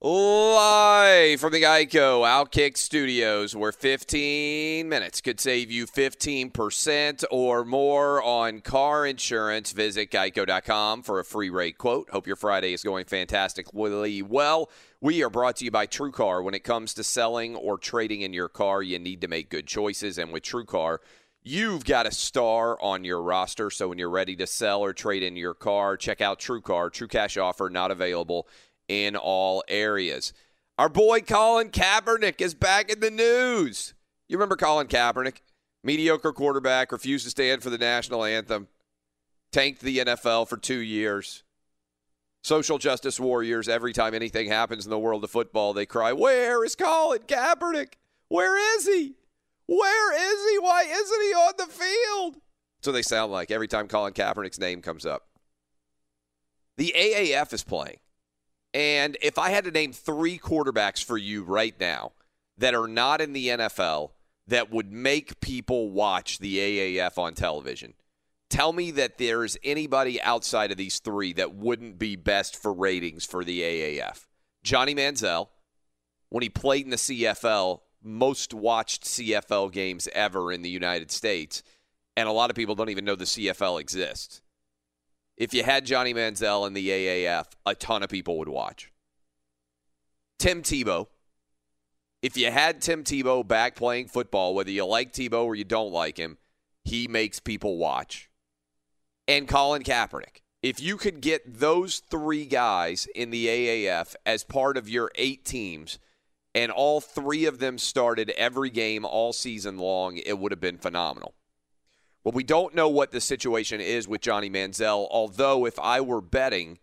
Live from the Geico Outkick Studios, where 15 minutes could save you 15% or more on car insurance. Visit geico.com for a free rate quote. Hope your Friday is going fantastically well. We are brought to you by TrueCar. When it comes to selling or trading in your car, you need to make good choices. And with TrueCar, You've got a star on your roster, so when you're ready to sell or trade in your car, check out TrueCar. True cash offer not available in all areas. Our boy Colin Kaepernick is back in the news. You remember Colin Kaepernick? Mediocre quarterback, refused to stand for the national anthem, tanked the NFL for two years. Social justice warriors, every time anything happens in the world of football, they cry, Where is Colin Kaepernick? Where is he? Where is he? Why isn't he on the field? So they sound like every time Colin Kaepernick's name comes up. The AAF is playing. And if I had to name three quarterbacks for you right now that are not in the NFL that would make people watch the AAF on television, tell me that there's anybody outside of these three that wouldn't be best for ratings for the AAF. Johnny Manziel, when he played in the CFL, most watched CFL games ever in the United States. And a lot of people don't even know the CFL exists. If you had Johnny Manziel in the AAF, a ton of people would watch. Tim Tebow. If you had Tim Tebow back playing football, whether you like Tebow or you don't like him, he makes people watch. And Colin Kaepernick. If you could get those three guys in the AAF as part of your eight teams, and all three of them started every game all season long, it would have been phenomenal. Well, we don't know what the situation is with Johnny Manziel, although if I were betting,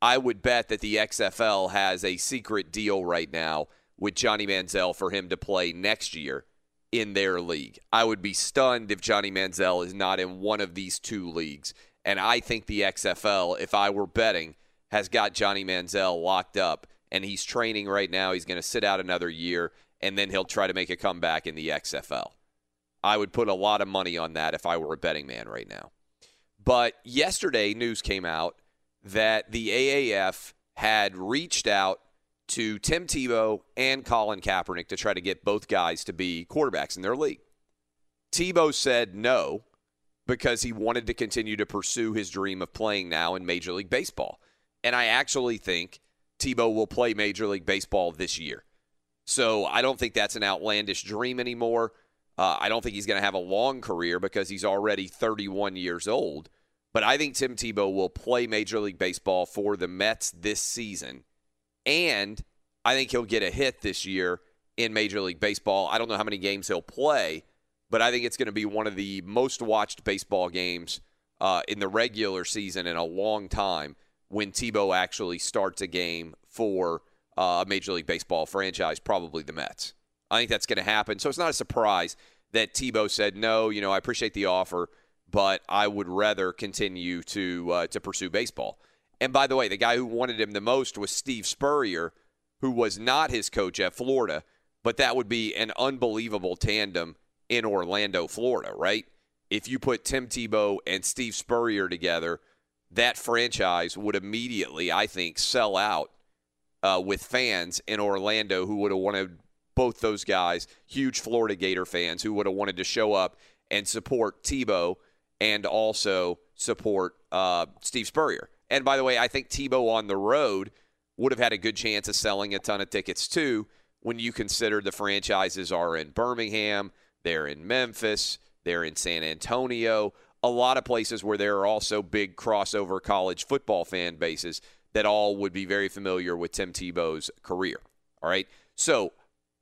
I would bet that the XFL has a secret deal right now with Johnny Manziel for him to play next year in their league. I would be stunned if Johnny Manziel is not in one of these two leagues. And I think the XFL, if I were betting, has got Johnny Manziel locked up and he's training right now. He's going to sit out another year and then he'll try to make a comeback in the XFL. I would put a lot of money on that if I were a betting man right now. But yesterday, news came out that the AAF had reached out to Tim Tebow and Colin Kaepernick to try to get both guys to be quarterbacks in their league. Tebow said no because he wanted to continue to pursue his dream of playing now in Major League Baseball. And I actually think Tebow will play Major League Baseball this year. So I don't think that's an outlandish dream anymore. Uh, I don't think he's going to have a long career because he's already 31 years old. But I think Tim Tebow will play Major League Baseball for the Mets this season. And I think he'll get a hit this year in Major League Baseball. I don't know how many games he'll play, but I think it's going to be one of the most watched baseball games uh, in the regular season in a long time when Tebow actually starts a game for uh, a Major League Baseball franchise, probably the Mets. I think that's going to happen. So it's not a surprise that Tebow said, no, you know, I appreciate the offer, but I would rather continue to, uh, to pursue baseball. And by the way, the guy who wanted him the most was Steve Spurrier, who was not his coach at Florida, but that would be an unbelievable tandem in Orlando, Florida, right? If you put Tim Tebow and Steve Spurrier together, that franchise would immediately, I think, sell out uh, with fans in Orlando who would have wanted both those guys, huge Florida Gator fans who would have wanted to show up and support Tebow and also support uh, Steve Spurrier. And by the way, I think Tebow on the road would have had a good chance of selling a ton of tickets too when you consider the franchises are in Birmingham, they're in Memphis, they're in San Antonio, a lot of places where there are also big crossover college football fan bases that all would be very familiar with Tim Tebow's career. All right. So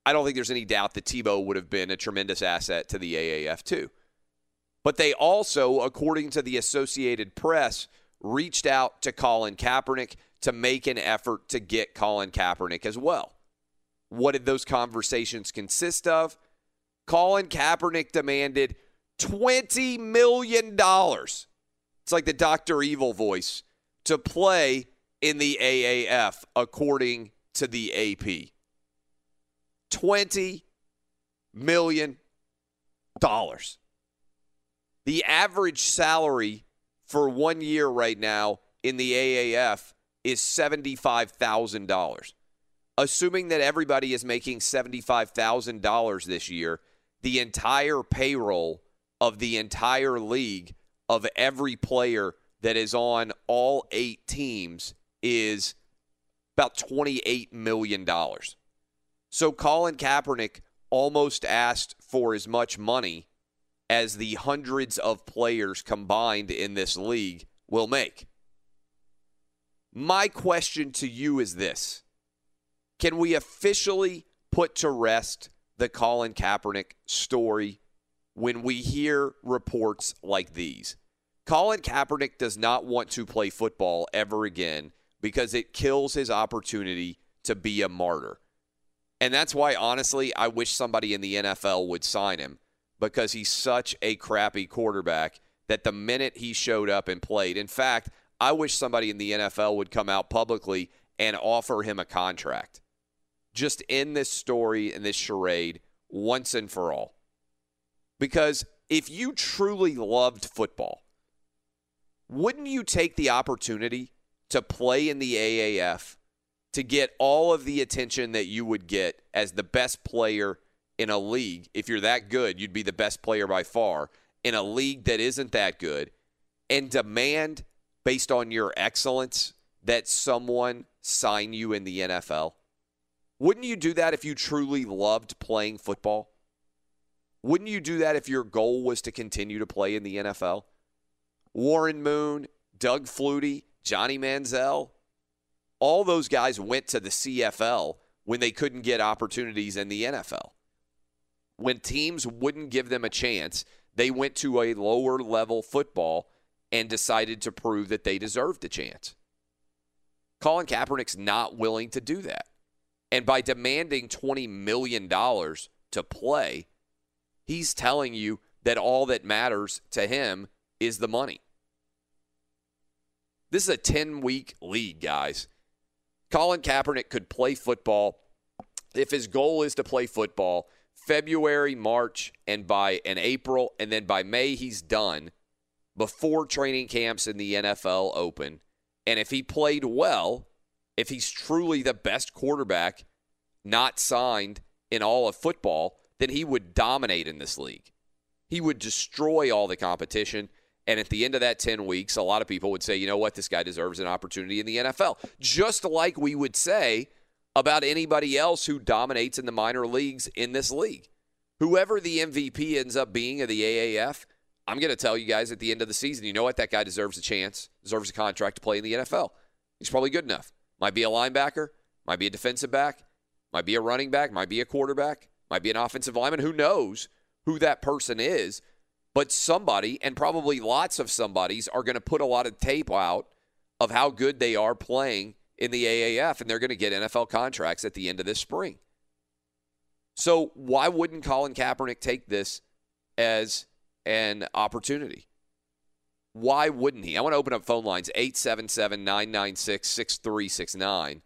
I don't think there's any doubt that Tebow would have been a tremendous asset to the AAF too. But they also, according to the Associated Press, reached out to Colin Kaepernick to make an effort to get Colin Kaepernick as well. What did those conversations consist of? Colin Kaepernick demanded $20 million. It's like the Dr. Evil voice to play in the AAF, according to the AP. $20 million. The average salary for one year right now in the AAF is $75,000. Assuming that everybody is making $75,000 this year, the entire payroll of the entire league of every player that is on all eight teams is about $28 million. So Colin Kaepernick almost asked for as much money as the hundreds of players combined in this league will make. My question to you is this Can we officially put to rest the Colin Kaepernick story when we hear reports like these? Colin Kaepernick does not want to play football ever again because it kills his opportunity to be a martyr. And that's why, honestly, I wish somebody in the NFL would sign him because he's such a crappy quarterback that the minute he showed up and played, in fact, I wish somebody in the NFL would come out publicly and offer him a contract. Just end this story and this charade once and for all. Because if you truly loved football, wouldn't you take the opportunity to play in the AAF to get all of the attention that you would get as the best player in a league? If you're that good, you'd be the best player by far in a league that isn't that good and demand based on your excellence that someone sign you in the NFL? Wouldn't you do that if you truly loved playing football? Wouldn't you do that if your goal was to continue to play in the NFL? Warren Moon, Doug Flutie, Johnny Manziel, all those guys went to the CFL when they couldn't get opportunities in the NFL. When teams wouldn't give them a chance, they went to a lower level football and decided to prove that they deserved a chance. Colin Kaepernick's not willing to do that. And by demanding $20 million to play, he's telling you that all that matters to him is the money. This is a 10 week league, guys. Colin Kaepernick could play football if his goal is to play football February, March, and by an April, and then by May he's done before training camps in the NFL open. And if he played well, if he's truly the best quarterback not signed in all of football, then he would dominate in this league. He would destroy all the competition. And at the end of that 10 weeks, a lot of people would say, you know what, this guy deserves an opportunity in the NFL. Just like we would say about anybody else who dominates in the minor leagues in this league. Whoever the MVP ends up being of the AAF, I'm going to tell you guys at the end of the season, you know what? That guy deserves a chance, deserves a contract to play in the NFL. He's probably good enough. Might be a linebacker, might be a defensive back, might be a running back, might be a quarterback, might be an offensive lineman. Who knows who that person is? But somebody, and probably lots of somebodies, are going to put a lot of tape out of how good they are playing in the AAF, and they're going to get NFL contracts at the end of this spring. So why wouldn't Colin Kaepernick take this as an opportunity? Why wouldn't he? I want to open up phone lines 877 996 6369.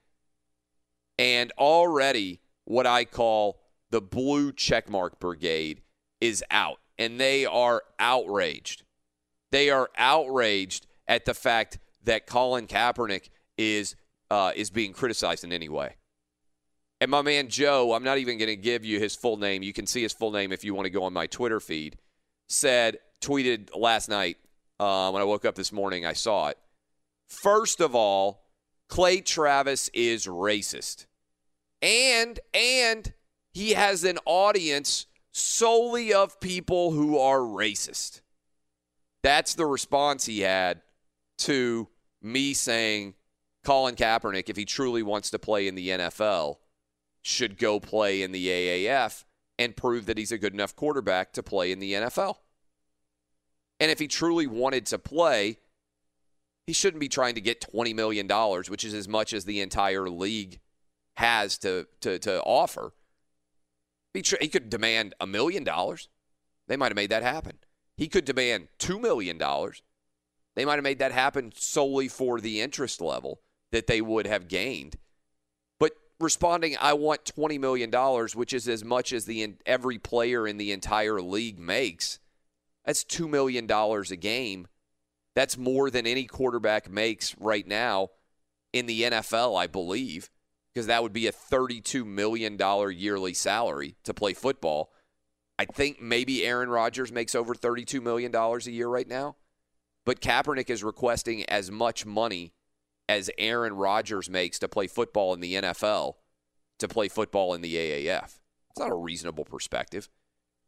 And already, what I call the blue checkmark brigade is out, and they are outraged. They are outraged at the fact that Colin Kaepernick is uh, is being criticized in any way. And my man Joe, I'm not even going to give you his full name. You can see his full name if you want to go on my Twitter feed. Said, tweeted last night uh, when I woke up this morning, I saw it. First of all, Clay Travis is racist, and and he has an audience solely of people who are racist. That's the response he had to me saying Colin Kaepernick, if he truly wants to play in the NFL, should go play in the AAF and prove that he's a good enough quarterback to play in the NFL. And if he truly wanted to play, he shouldn't be trying to get $20 million, which is as much as the entire league has to, to, to offer. He, he could demand a million dollars. They might have made that happen. He could demand $2 million. They might have made that happen solely for the interest level that they would have gained. But responding, I want $20 million, which is as much as the every player in the entire league makes, that's $2 million a game. That's more than any quarterback makes right now in the NFL, I believe, because that would be a $32 million yearly salary to play football. I think maybe Aaron Rodgers makes over $32 million a year right now. But Kaepernick is requesting as much money as Aaron Rodgers makes to play football in the NFL to play football in the AAF. It's not a reasonable perspective.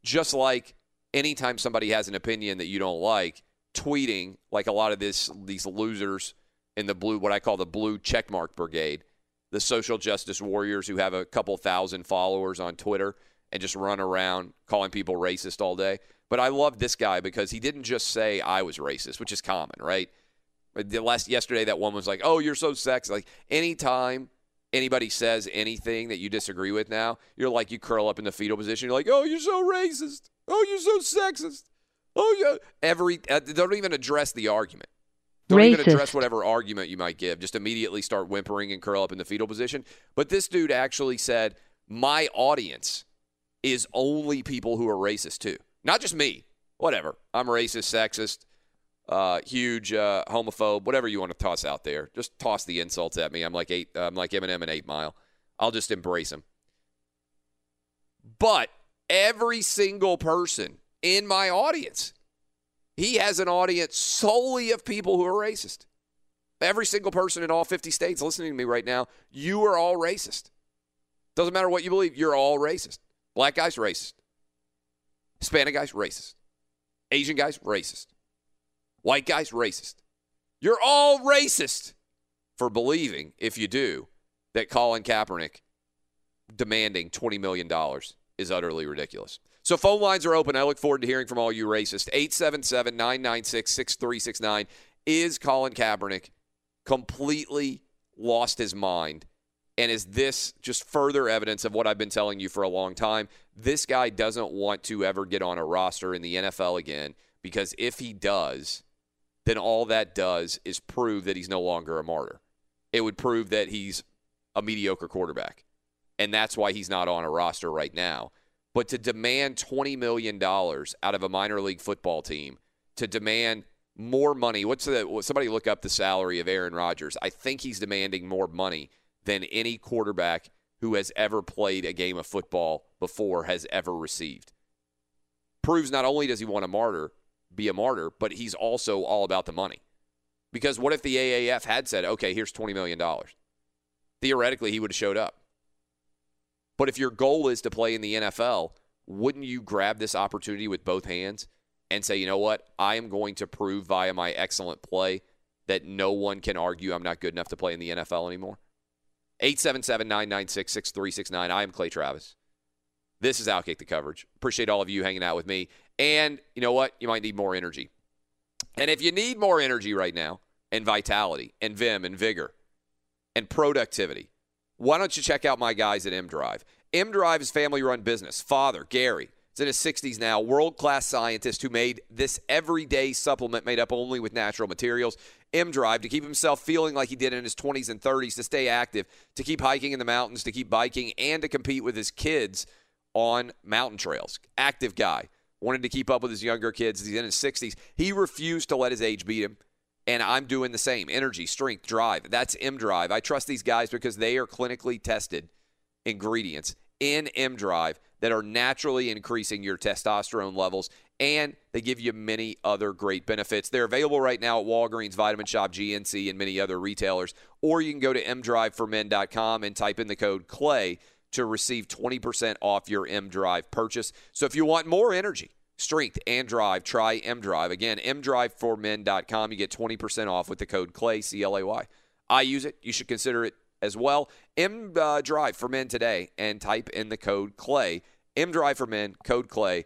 Just like anytime somebody has an opinion that you don't like, tweeting like a lot of this these losers in the blue what I call the blue checkmark brigade, the social justice warriors who have a couple thousand followers on Twitter and just run around calling people racist all day. But I love this guy because he didn't just say I was racist, which is common, right? The last yesterday, that one was like, "Oh, you're so sexist." Like anytime anybody says anything that you disagree with, now you're like you curl up in the fetal position. You're like, "Oh, you're so racist. Oh, you're so sexist. Oh, yeah." Every uh, they don't even address the argument. Don't Racist. even address whatever argument you might give. Just immediately start whimpering and curl up in the fetal position. But this dude actually said, "My audience is only people who are racist too, not just me. Whatever. I'm racist, sexist." uh, huge uh, homophobe, whatever you want to toss out there. Just toss the insults at me. I'm like eight. I'm like Eminem and Eight Mile. I'll just embrace them. But every single person in my audience, he has an audience solely of people who are racist. Every single person in all 50 states listening to me right now, you are all racist. Doesn't matter what you believe, you're all racist. Black guys, racist. Hispanic guys, racist. Asian guys, racist. White guys, racist. You're all racist for believing, if you do, that Colin Kaepernick demanding $20 million is utterly ridiculous. So phone lines are open. I look forward to hearing from all you racists. 877 996 6369. Is Colin Kaepernick completely lost his mind? And is this just further evidence of what I've been telling you for a long time? This guy doesn't want to ever get on a roster in the NFL again because if he does, then all that does is prove that he's no longer a martyr. It would prove that he's a mediocre quarterback. And that's why he's not on a roster right now. But to demand $20 million out of a minor league football team, to demand more money, what's the, somebody look up the salary of Aaron Rodgers. I think he's demanding more money than any quarterback who has ever played a game of football before has ever received. proves not only does he want a martyr, be a martyr, but he's also all about the money. Because what if the AAF had said, okay, here's $20 million? Theoretically, he would have showed up. But if your goal is to play in the NFL, wouldn't you grab this opportunity with both hands and say, you know what? I am going to prove via my excellent play that no one can argue I'm not good enough to play in the NFL anymore? 877 996 6369. I am Clay Travis. This is Outkick the Coverage. Appreciate all of you hanging out with me. And you know what? You might need more energy. And if you need more energy right now, and vitality, and vim, and vigor, and productivity, why don't you check out my guys at M Drive? M Drive is family run business. Father, Gary, is in his 60s now, world class scientist who made this everyday supplement made up only with natural materials. M Drive to keep himself feeling like he did in his 20s and 30s, to stay active, to keep hiking in the mountains, to keep biking, and to compete with his kids on mountain trails. Active guy. Wanted to keep up with his younger kids. He's in his 60s. He refused to let his age beat him. And I'm doing the same. Energy, strength, drive. That's M Drive. I trust these guys because they are clinically tested ingredients in M Drive that are naturally increasing your testosterone levels and they give you many other great benefits. They're available right now at Walgreens, Vitamin Shoppe, GNC, and many other retailers. Or you can go to mdriveformen.com and type in the code CLAY to receive 20% off your M Drive purchase. So if you want more energy, strength, and drive, try M Drive. Again, mdriveformen.com. You get 20% off with the code CLAY, C L A Y. I use it. You should consider it as well. M uh, Drive for Men today and type in the code CLAY. M Drive for Men, code CLAY.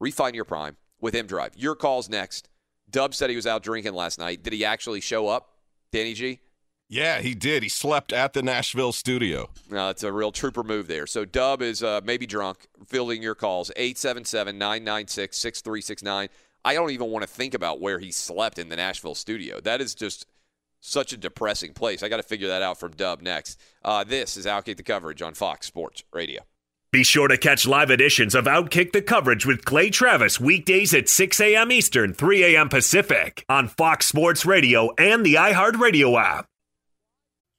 Refine your prime with M Drive. Your call's next. Dub said he was out drinking last night. Did he actually show up, Danny G? Yeah, he did. He slept at the Nashville studio. No, it's a real trooper move there. So Dub is uh, maybe drunk, fielding your calls. 877-996-6369. I don't even want to think about where he slept in the Nashville studio. That is just such a depressing place. I got to figure that out from Dub next. Uh, this is Outkick the Coverage on Fox Sports Radio. Be sure to catch live editions of Outkick the Coverage with Clay Travis weekdays at 6 a.m. Eastern, 3 a.m. Pacific on Fox Sports Radio and the iHeartRadio app.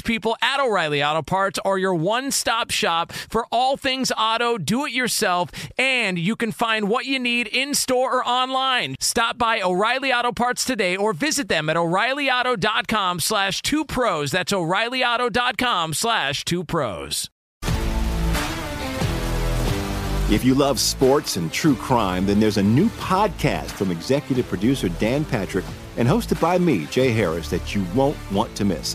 people at O'Reilly Auto Parts are your one stop shop for all things auto, do it yourself, and you can find what you need in store or online. Stop by O'Reilly Auto Parts today or visit them at o'ReillyAuto.com slash two pros. That's o'ReillyAuto.com slash two pros. If you love sports and true crime, then there's a new podcast from executive producer Dan Patrick and hosted by me, Jay Harris, that you won't want to miss.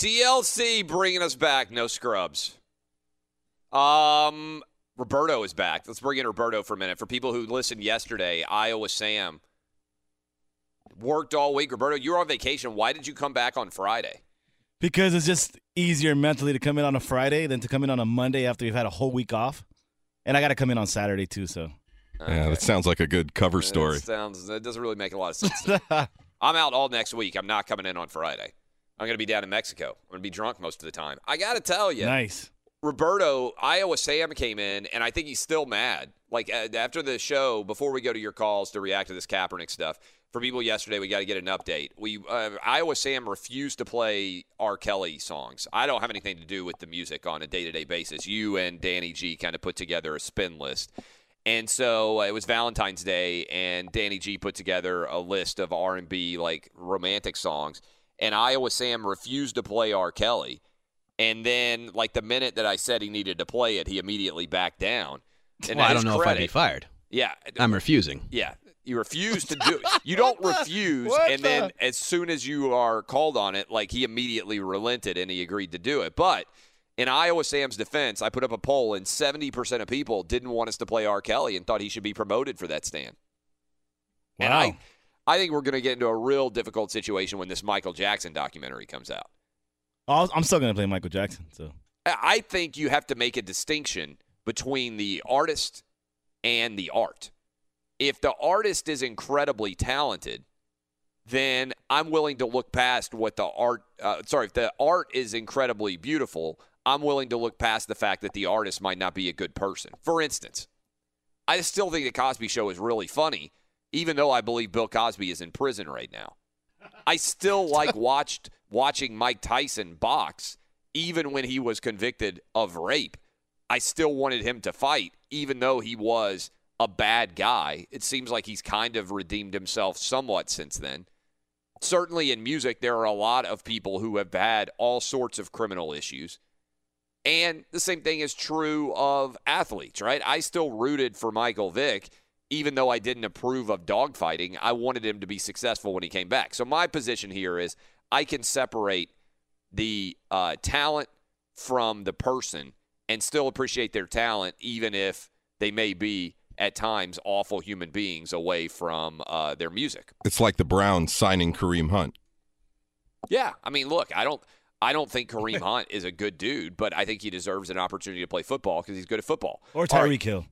TLC bringing us back. No scrubs. Um, Roberto is back. Let's bring in Roberto for a minute. For people who listened yesterday, Iowa Sam worked all week. Roberto, you were on vacation. Why did you come back on Friday? Because it's just easier mentally to come in on a Friday than to come in on a Monday after you've had a whole week off. And I got to come in on Saturday too. So. Yeah, that sounds like a good cover story. That sounds. That doesn't really make a lot of sense. I'm out all next week. I'm not coming in on Friday. I'm going to be down in Mexico. I'm going to be drunk most of the time. I got to tell you. Nice. Roberto, Iowa Sam came in, and I think he's still mad. Like uh, after the show, before we go to your calls to react to this Kaepernick stuff, for people yesterday, we got to get an update. We uh, Iowa Sam refused to play R. Kelly songs. I don't have anything to do with the music on a day to day basis. You and Danny G kind of put together a spin list. And so uh, it was Valentine's Day, and Danny G put together a list of R and B like romantic songs and Iowa Sam refused to play R. Kelly. And then, like the minute that I said he needed to play it, he immediately backed down. And well, I don't know credit, if I'd be fired. Yeah, I'm refusing. Yeah, you refuse to do. It. You don't refuse, What and then as soon as you are called on it, like he immediately relented and he agreed to do it. But in Iowa Sam's defense, I put up a poll, and 70% of people didn't want us to play R. Kelly and thought he should be promoted for that stand. And I, I think we're going to get into a real difficult situation when this Michael Jackson documentary comes out. I'll- I'm still gonna play Michael Jackson. So I I think you have to make a distinction between the artist and the art. If the artist is incredibly talented, then I'm willing to look past what the art. Uh, sorry, if the art is incredibly beautiful, I'm willing to look past the fact that the artist might not be a good person. For instance, I still think the Cosby Show is really funny, even though I believe Bill Cosby is in prison right now. I still like watched watching Mike Tyson box, even when he was convicted of rape. I still wanted him to fight, even though he was a bad guy. It seems like he's kind of redeemed himself somewhat since then. Certainly in music, there are a lot of people who have had all sorts of criminal issues. And the same thing is true of athletes, right? I still rooted for Michael Vick, even though I didn't approve of dogfighting. I wanted him to be successful when he came back. So my position here is I can separate the uh, talent from the person and still appreciate their talent, even if they may be at times awful human beings away from uh, their music. It's like the Browns signing Kareem Hunt. Yeah, I mean, look, I don't, I don't think Kareem Hunt is a good dude, but I think he deserves an opportunity to play football because he's good at football. or All right, Tyreek Hill.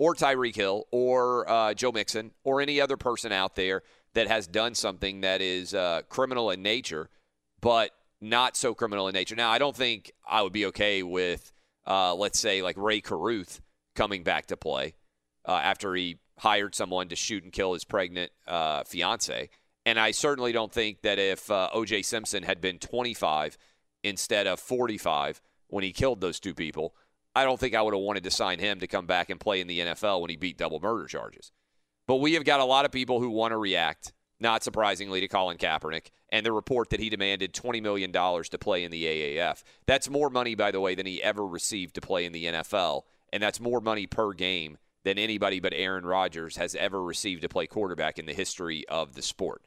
Or Tyreek Hill, or uh, Joe Mixon, or any other person out there that has done something that is uh, criminal in nature, but not so criminal in nature. Now, I don't think I would be okay with, uh, let's say, like Rae Carruth coming back to play uh, after he hired someone to shoot and kill his pregnant uh, fiance. And I certainly don't think that if uh, O.J. Simpson had been 25 instead of 45 when he killed those two people, I don't think I would have wanted to sign him to come back and play in the NFL when he beat double murder charges. But we have got a lot of people who want to react, not surprisingly, to Colin Kaepernick and the report that he demanded $20 million to play in the AAF. That's more money, by the way, than he ever received to play in the NFL. And that's more money per game than anybody but Aaron Rodgers has ever received to play quarterback in the history of the sport.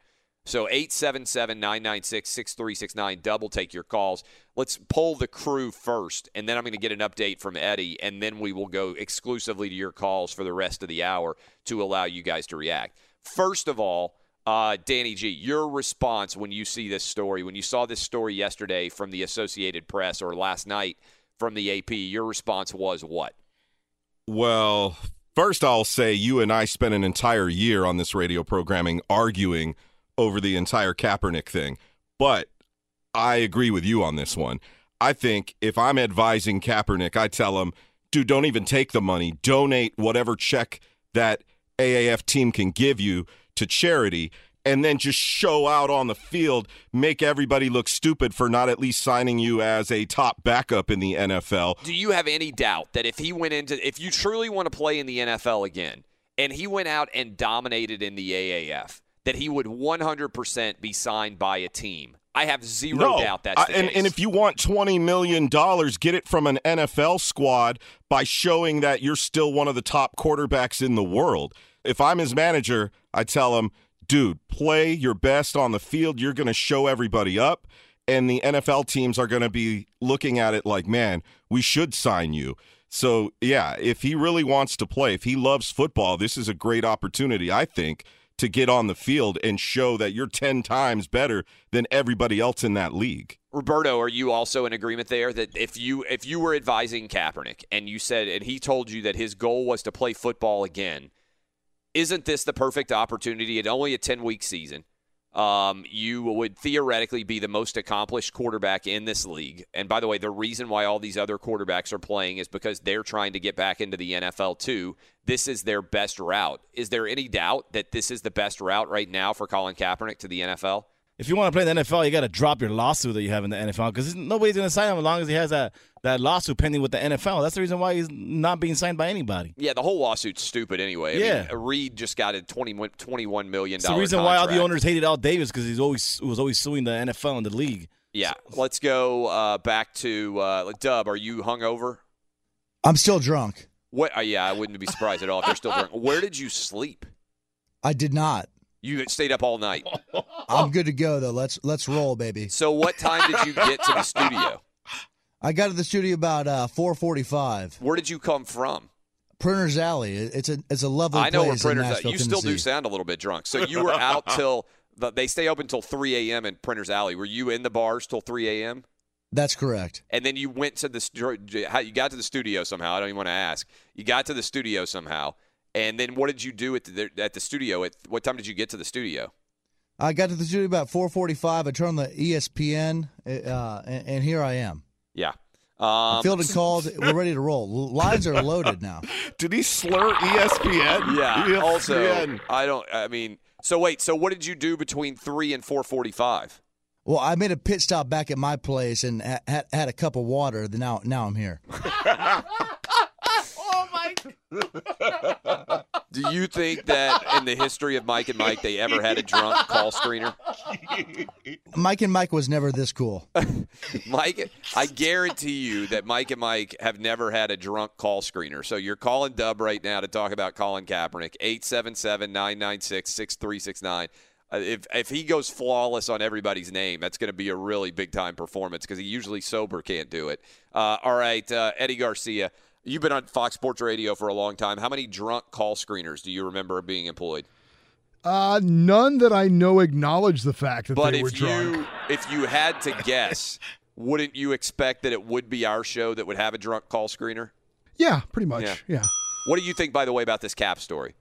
So 877 996 6369. Double take your calls. Let's pull the crew first, and then I'm going to get an update from Eddie, and then we will go exclusively to your calls for the rest of the hour to allow you guys to react. First of all, uh, Danny G, your response when you see this story, when you saw this story yesterday from the Associated Press or last night from the AP, your response was what? Well, first I'll say you and I spent an entire year on this radio programming arguing over the entire Kaepernick thing. But I agree with you on this one. I think if I'm advising Kaepernick, I tell him, dude, don't even take the money. Donate whatever check that AAF team can give you to charity and then just show out on the field, make everybody look stupid for not at least signing you as a top backup in the NFL. Do you have any doubt that if he went into, if you truly want to play in the NFL again, and he went out and dominated in the AAF, that he would 100% be signed by a team? I have zero no, doubt that's the I, and, case. and if you want $20 million, get it from an NFL squad by showing that you're still one of the top quarterbacks in the world. If I'm his manager, I tell him, dude, play your best on the field. You're going to show everybody up. And the NFL teams are going to be looking at it like, man, we should sign you. So, yeah, if he really wants to play, if he loves football, this is a great opportunity, I think, to get on the field and show that you're 10 times better than everybody else in that league. Roberto, are you also in agreement there that if you if you were advising Kaepernick and you said and he told you that his goal was to play football again, isn't this the perfect opportunity? at only a 10 week season. Um, you would theoretically be the most accomplished quarterback in this league. And by the way, the reason why all these other quarterbacks are playing is because they're trying to get back into the NFL too. This is their best route. Is there any doubt that this is the best route right now for Colin Kaepernick to the NFL? If you want to play in the NFL, you got to drop your lawsuit that you have in the NFL because nobody's going to sign him as long as he has that, that lawsuit pending with the NFL. That's the reason why he's not being signed by anybody. Yeah, the whole lawsuit's stupid anyway. I Yeah. mean, Reid just got a 20, $21 million It's the reason why all the owners hated Al Davis because he's always was always suing the NFL and the league. Yeah, let's go uh, back to uh, Dub. Are you hungover? I'm still drunk. What? Uh, yeah, I wouldn't be surprised at all if you're still drunk. Where did you sleep? I did not. You stayed up all night. I'm good to go though. Let's let's roll, baby. So, what time did you get to the studio? I got to the studio about uh, 4:45. Where did you come from? Printers Alley. It's a it's a lovely I know where printers. Alley. You still do sound a little bit drunk. So you were out till the, they stay open till 3 a.m. in Printers Alley. Were you in the bars till 3 a.m.? That's correct. And then you went to the you got to the studio somehow. I don't even want to ask. You got to the studio somehow, and then what did you do at the at the studio? At what time did you get to the studio? I got to the studio about 4:45. I turned on the ESPN, uh, and, and here I am. Yeah. Um, Fielding calls. We're ready to roll. Lines are loaded now. Did he slur ESPN? Yeah. ESPN. Also, I don't. I mean, so wait. So what did you do between three and four forty-five? Well, I made a pit stop back at my place and had, had a cup of water. Then now now I'm here. Do you think that in the history of Mike and Mike they ever had a drunk call screener? Mike and Mike was never this cool. Mike, I guarantee you that Mike and Mike have never had a drunk call screener. So you're calling Dub right now to talk about Colin Kaepernick. 877-996-6369. Uh, If if he goes flawless on everybody's name, that's going to be a really big time performance because he usually sober can't do it. Uh, all right, uh, Eddie Garcia, you've been on Fox Sports Radio for a long time. How many drunk call screeners do you remember being employed? Uh, none that I know acknowledge the fact that But they were if drunk. you if you had to guess, wouldn't you expect that it would be our show that would have a drunk call screener? Yeah, pretty much. Yeah. Yeah. What do you think, by the way, about this cap story?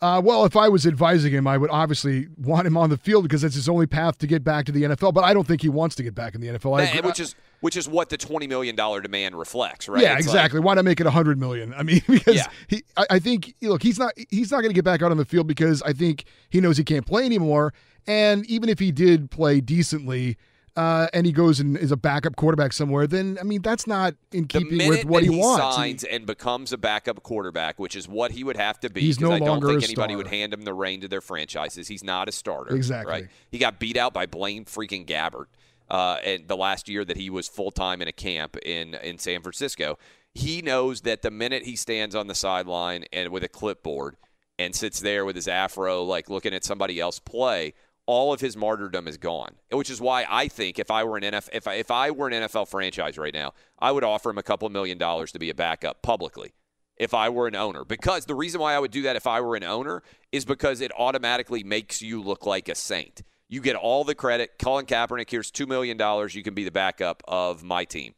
Uh, well, if I was advising him, I would obviously want him on the field because that's his only path to get back to the NFL. But I don't think he wants to get back in the NFL. I which is which is what the twenty million dollar demand reflects, right? Yeah, It's like- exactly. Why not make it a hundred million? I mean, because Yeah. he, I, I think, look, he's not, he's not going to get back out on the field because I think he knows he can't play anymore. And even if he did play decently, uh, and he goes and is a backup quarterback somewhere, then I mean, that's not in keeping with what he, he wants. signs and becomes a backup quarterback, which is what he would have to be, He's because no I don't longer think anybody would hand him the reign to their franchises. He's not a starter. Exactly. Right. He got beat out by Blaine freaking Gabbert uh, and the last year that he was full time in a camp in in San Francisco. He knows that the minute he stands on the sideline and with a clipboard and sits there with his afro, like looking at somebody else play, all of his martyrdom is gone. Which is why I think if I were an NFL, if I, if I were an NFL franchise right now, I would offer him a couple million dollars to be a backup publicly. If I were an owner, because the reason why I would do that if I were an owner is because it automatically makes you look like a saint. You get all the credit. Colin Kaepernick, here's $2 million. You can be the backup of my team.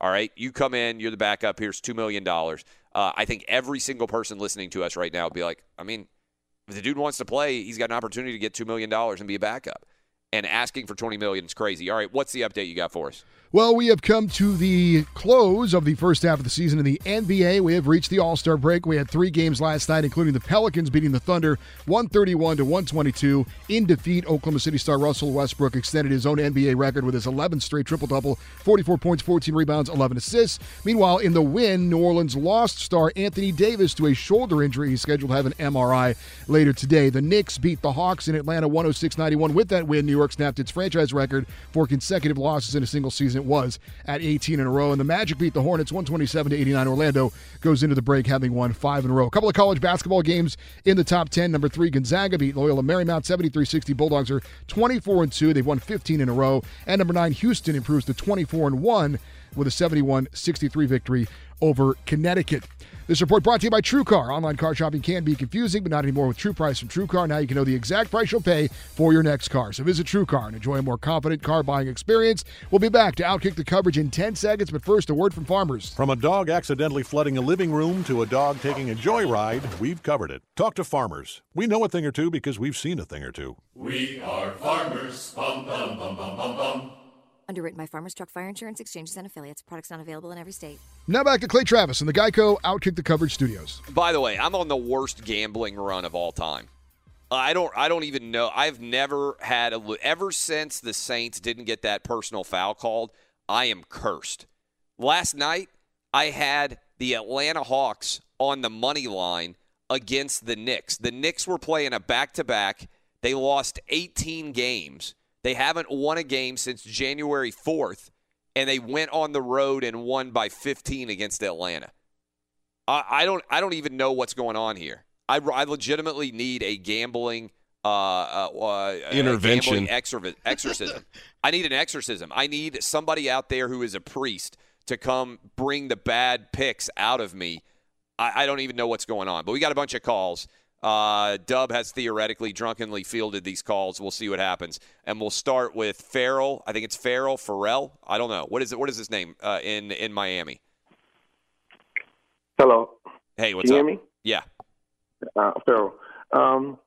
All right. You come in, you're the backup. Here's $2 million. Uh, I think every single person listening to us right now would be like, I mean, if the dude wants to play, he's got an opportunity to get $2 million and be a backup. And asking for 20 million is crazy. All right. What's the update you got for us? Well, we have come to the close of the first half of the season in the NBA. We have reached the All Star break. We had three games last night, including the Pelicans beating the Thunder 131 to 122 in defeat. Oklahoma City star Russell Westbrook extended his own NBA record with his 11th straight triple double 44 points, 14 rebounds, 11 assists. Meanwhile, in the win, New Orleans lost star Anthony Davis to a shoulder injury. He's scheduled to have an MRI later today. The Knicks beat the Hawks in Atlanta 106 91. With that win, New York snapped its franchise record for consecutive losses in a single season was at 18 in a row. And the Magic beat the Hornets 127 to 89. Orlando goes into the break having won five in a row. A couple of college basketball games in the top 10. Number three, Gonzaga beat Loyola Marymount 73 60. Bulldogs are 24 and 2. They've won 15 in a row. And number nine, Houston improves to 24 and 1 with a 71 63 victory over Connecticut. This report brought to you by TrueCar. Online car shopping can be confusing, but not anymore with True Price from TrueCar. Now you can know the exact price you'll pay for your next car. So visit TrueCar and enjoy a more confident car buying experience. We'll be back to outkick the coverage in 10 seconds, but first, a word from farmers. From a dog accidentally flooding a living room to a dog taking a joyride, we've covered it. Talk to farmers. We know a thing or two because we've seen a thing or two. We are farmers. Bum, bum, bum, bum, bum, bum. Underwritten by Farmers Truck Fire Insurance Exchanges and Affiliates. Products not available in every state. Now back to Clay Travis in the Geico Outkick the Coverage studios. By the way, I'm on the worst gambling run of all time. I don't. I don't even know. I've never had a. Ever since the Saints didn't get that personal foul called, I am cursed. Last night, I had the Atlanta Hawks on the money line against the Knicks. The Knicks were playing a back to back. They lost 18 games. They haven't won a game since January 4th, and they went on the road and won by 15 against Atlanta. I, I don't. I don't even know what's going on here. I, I legitimately need a gambling uh, uh, uh, Intervention. gambling exorcism. I need an exorcism. I need somebody out there who is a priest to come bring the bad picks out of me. I, I don't even know what's going on. But we got a bunch of calls. Uh, Dub has theoretically drunkenly fielded these calls. We'll see what happens, and we'll start with Farrell. I think it's Farrell Farrell. I don't know what is it. What is his name uh, in in Miami? Hello. Hey, what's Can you up? hear me? Yeah. Uh, Farrell. Um,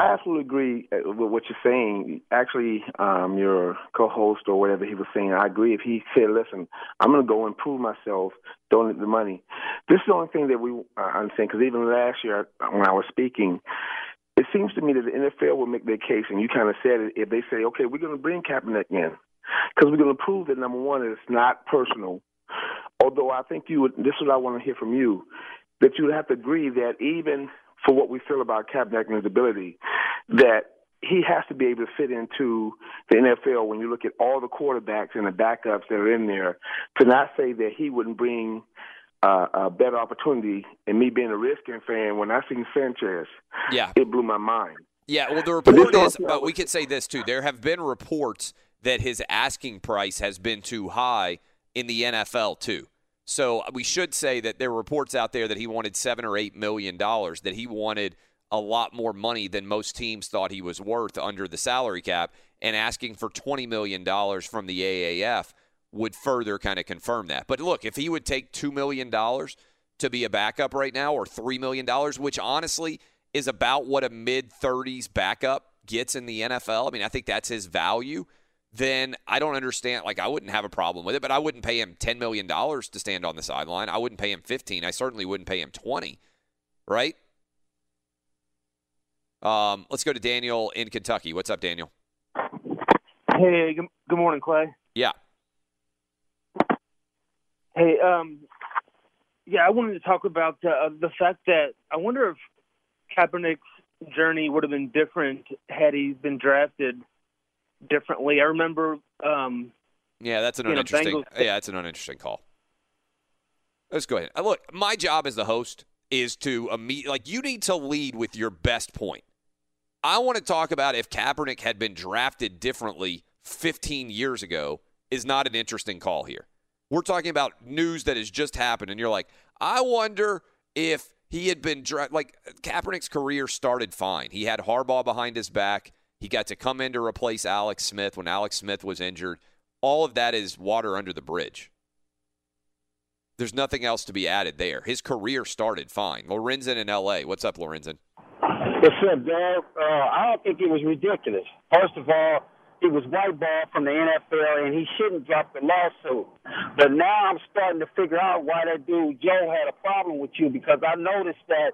I absolutely agree uh, with what you're saying. Actually, um, your co-host or whatever he was saying, I agree. If he said, "Listen, I'm going to go and prove myself, donate the money," this is the only thing that we uh, understand. Because even last year, when I was speaking, it seems to me that the NFL will make their case, and you kind of said it. If they say, "Okay, we're going to bring Kaepernick in," because we're going to prove that number one, it's not personal. Although I think you would, this is what I want to hear from you, that you would have to agree that even for what we feel about Kaepernick and his ability, that he has to be able to fit into the NFL when you look at all the quarterbacks and the backups that are in there, to not say that he wouldn't bring uh, a better opportunity. And me being a Redskins fan, when I seen Sanchez, Yeah. it blew my mind. Yeah, well, the But report is, but we could say this too. There have been reports that his asking price has been too high in the NFL too. So uh, we should say that there are reports out there that he wanted seven or eight million dollars, that he wanted a lot more money than most teams thought he was worth under the salary cap, and asking for twenty million dollars from the AAF would further kind of confirm that. But look, if he would take two million dollars to be a backup right now, or three million dollars, which honestly is about what a mid thirties backup gets in the NFL. I mean, I think that's his value. Then I don't understand. Like, I wouldn't have a problem with it, but I wouldn't pay him ten million dollars to stand on the sideline. I wouldn't pay him fifteen. I certainly wouldn't pay him twenty. Right? Um, let's go to Daniel in Kentucky. What's up, Daniel? Hey, good, good morning, Clay. Yeah. Hey, um, yeah, I wanted to talk about uh, the fact that I wonder if Kaepernick's journey would have been different had he been drafted differently. I remember, um, Yeah, that's an You know, uninteresting. Bengals- yeah, that's an uninteresting call. Let's go ahead. Uh, Look, my job as the host is to imme- like you need to lead with your best point. I want to talk about if Kaepernick had been drafted differently 15 years ago is not an interesting call here. We're talking about news that has just happened, and you're like, I wonder if he had been drafted. Like Kaepernick's career started fine. He had Harbaugh behind his back. He got to come in to replace Alex Smith when Alex Smith was injured. All of that is water under the bridge. There's nothing else to be added there. His career started fine. Lorenzen in L.A. What's up, Lorenzen? What's up, Dad? Uh, I don't think it was ridiculous. First of all, he was white ball from the NFL, and he shouldn't drop the lawsuit. But now I'm starting to figure out why that dude Joe had a problem with you because I noticed that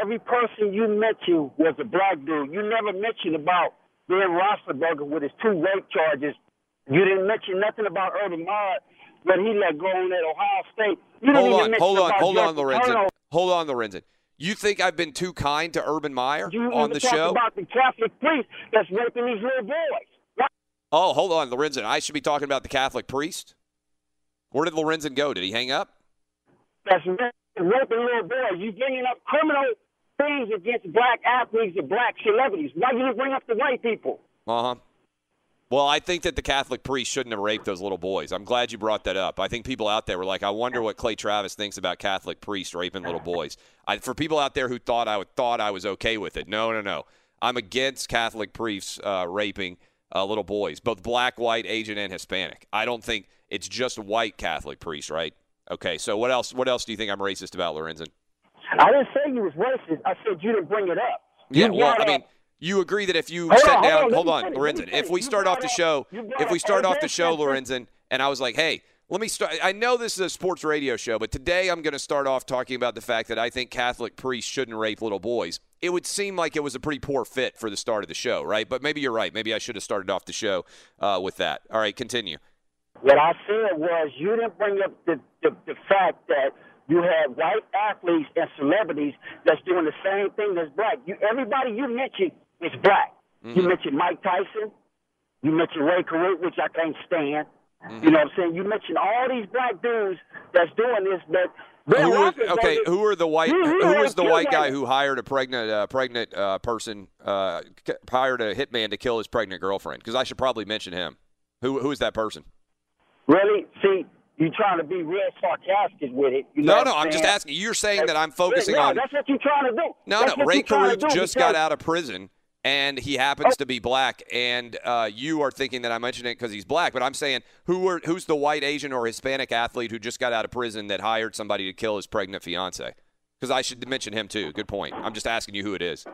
every person you mentioned was a black dude. You never mentioned about Ben Roethlisberger with his two rape charges. You didn't mention nothing about Urban Meyer that he let go on at Ohio State. You didn't hold even on, mention hold on, hold on, Lorenzen. Hold on, Lorenzen. You think I've been too kind to Urban Meyer You on the show? about the Catholic priest that's raping these little boys. Oh, hold on, Lorenzen. I should be talking about the Catholic priest. Where did Lorenzen go? Did he hang up? That's raping little boys. You bringing up criminal things against black athletes and black celebrities. Why you didn't bring up the white people? Uh huh. Well, I think that the Catholic priest shouldn't have raped those little boys. I'm glad you brought that up. I think people out there were like, I wonder what Clay Travis thinks about Catholic priests raping little boys. I, for people out there who thought I would, thought I was okay with it, no, no, no. I'm against Catholic priests uh, raping uh, little boys, both black, white, Asian, and Hispanic. I don't think it's just white Catholic priests, right? Okay, so what else? What else do you think I'm racist about, Lorenzen? I didn't say you was racist. I said you didn't bring it up. Yeah, You well, I mean, you agree that if you Hold sat on, hold down, on, hold on, let me Lorenzen, if we start off the show, if we start off the show, Lorenzen, and I was like, hey, let me start. I know this is a sports radio show, but today I'm going to start off talking about the fact that I think Catholic priests shouldn't rape little boys. It would seem like it was a pretty poor fit for the start of the show, right? But maybe you're right. Maybe I should have started off the show uh, with that. All right, continue. What I said was you didn't bring up the, the, the fact that you have white athletes and celebrities that's doing the same thing as black. You, everybody you mentioned is black. Mm-hmm. You mentioned Mike Tyson. You mentioned Rae Carruth, which I can't stand. You know what I'm saying? You mentioned all these black dudes that's doing this, but Who are, Roethlisberger- okay, who are the white? Who was the white guy who hired a pregnant uh, pregnant uh, person? Uh, hired a hitman to kill his pregnant girlfriend? Because I should probably mention him. Who who is that person? Really? See, you trying to be real sarcastic with it. You know No, no, I'm just asking. You're saying that I'm focusing no, on. that's what you're trying to do. No, That's no. Ray you're Carruth just because- got out of prison, and he happens to be black. And uh, you are thinking that I mentioned it because he's black, but I'm saying who are who's the white, Asian, or Hispanic athlete who just got out of prison that hired somebody to kill his pregnant fiance? Because I should mention him too. Good point. I'm just asking you who it is.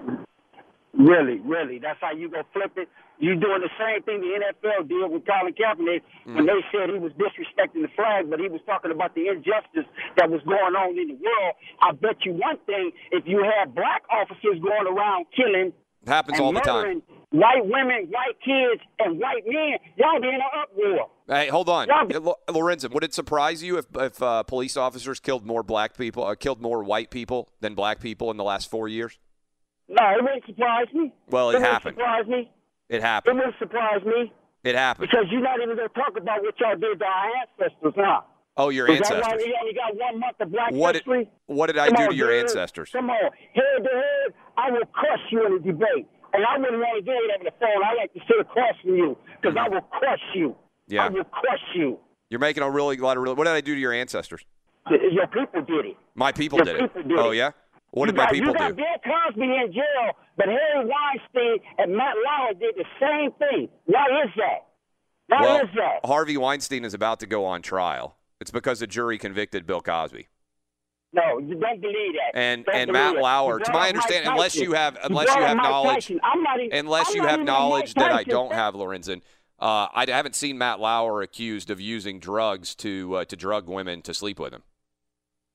Really, really. That's how you gonna flip it. You doing the same thing the NFL did with Colin Kaepernick when Mm. they said he was disrespecting the flag, but he was talking about the injustice that was going on in the world. I bet you one thing: if you had black officers going around killing It happens all the time. white women, white kids, and white men, y'all be in an uproar. Hey, hold on, Y'all- Uh, Lo- Lorenzen. Would it surprise you if if uh, police officers killed more black people, uh, killed more white people than black people in the last four years? No, it wouldn't surprise me. Well, it happened. It wouldn't surprise me. It happened. It wouldn't surprise me It happened. because you're not even gonna talk about what y'all did to our ancestors, huh? Oh, your Is that why ancestors. we only got one month of black What did, history? what did I Come do on, to your dude. ancestors? Come on, head to head, I will crush you in a debate. And I wouldn't want to do it over the phone. I like to sit across from you because I mm-hmm. will crush you. Yeah. I will crush you. You're making a really lot of really. What did I do to your ancestors? Your people did it. My people did people it. did oh it. yeah. What you did my got, people You got do? Bill Cosby in jail, but Harry Weinstein and Matt Lauer did the same thing. Why is that? Why well, is that? Harvey Weinstein is about to go on trial. It's because the jury convicted Bill Cosby. No, you don't believe that. And Don't and Matt. Lauer, to my understanding, unless you have unless you have knowledge, Tyson. I'm not even, unless I'm you have knowledge that I don't have, Lorenzen. Uh, I haven't seen Matt Lauer accused of using drugs to uh, to drug women to sleep with him.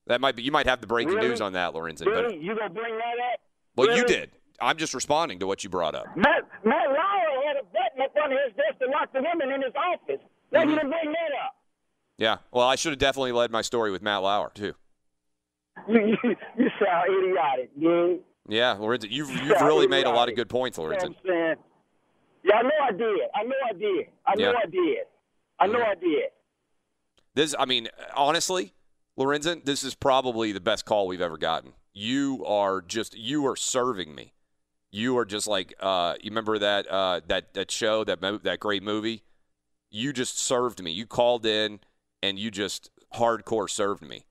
That might be. You might have the breaking Really? news on that, Lorenzen. Really? But You gonna bring that up? well, you did. I'm just responding to what you brought up. Matt, Matt Lauer had a button up under his desk to lock the women in his office. Let Mhm. me bring that up. Yeah. Well, I should have definitely led my story with Matt Lauer too. You, you, you sound idiotic, dude. Yeah, Lorenzen, you've You you've really made a lot of good points, You know Lorenzen. Yeah, I know I did. I know I did. I know Yeah. I did. I know Mhm. I did. This, I mean, honestly, Lorenzen, this is probably the best call we've ever gotten. You are just, you are serving me. you are just like uh, you remember that uh, that that show that mo- that great movie. You just served me. You called in and you just hardcore served me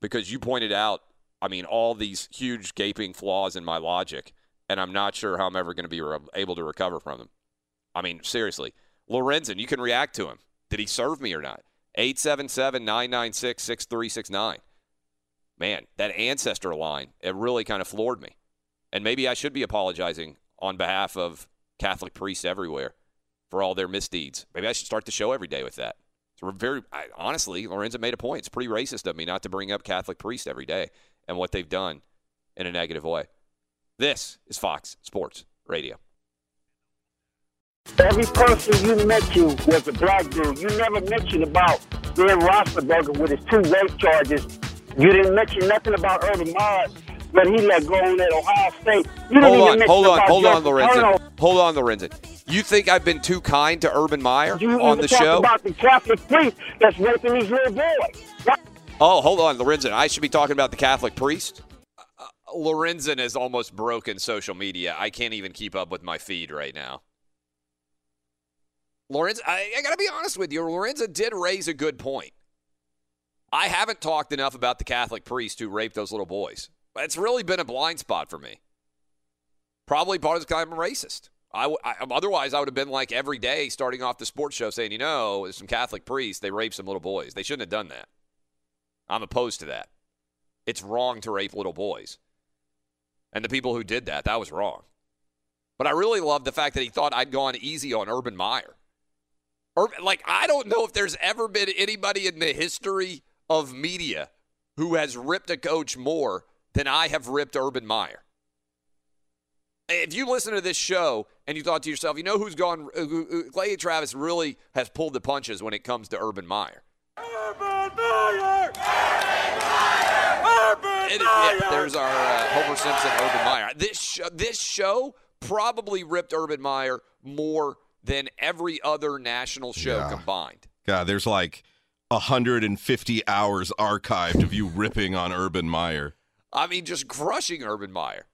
because you pointed out. I mean, all these huge gaping flaws in my logic, and I'm not sure how I'm ever going to be re- able to recover from them. I mean, seriously, Lorenzen, you can react to him. Did he serve me or not? 877 996 6369. Man, that ancestor line, it really kind of floored me. And maybe I should be apologizing on behalf of Catholic priests everywhere for all their misdeeds. Maybe I should start the show every day with that. It's very I, honestly, Lorenzo made a point. It's pretty racist of me not to bring up Catholic priests every day and what they've done in a negative way. This is Fox Sports Radio. Every person you mentioned was a black dude. You never mentioned about Ben Roethlisberger with his two rape charges. You didn't mention nothing about Urban Meyer that he let go on at Ohio State. You didn't Hold even on, mention hold on, hold on, Justin Lorenzen. Turner. Hold on, Lorenzen. You think I've been too kind to Urban Meyer You on even the talked show? about the Catholic priest that's raping these little boys. Oh, hold on, Lorenzen. I should be talking about the Catholic priest. Uh, Lorenzen has almost broken social media. I can't even keep up with my feed right now. Lorenz, I, I got to be honest with you. Lorenzen did raise a good point. I haven't talked enough about the Catholic priest who raped those little boys. It's really been a blind spot for me. Probably part of the time I'm a racist. I, I- otherwise, I would have been like every day starting off the sports show saying, you know, there's some Catholic priests, they raped some little boys. They shouldn't have done that. I'm opposed to that. It's wrong to rape little boys. And the people who did that, that was wrong. But I really love the fact that he thought I'd gone easy on Urban Meyer. Urban, like, I don't know if there's ever been anybody in the history of media who has ripped a coach more than I have ripped Urban Meyer. If you listen to this show and you thought to yourself, you know who's gone, who, Clay Travis really has pulled the punches when it comes to Urban Meyer. Urban Meyer! Urban Meyer! Urban it- yeah, there's our uh, Homer Simpson, Urban Meyer. This show, this show probably ripped Urban Meyer more than every other national show Yeah. combined. God, there's like 150 hours archived of you ripping on Urban Meyer. I mean, just crushing Urban Meyer.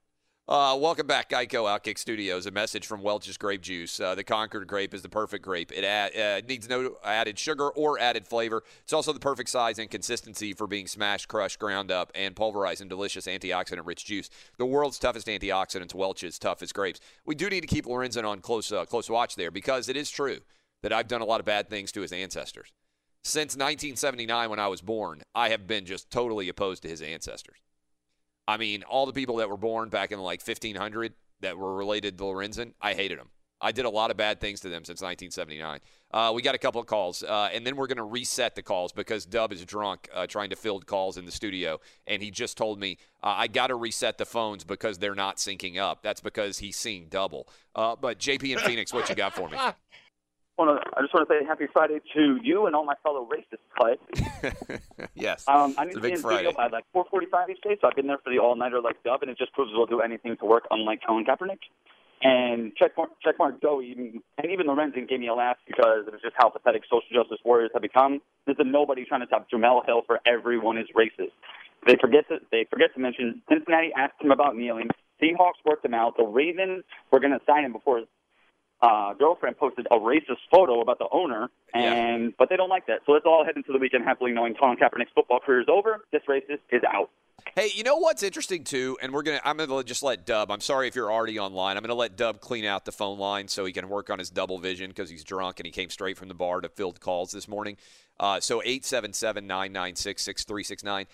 Uh, welcome back, Geico Outkick Studios. A message from Welch's Grape Juice. Uh, the Concord grape is the perfect grape. It add, uh, needs no added sugar or added flavor. It's also the perfect size and consistency for being smashed, crushed, ground up, and pulverized in delicious antioxidant-rich juice. The world's toughest antioxidants, Welch's toughest grapes. We do need to keep Lorenzen on close uh, close watch there because it is true that I've done a lot of bad things to his ancestors. Since 1979, when I was born, I have been just totally opposed to his ancestors. I mean, all the people that were born back in like 1500 that were related to Lorenzen, I hated them. I did a lot of bad things to them since 1979. Uh, we got a couple of calls, uh, and then we're going to reset the calls because Dub is drunk uh, trying to field calls in the studio, and he just told me uh, I got to reset the phones because they're not syncing up. That's because he's seeing double. Uh, but JP and Phoenix, what you got for me? Wanna- I just want to say happy Friday to you and all my fellow racists, Clay. yes, Um, I need to be in studio by like 4:45 each day, so I've been there for the all-nighter like Dub, and it just proves we'll do anything to work, unlike Colin Kaepernick. And checkmark, checkmark Joey, even, and even Lorenzen gave me a laugh because it was just how pathetic social justice warriors have become. There's a nobody trying to top Jemele Hill for everyone is racist. They forget to they forget to mention Cincinnati asked him about kneeling. Seahawks worked him out. The Ravens were going to sign him before uh, girlfriend posted a racist photo about the owner, and but they don't like that. So let's all head into the weekend happily knowing Colin Kaepernick's football career is over. This racist is out. Hey, you know what's interesting too, and we're gonna I'm gonna just let Dub. I'm sorry if you're already online. I'm gonna let Dub clean out the phone line so he can work on his double vision because he's drunk and he came straight from the bar to field calls this morning. Uh, so 877-996-6369.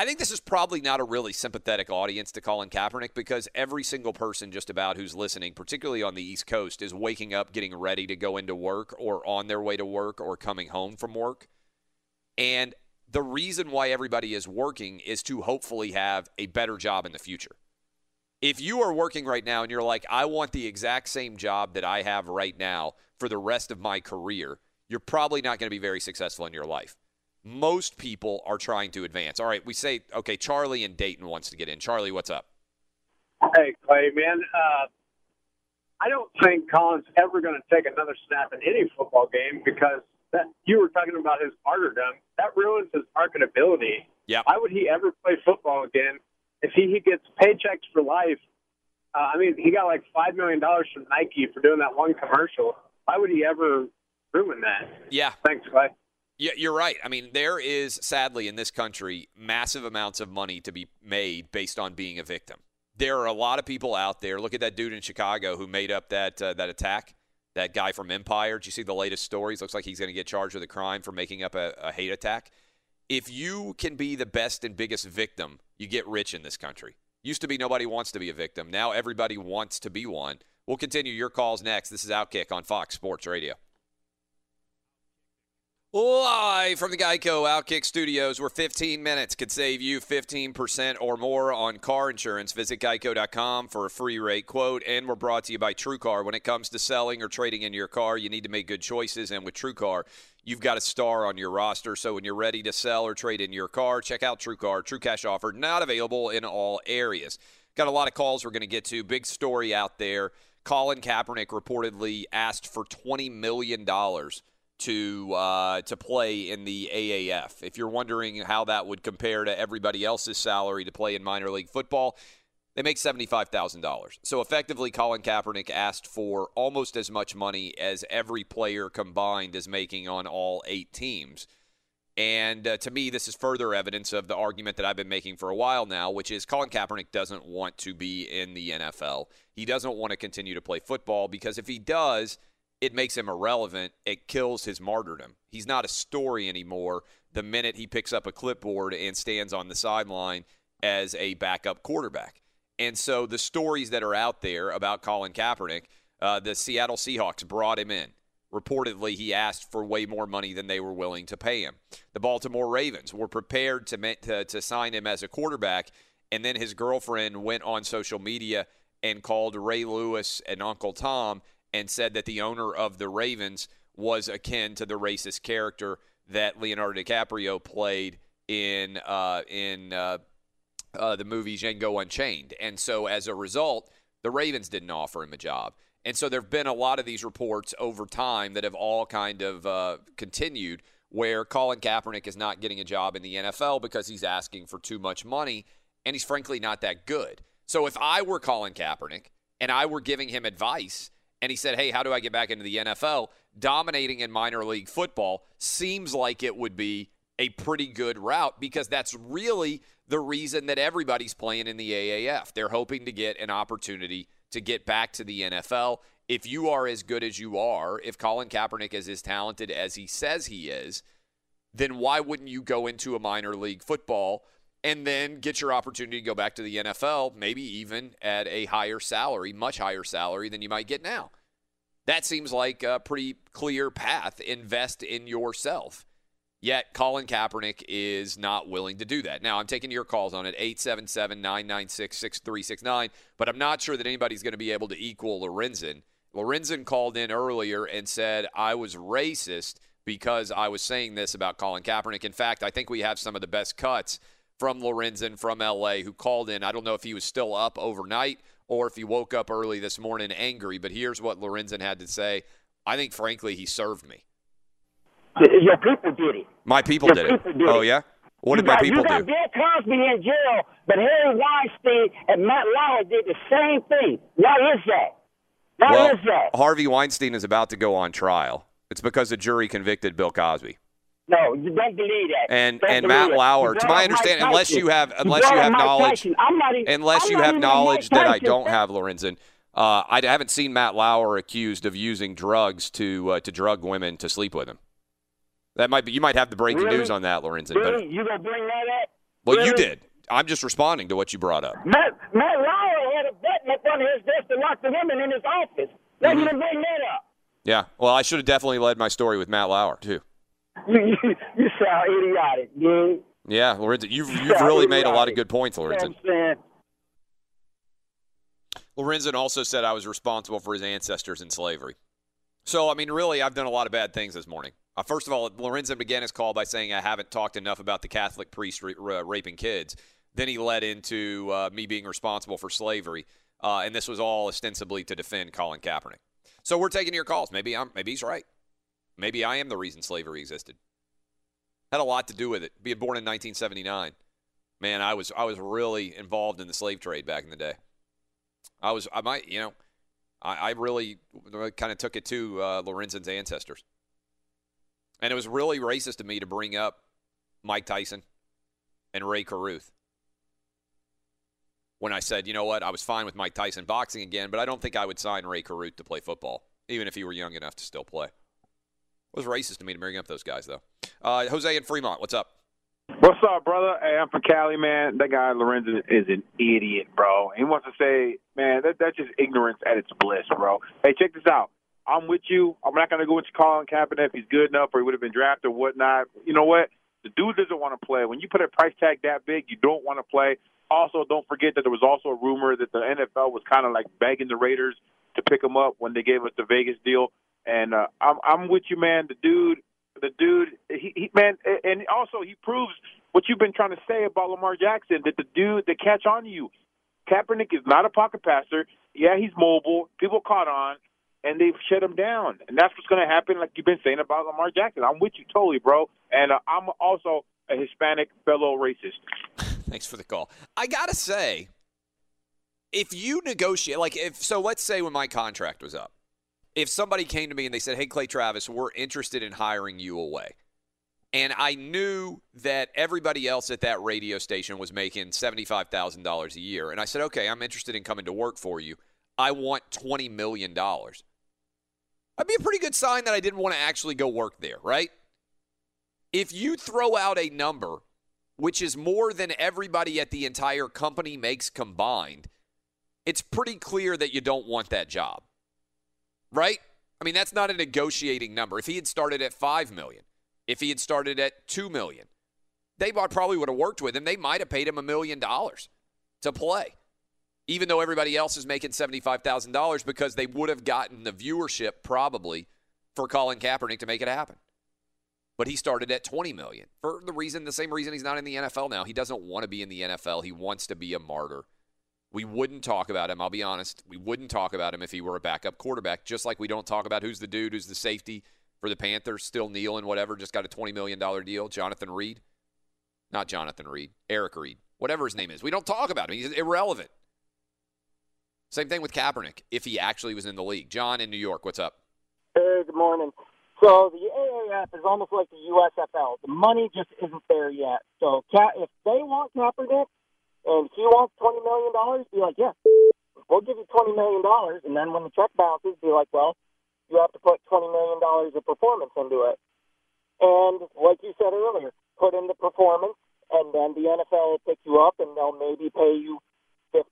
I think this is probably not a really sympathetic audience to Colin Kaepernick because every single person just about who's listening, particularly on the East Coast, is waking up, getting ready to go into work or on their way to work or coming home from work. And the reason why everybody is working is to hopefully have a better job in the future. If you are working right now and you're like, I want the exact same job that I have right now for the rest of my career, you're probably not going to be very successful in your life. Most people are trying to advance. All right, we say, okay, Charlie and Dayton wants to get in. Charlie, what's up? Hey, Clay, man. Uh, I don't think Colin's ever going to take another snap in any football game because that you were talking about his martyrdom. That ruins his marketability. Yeah. Why would he ever play football again if he, he gets paychecks for life Uh, I mean, he got like five million dollars from Nike for doing that one commercial. Why would he ever ruin that? Yeah. Thanks, Clay. Yeah, you're right. I mean, there is sadly in this country massive amounts of money to be made based on being a victim. There are a lot of people out there. Look at that dude in Chicago who made up that uh, that attack. That guy from Empire. Did you see the latest stories? Looks like he's going to get charged with a crime for making up a, a hate attack. If you can be the best and biggest victim, you get rich in this country. Used to be nobody wants to be a victim. Now everybody wants to be one. We'll continue your calls next. This is Outkick on Fox Sports Radio. Live from the Geico Outkick Studios, where 15 minutes could save you 15% or more on car insurance. Visit geico.com for a free rate quote. And we're brought to you by TrueCar. When it comes to selling or trading in your car, you need to make good choices. And with TrueCar, you've got a star on your roster. So when you're ready to sell or trade in your car, check out TrueCar. True cash offer, not available in all areas. Got a lot of calls we're going to get to. Big story out there. Colin Kaepernick reportedly asked for $20 million to uh, to play in the AAF. If you're wondering how that would compare to everybody else's salary to play in minor league football, they make $75,000. So effectively, Colin Kaepernick asked for almost as much money as every player combined is making on all eight teams. And uh, to me, this is further evidence of the argument that I've been making for a while now, which is Colin Kaepernick doesn't want to be in the NFL. He doesn't want to continue to play football because if he does, it makes him irrelevant. It kills his martyrdom. He's not a story anymore the minute he picks up a clipboard and stands on the sideline as a backup quarterback. And so the stories that are out there about Colin Kaepernick, uh, the Seattle Seahawks brought him in. Reportedly, he asked for way more money than they were willing to pay him. The Baltimore Ravens were prepared to, to, to sign him as a quarterback, and then his girlfriend went on social media and called Ray Lewis and Uncle Tom and said that the owner of the Ravens was akin to the racist character that Leonardo DiCaprio played in uh, in uh, uh, the movie Django Unchained. And so as a result, the Ravens didn't offer him a job. And so there have been a lot of these reports over time that have all kind of uh, continued where Colin Kaepernick is not getting a job in the NFL because he's asking for too much money and he's frankly not that good. So if I were Colin Kaepernick and I were giving him advice and he said, Hey, how do I get back into the NFL? Dominating in minor league football seems like it would be a pretty good route because that's really the reason that everybody's playing in the AAF. They're hoping to get an opportunity to get back to the NFL. If you are as good as you are, if Colin Kaepernick is as talented as he says he is, then why wouldn't you go into a minor league football and then get your opportunity to go back to the NFL, maybe even at a higher salary, much higher salary than you might get now. That seems like a pretty clear path. Invest in yourself. Yet Colin Kaepernick is not willing to do that. Now, I'm taking your calls on it 877 996 6369, but I'm not sure that anybody's going to be able to equal Lorenzen. Lorenzen called in earlier and said, I was racist because I was saying this about Colin Kaepernick. In fact, I think we have some of the best cuts from Lorenzen from LA who called in. I don't know if he was still up overnight or if he woke up early this morning angry, but here's what Lorenzen had to say. I think, frankly, he served me. Your people did it. My people did people it. did oh, yeah? What you did my got, people you got do? Bill Cosby in jail, but Harry Weinstein and Matt Lauer did the same thing. Why is that? Why well, is that? Harvey Weinstein is about to go on trial. It's because a jury convicted Bill Cosby. No, you don't believe that. And Don't and Matt. Lauer, to my understanding, unless you have unless you have Mike knowledge, I'm not even, unless you have knowledge that I don't have, Lorenzen. Uh, I haven't seen Matt Lauer accused of using drugs to uh, to drug women to sleep with him. That might be you might have the breaking Really? news on that, Lorenzen. Really? But You gonna bring that up? well, you did. I'm just responding to what you brought up. Matt, Matt Lauer had a button up under his desk to lock the women in his office. Now Mm-hmm. bring that up. Yeah. Well, I should have definitely led my story with Matt Lauer too. You, you, sound idiotic, dude. Yeah, Lorenzen, you've you've really made a lot of good points, Lorenzen. Lorenzen also said I was responsible for his ancestors in slavery. So, I mean, really, I've done a lot of bad things this morning. Uh, first of all, Lorenzen began his call by saying I haven't talked enough about the Catholic priest ra- ra- raping kids. Then he led into uh, me being responsible for slavery, uh, and this was all ostensibly to defend Colin Kaepernick. So we're taking your calls. Maybe I'm, maybe he's right. Maybe I am the reason slavery existed. Had a lot to do with it. Being born in 1979, man, I was I was really involved in the slave trade back in the day. I was, I might, you know, I, I really kind of took it to uh, Lorenzen's ancestors. And it was really racist of me to bring up Mike Tyson and Rae Carruth when I said, you know what, I was fine with Mike Tyson boxing again, but I don't think I would sign Rae Carruth to play football, even if he were young enough to still play. Was racist to me to bring up those guys, though. Uh, Jose in Fremont, what's up? What's up, brother? Hey, I'm from Cali, man. That guy Lorenzo is an idiot, bro. He wants to say, man, that, that's just ignorance at its bliss, bro. Hey, check this out. I'm with you. I'm not going to go into Colin Kaepernick if he's good enough or he would have been drafted or whatnot. You know what? The dude doesn't want to play. When you put a price tag that big, you don't want to play. Also, don't forget that there was also a rumor that the NFL was kind of like begging the Raiders to pick him up when they gave us the Vegas deal. And uh, I'm I'm with you, man. The dude, the dude, he, he man, and also he proves what you've been trying to say about Lamar Jackson that the dude that catch on you. Kaepernick is not a pocket passer. Yeah, he's mobile. People caught on, and they've shut him down. And that's what's going to happen, like you've been saying about Lamar Jackson. I'm with you totally, bro. And uh, I'm also a Hispanic fellow racist. Thanks for the call. I gotta say, if you negotiate, like if so, let's say when my contract was up, if somebody came to me and they said, "Hey, Clay Travis, we're interested in hiring you away," and I knew that everybody else at that radio station was making seventy-five thousand dollars a year, and I said, "Okay, I'm interested in coming to work for you. I want twenty million dollars." That'd be a pretty good sign that I didn't want to actually go work there, right? If you throw out a number which is more than everybody at the entire company makes combined, it's pretty clear that you don't want that job. Right? I mean, that's not a negotiating number. If he had started at 5 million, if he had started at 2 million, they probably would have worked with him. They might have paid him a million dollars to play. Even though everybody else is making $75,000 because they would have gotten the viewership probably for Colin Kaepernick to make it happen but he started at 20 million for the reason the same reason he's not in the NFL now. He doesn't want to be in the NFL. He wants to be a martyr. We wouldn't talk about him, I'll be honest. We wouldn't talk about him if he were a backup quarterback, just like we don't talk about who's the dude who's the safety for the Panthers, still kneeling, whatever, just got a $20 million deal. Jonathan Reid. Not Jonathan Reid, Eric Reid, whatever his name is. We don't talk about him. He's irrelevant. Same thing with Kaepernick, if he actually was in the league. John in New York, what's up? Hey, good morning. So the AAF is almost like the USFL. The money just isn't there yet. So if they want Kaepernick and he wants twenty million dollars, be like, yeah, we'll give you twenty million dollars. And then when the check bounces, be like, well, you have to put twenty million dollars of performance into it. And like you said earlier, put in the performance, and then the NFL will pick you up, and they'll maybe pay you 15,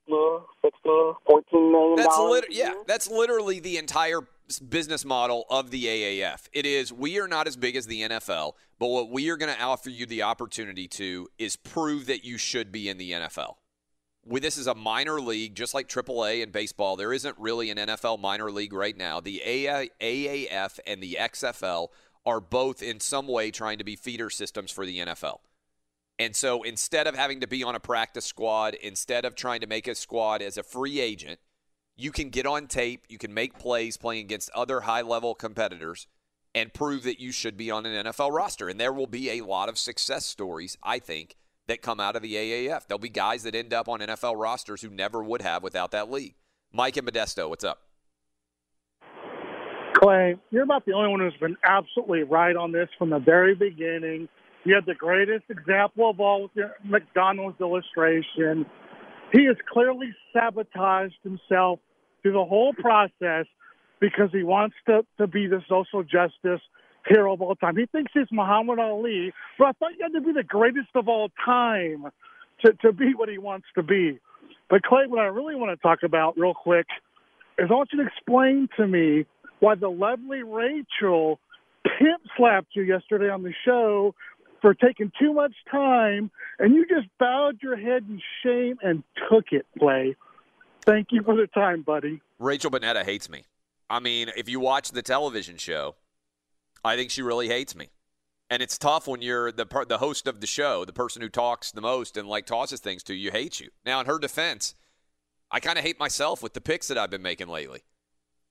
16, 14 million That's dollars. lit- yeah, that's literally the entire business model of the AAF. It is we are not as big as the NFL, but what we are going to offer you the opportunity to is prove that you should be in the NFL. With this is a minor league, just like AAA and baseball. There isn't really an NFL minor league right now. The AAF and the XFL are both in some way trying to be feeder systems for the NFL. And so instead of having to be on a practice squad, instead of trying to make a squad as a free agent, you can get on tape, you can make plays playing against other high level competitors and prove that you should be on an NFL roster. And there will be a lot of success stories, I think, that come out of the AAF. There'll be guys that end up on NFL rosters who never would have without that league. Mike and Modesto, what's up? Clay, you're about the only one who's been absolutely right on this from the very beginning. You had the greatest example of all with the McDonald's illustration. He has clearly sabotaged himself through the whole process because he wants to, to be the social justice hero of all time. He thinks he's Muhammad Ali, but I thought you had to be the greatest of all time to, to be what he wants to be. But Clay, what I really want to talk about real quick is I want you to explain to me why the lovely Rachel pimp slapped you yesterday on the show for taking too much time and you just bowed your head in shame and took it, Clay. Thank you for the time, buddy. Rachel Bonnetta hates me. I mean, if you watch the television show, I think she really hates me. And it's tough when you're the the host of the show, the person who talks the most and like tosses things to you, hates you. Now, in her defense, I kind of hate myself with the picks that I've been making lately.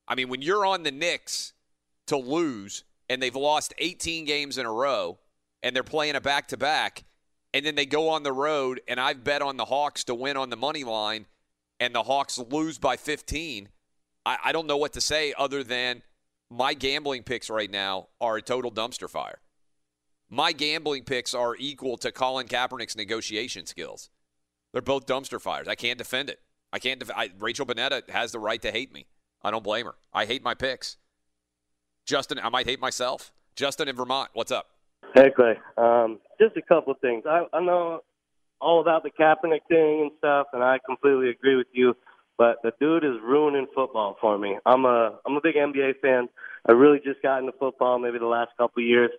I mean, when you're on the Knicks to lose and they've lost 18 games in a row and they're playing a back to back, and then they go on the road and I've bet on the Hawks to win on the money line and the Hawks lose by 15, I, I don't know what to say other than my gambling picks right now are a total dumpster fire. My gambling picks are equal to Colin Kaepernick's negotiation skills. They're both dumpster fires. I can't defend it. I can't. Def- I, Rachel Bonnetta has the right to hate me. I don't blame her. I hate my picks. Justin, I might hate myself. Justin in Vermont, what's up? Hey Clay, um, just a couple things. I, I know all about the Kaepernick thing and stuff, and I completely agree with you. But the dude is ruining football for me. I'm a I'm a big NBA fan. I really just got into football maybe the last couple of years.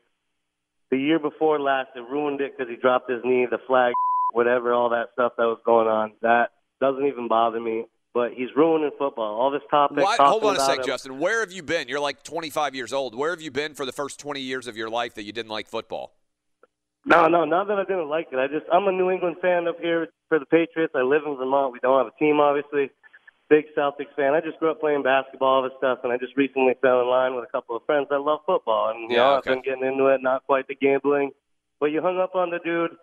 The year before last, it ruined it because he dropped his knee, the flag, whatever, all that stuff that was going on. That doesn't even bother me. But he's ruining football. All this topic. Why, hold on a sec, him- Justin. Where have you been? You're like 25 years old. Where have you been for the first 20 years of your life that you didn't like football? No, no, not that I didn't like it. I just I'm a New England fan up here for the Patriots. I live in Vermont. We don't have a team, obviously. Big Celtics fan. I just grew up playing basketball, all this stuff, and I just recently fell in line with a couple of friends that love football, and you Yeah, know okay. I've been getting into it. Not quite the gambling, but you hung up on the dude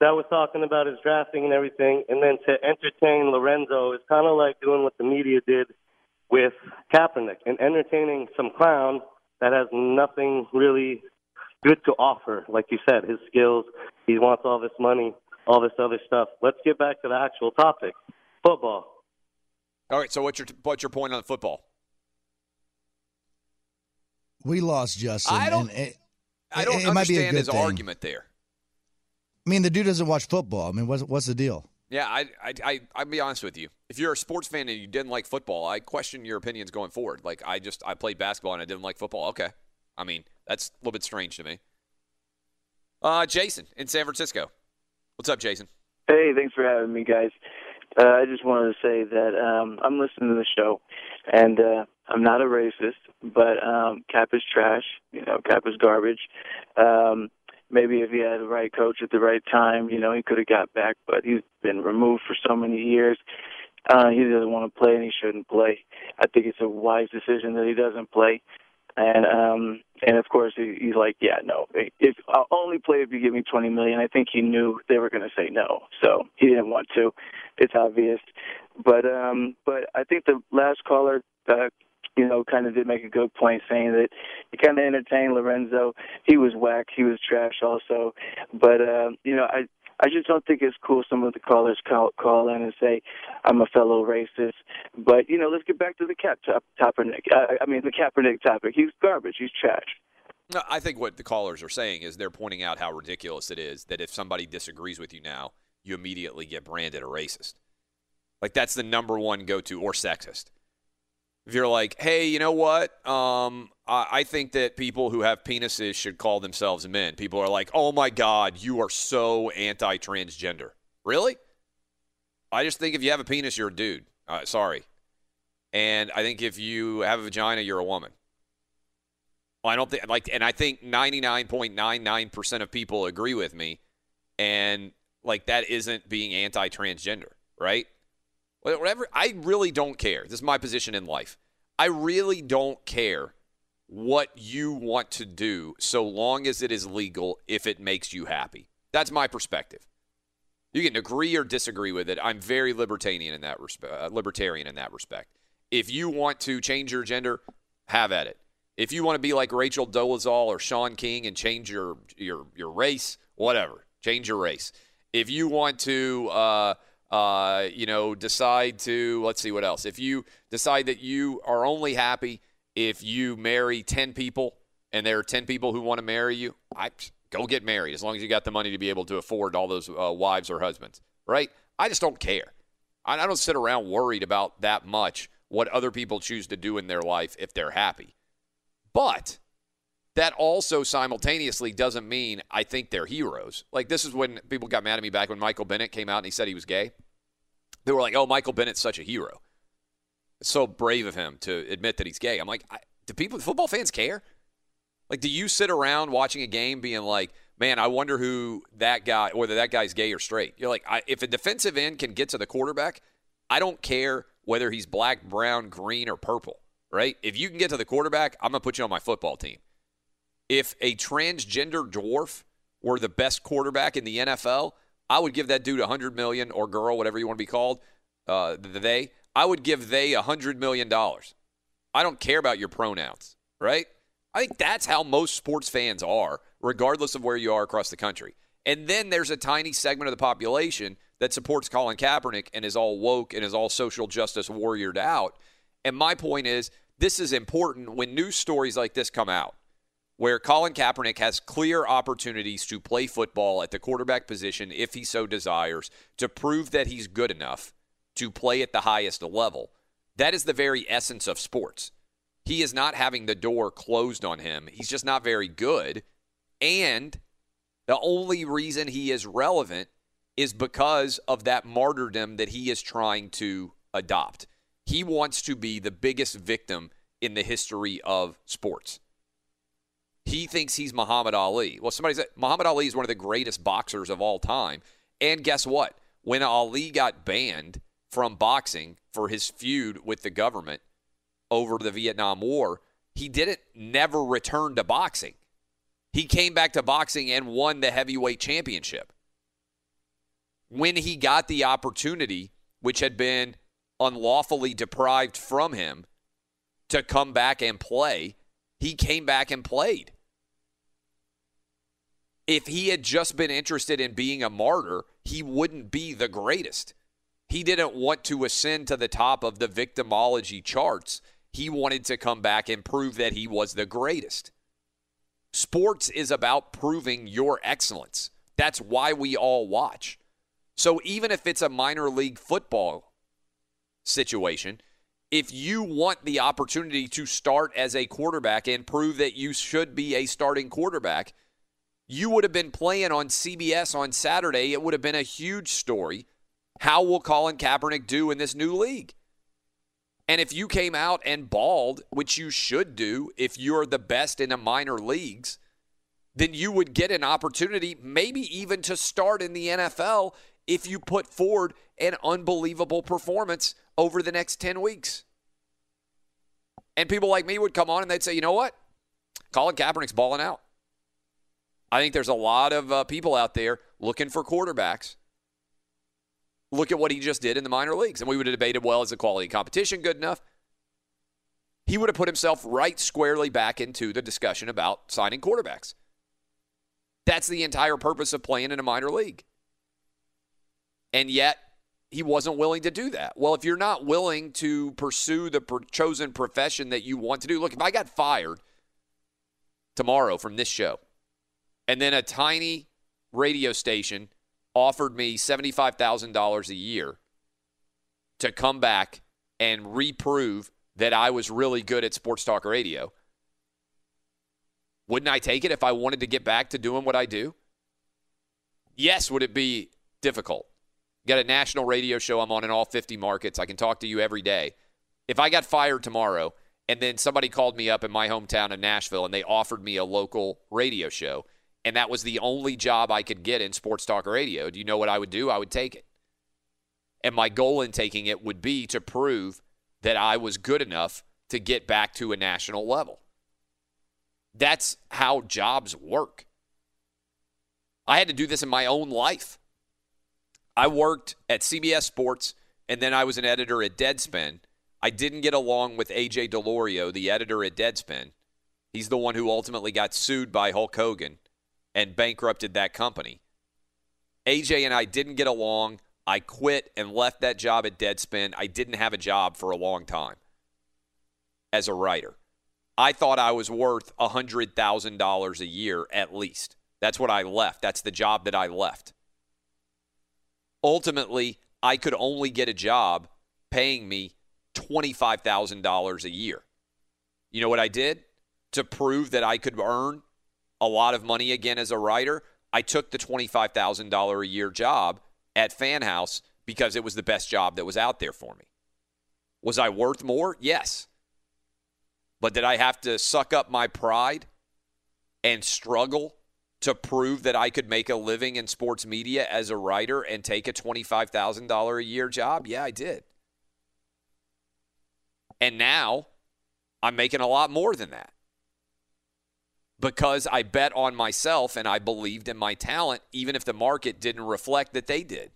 that was talking about his drafting and everything, and then to entertain Lorenzo is kind of like doing what the media did with Kaepernick and entertaining some clown that has nothing really good to offer. Like you said, his skills, he wants all this money, all this other stuff. Let's get back to the actual topic football. All right. So what's your what's your point on football? We lost Justin. I don't- and it, I don't it, it might be a understand good his thing. argument there. I mean, the dude doesn't watch football. I mean, what's what's the deal? Yeah, I, I, I, I'll be honest with you. If you're a sports fan and you didn't like football, I question your opinions going forward. Like, I just, I played basketball and I didn't like football. Okay. I mean, that's a little bit strange to me. Uh, Jason in San Francisco. What's up, Jason? Hey, thanks for having me, guys. Uh, I just wanted to say that um, I'm listening to the show, and uh, I'm not a racist, but um, Cap is trash. You know, Cap is garbage. Um, maybe if he had the right coach at the right time, you know, he could have got back. But he's been removed for so many years. Uh, he doesn't want to play, and he shouldn't play. I think it's a wise decision that he doesn't play. And um and of course he, he's like, yeah, no. If I'll only play if you give me 20 million. I think he knew they were going to say no, so he didn't want to. It's obvious. But um but I think the last caller uh you know, kind of did make a good point saying that he kind of entertained Lorenzo. He was whack. He was trash also. But, uh, you know, I I just don't think it's cool some of the callers call, call in and say, I'm a fellow racist. But, you know, let's get back to the Cap top, Kaepernick. Uh, I mean, the Kaepernick topic. He's garbage. He's trash. No, I think what the callers are saying is they're pointing out how ridiculous it is that if somebody disagrees with you now, you immediately get branded a racist. Like that's the number one go-to or sexist. If you're like, hey, you know what? Um, I, I think that people who have penises should call themselves men. People are like, oh my God, you are so anti-transgender. Really? I just think if you have a penis, you're a dude. Uh, sorry. And I think if you have a vagina, you're a woman. Well, I don't think like, and I think 99.99% of people agree with me, and like that isn't being anti-transgender, right? Whatever. I really don't care. This is my position in life. I really don't care what you want to do, so long as it is legal. If it makes you happy, that's my perspective. You can agree or disagree with it. I'm very libertarian in that respect. Uh, libertarian in that respect. If you want to change your gender, have at it. If you want to be like Rachel Dolezal or Shaun King and change your your your race, whatever, change your race. If you want to, uh, uh, you know, decide to let's see what else. If you decide that you are only happy if you marry ten people and there are ten people who want to marry you, I go get married as long as you got the money to be able to afford all those uh, wives or husbands, right? I just don't care. I, I don't sit around worried about that much what other people choose to do in their life if they're happy. But that also simultaneously doesn't mean I think they're heroes. Like this is when people got mad at me back when Michael Bennett came out and he said he was gay. They were like, "Oh, Michael Bennett's such a hero. It's so brave of him to admit that he's gay." I'm like, "Do people, football fans, care? Like, do you sit around watching a game being like, man, I wonder who that guy, whether that guy's gay or straight?" You're like, if a defensive end can get to the quarterback, I don't care whether he's black, brown, green, or purple. Right? If you can get to the quarterback, I'm gonna put you on my football team if a transgender dwarf were the best quarterback in the NFL, I would give that dude 100 million or girl, whatever you want to be called, uh, the they, I would give they a $100 million. I don't care about your pronouns, right? I think that's how most sports fans are, regardless of where you are across the country. And then there's a tiny segment of the population that supports Colin Kaepernick and is all woke and is all social justice warriored out. And my point is, this is important when news stories like this come out, where Colin Kaepernick has clear opportunities to play football at the quarterback position if he so desires, to prove that he's good enough to play at the highest level. That is the very essence of sports. He is not having the door closed on him. He's just not very good. And the only reason he is relevant is because of that martyrdom that he is trying to adopt. He wants to be the biggest victim in the history of sports. He thinks he's Muhammad Ali. Well, somebody said Muhammad Ali is one of the greatest boxers of all time. And guess what? When Ali got banned from boxing for his feud with the government over the Vietnam War, he didn't never return to boxing. He came back to boxing and won the heavyweight championship. When he got the opportunity, which had been unlawfully deprived from him, to come back and play, he came back and played. If he had just been interested in being a martyr, he wouldn't be the greatest. He didn't want to ascend to the top of the victimology charts. He wanted to come back and prove that he was the greatest. Sports is about proving your excellence. That's why we all watch. So even if it's a minor league football situation, if you want the opportunity to start as a quarterback and prove that you should be a starting quarterback, you would have been playing on CBS on Saturday. It would have been a huge story. How will Colin Kaepernick do in this new league? And if you came out and balled, which you should do if you're the best in the minor leagues, then you would get an opportunity, maybe even to start in the NFL if you put forward an unbelievable performance over the next 10 weeks. And people like me would come on and they'd say, you know what? Colin Kaepernick's balling out. I think there's a lot of uh, people out there looking for quarterbacks Look at what he just did in the minor leagues. And we would have debated, well, is the quality competition good enough? He would have put himself right squarely back into the discussion about signing quarterbacks. That's the entire purpose of playing in a minor league. And yet, he wasn't willing to do that. Well, if you're not willing to pursue the chosen profession that you want to do, look, if I got fired tomorrow from this show, and then a tiny radio station offered me $75,000 a year to come back and reprove that I was really good at sports talk radio, wouldn't I take it if I wanted to get back to doing what I do? Yes, would it be difficult? Got a national radio show I'm on in all 50 markets. I can talk to you every day. If I got fired tomorrow and then somebody called me up in my hometown of Nashville and they offered me a local radio show and that was the only job I could get in sports talk radio, do you know what I would do? I would take it. And my goal in taking it would be to prove that I was good enough to get back to a national level. That's how jobs work. I had to do this in my own life. I worked at CBS Sports and then I was an editor at Deadspin. I didn't get along with AJ Daulerio, the editor at Deadspin. He's the one who ultimately got sued by Hulk Hogan and bankrupted that company. AJ and I didn't get along. I quit and left that job at Deadspin. I didn't have a job for a long time as a writer. I thought I was worth $100,000 a year at least. That's what I left. That's the job that I left. Ultimately, I could only get a job paying me $25,000 a year. You know what I did? To prove that I could earn a lot of money again as a writer, I took the $25,000 a year job at Fan House because it was the best job that was out there for me. Was I worth more? Yes. But did I have to suck up my pride and struggle to prove that I could make a living in sports media as a writer and take a $25,000 a year job? Yeah, I did. And now I'm making a lot more than that because I bet on myself and I believed in my talent, even if the market didn't reflect that they did.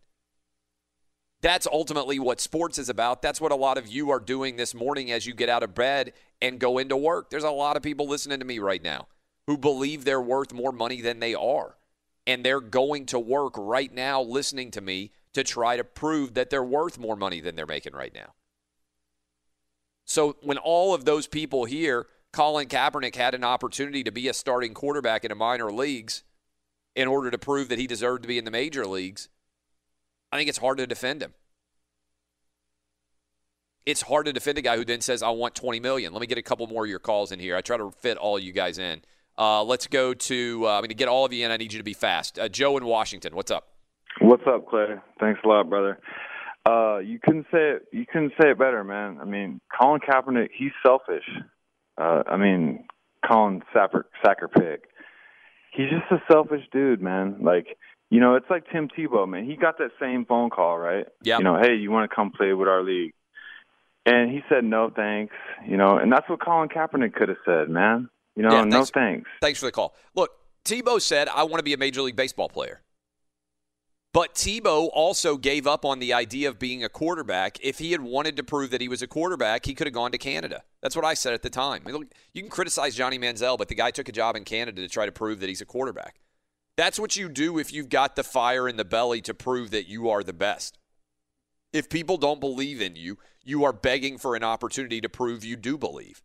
That's ultimately what sports is about. That's what a lot of you are doing this morning as you get out of bed and go into work. There's a lot of people listening to me right now who believe they're worth more money than they are. And they're going to work right now listening to me to try to prove that they're worth more money than they're making right now. So when all of those people here, Colin Kaepernick had an opportunity to be a starting quarterback in the minor leagues in order to prove that he deserved to be in the major leagues. I think it's hard to defend him. It's hard to defend a guy who then says, "I want 20 million. Let me get a couple more of your calls in here. I try to fit all you guys in. Uh, let's go to. Uh, I'm going to get all of you in. I need you to be fast. Uh, Joe in Washington. What's up? What's up, Clay? Thanks a lot, brother. Uh, you couldn't say it. You couldn't say it better, man. I mean, Colin Kaepernick. He's selfish. Uh, I mean, Colin Sacker, Sacker Pig. He's just a selfish dude, man. Like you know, it's like Tim Tebow, man. He got that same phone call, right? Yeah. You know, hey, you want to come play with our league? And he said no, thanks. You know, and that's what Colin Kaepernick could have said, man. You know, Yeah, no thanks. thanks. Thanks for the call. Look, Tebow said, I want to be a Major League Baseball player. But Tebow also gave up on the idea of being a quarterback. If he had wanted to prove that he was a quarterback, he could have gone to Canada. That's what I said at the time. I mean, look, you can criticize Johnny Manziel, but the guy took a job in Canada to try to prove that he's a quarterback. That's what you do if you've got the fire in the belly to prove that you are the best. If people don't believe in you, you are begging for an opportunity to prove you do believe.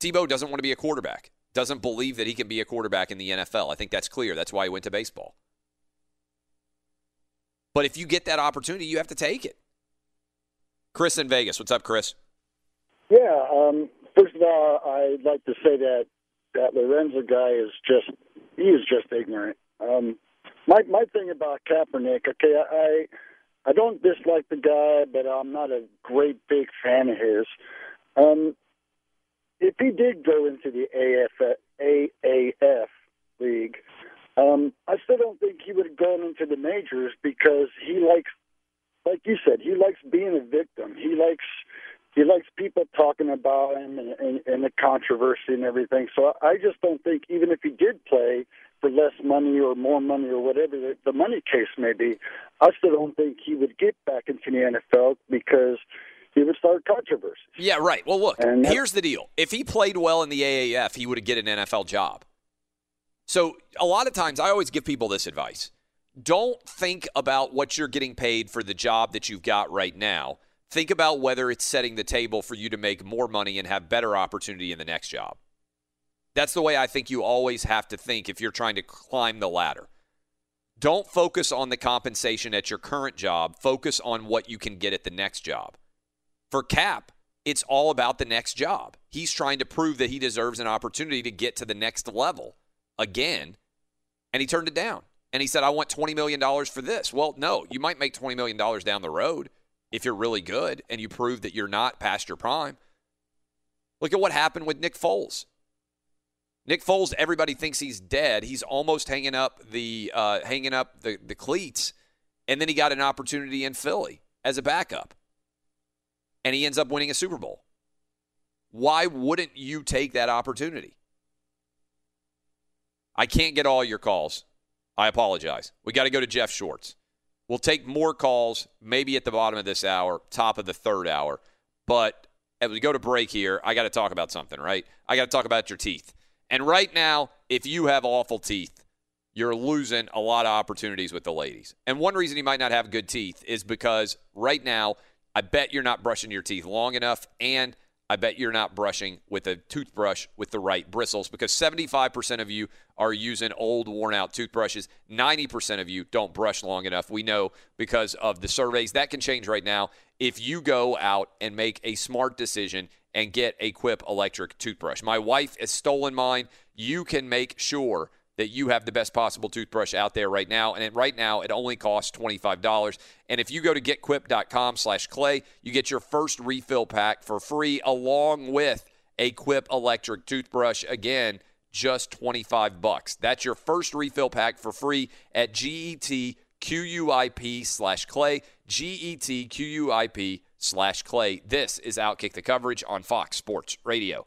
Tebow doesn't want to be a quarterback, doesn't believe that he can be a quarterback in the NFL. I think that's clear. That's why he went to baseball. But if you get that opportunity, you have to take it. Chris in Vegas. What's up, Chris? Yeah. Um, first of all, I'd like to say that that Lorenzo guy is just he is just ignorant. Um, my my thing about Kaepernick, okay, I I don't dislike the guy, but I'm not a great big fan of his. Um, if he did go into the AF, AAF league, um, I still don't think he would have gone into the majors because he likes, like you said, he likes being a victim. He likes he likes people talking about him and, and, and the controversy and everything. So I just don't think even if he did play for less money or more money or whatever the, the money case may be, I still don't think he would get back into the NFL because he would start controversy. Yeah, right. Well, look, And here's the deal. If he played well in the AAF, he would have get an NFL job. So, a lot of times, I always give people this advice don't think about what you're getting paid for the job that you've got right now. Think about whether it's setting the table for you to make more money and have better opportunity in the next job. That's the way I think you always have to think if you're trying to climb the ladder. Don't focus on the compensation at your current job, focus on what you can get at the next job. For Cap, it's all about the next job. He's trying to prove that he deserves an opportunity to get to the next level again, and he turned it down. And he said, I want $20 million for this. Well, no, you might make $20 million down the road if you're really good and you prove that you're not past your prime. Look at what happened with Nick Foles. Nick Foles, everybody thinks he's dead. He's almost hanging up the uh, hanging up the, the cleats, and then he got an opportunity in Philly as a backup, and he ends up winning a Super Bowl. Why wouldn't you take that opportunity? I can't get all your calls. I apologize. We got to go to Jeff Schwartz. We'll take more calls maybe at the bottom of this hour, top of the third hour. But as we go to break here, I got to talk about something, right? I got to talk about your teeth. And right now, if you have awful teeth, you're losing a lot of opportunities with the ladies. And one reason you might not have good teeth is because right now, I bet you're not brushing your teeth long enough, and I bet you're not brushing with a toothbrush with the right bristles because 75% of you are using old, worn out toothbrushes. 90% of you don't brush long enough. We know because of the surveys. That can change right now if you go out and make a smart decision and get a Quip electric toothbrush. My wife has stolen mine. You can make sure that you have the best possible toothbrush out there right now. And right now, it only costs $25. And if you go to getquip.com slash clay, you get your first refill pack for free along with a Quip electric toothbrush. Again, just 25 bucks. That's your first refill pack for free at GETQUIP slash clay, GETQUIP slash clay. This is Outkick the Coverage on Fox Sports Radio.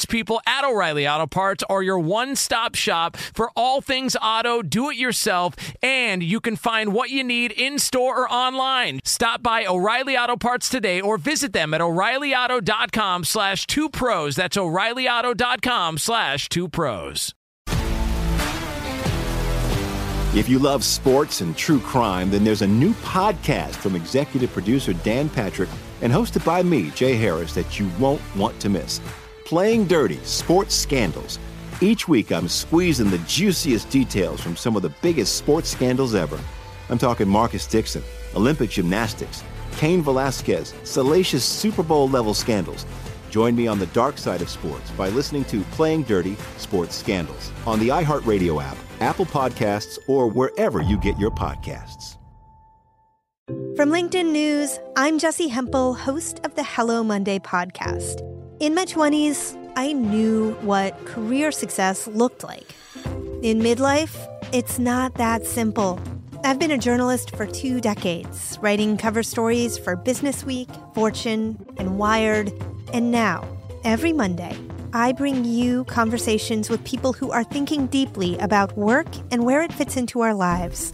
people at O'Reilly Auto Parts are your one stop shop for all things auto, do it yourself, and you can find what you need in store or online. Stop by O'Reilly Auto Parts today or visit them at o'ReillyAuto.com slash two pros. That's o'ReillyAuto.com slash two pros. If you love sports and true crime, then there's a new podcast from executive producer Dan Patrick and hosted by me, Jay Harris, that you won't want to miss. Playing Dirty Sports Scandals. Each week, I'm squeezing the juiciest details from some of the biggest sports scandals ever. I'm talking Marcus Dixon, Olympic gymnastics, Cain Velasquez, salacious Super Bowl level scandals. Join me on the dark side of sports by listening to Playing Dirty Sports Scandals on the iHeartRadio app, Apple Podcasts, or wherever you get your podcasts. From LinkedIn News, I'm Jesse Hempel, host of the Hello Monday podcast. In my 20s, I knew what career success looked like. In midlife, it's not that simple. I've been a journalist for two decades, writing cover stories for Business Week, Fortune, and Wired. And now, every Monday, I bring you conversations with people who are thinking deeply about work and where it fits into our lives.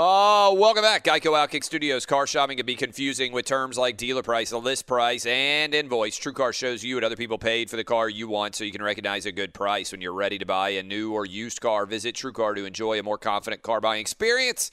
Oh, welcome back. Geico Outkick Studios. Car shopping can be confusing with terms like dealer price, list price, and invoice. TrueCar shows you what other people paid for the car you want so you can recognize a good price when you're ready to buy a new or used car. Visit TrueCar to enjoy a more confident car buying experience.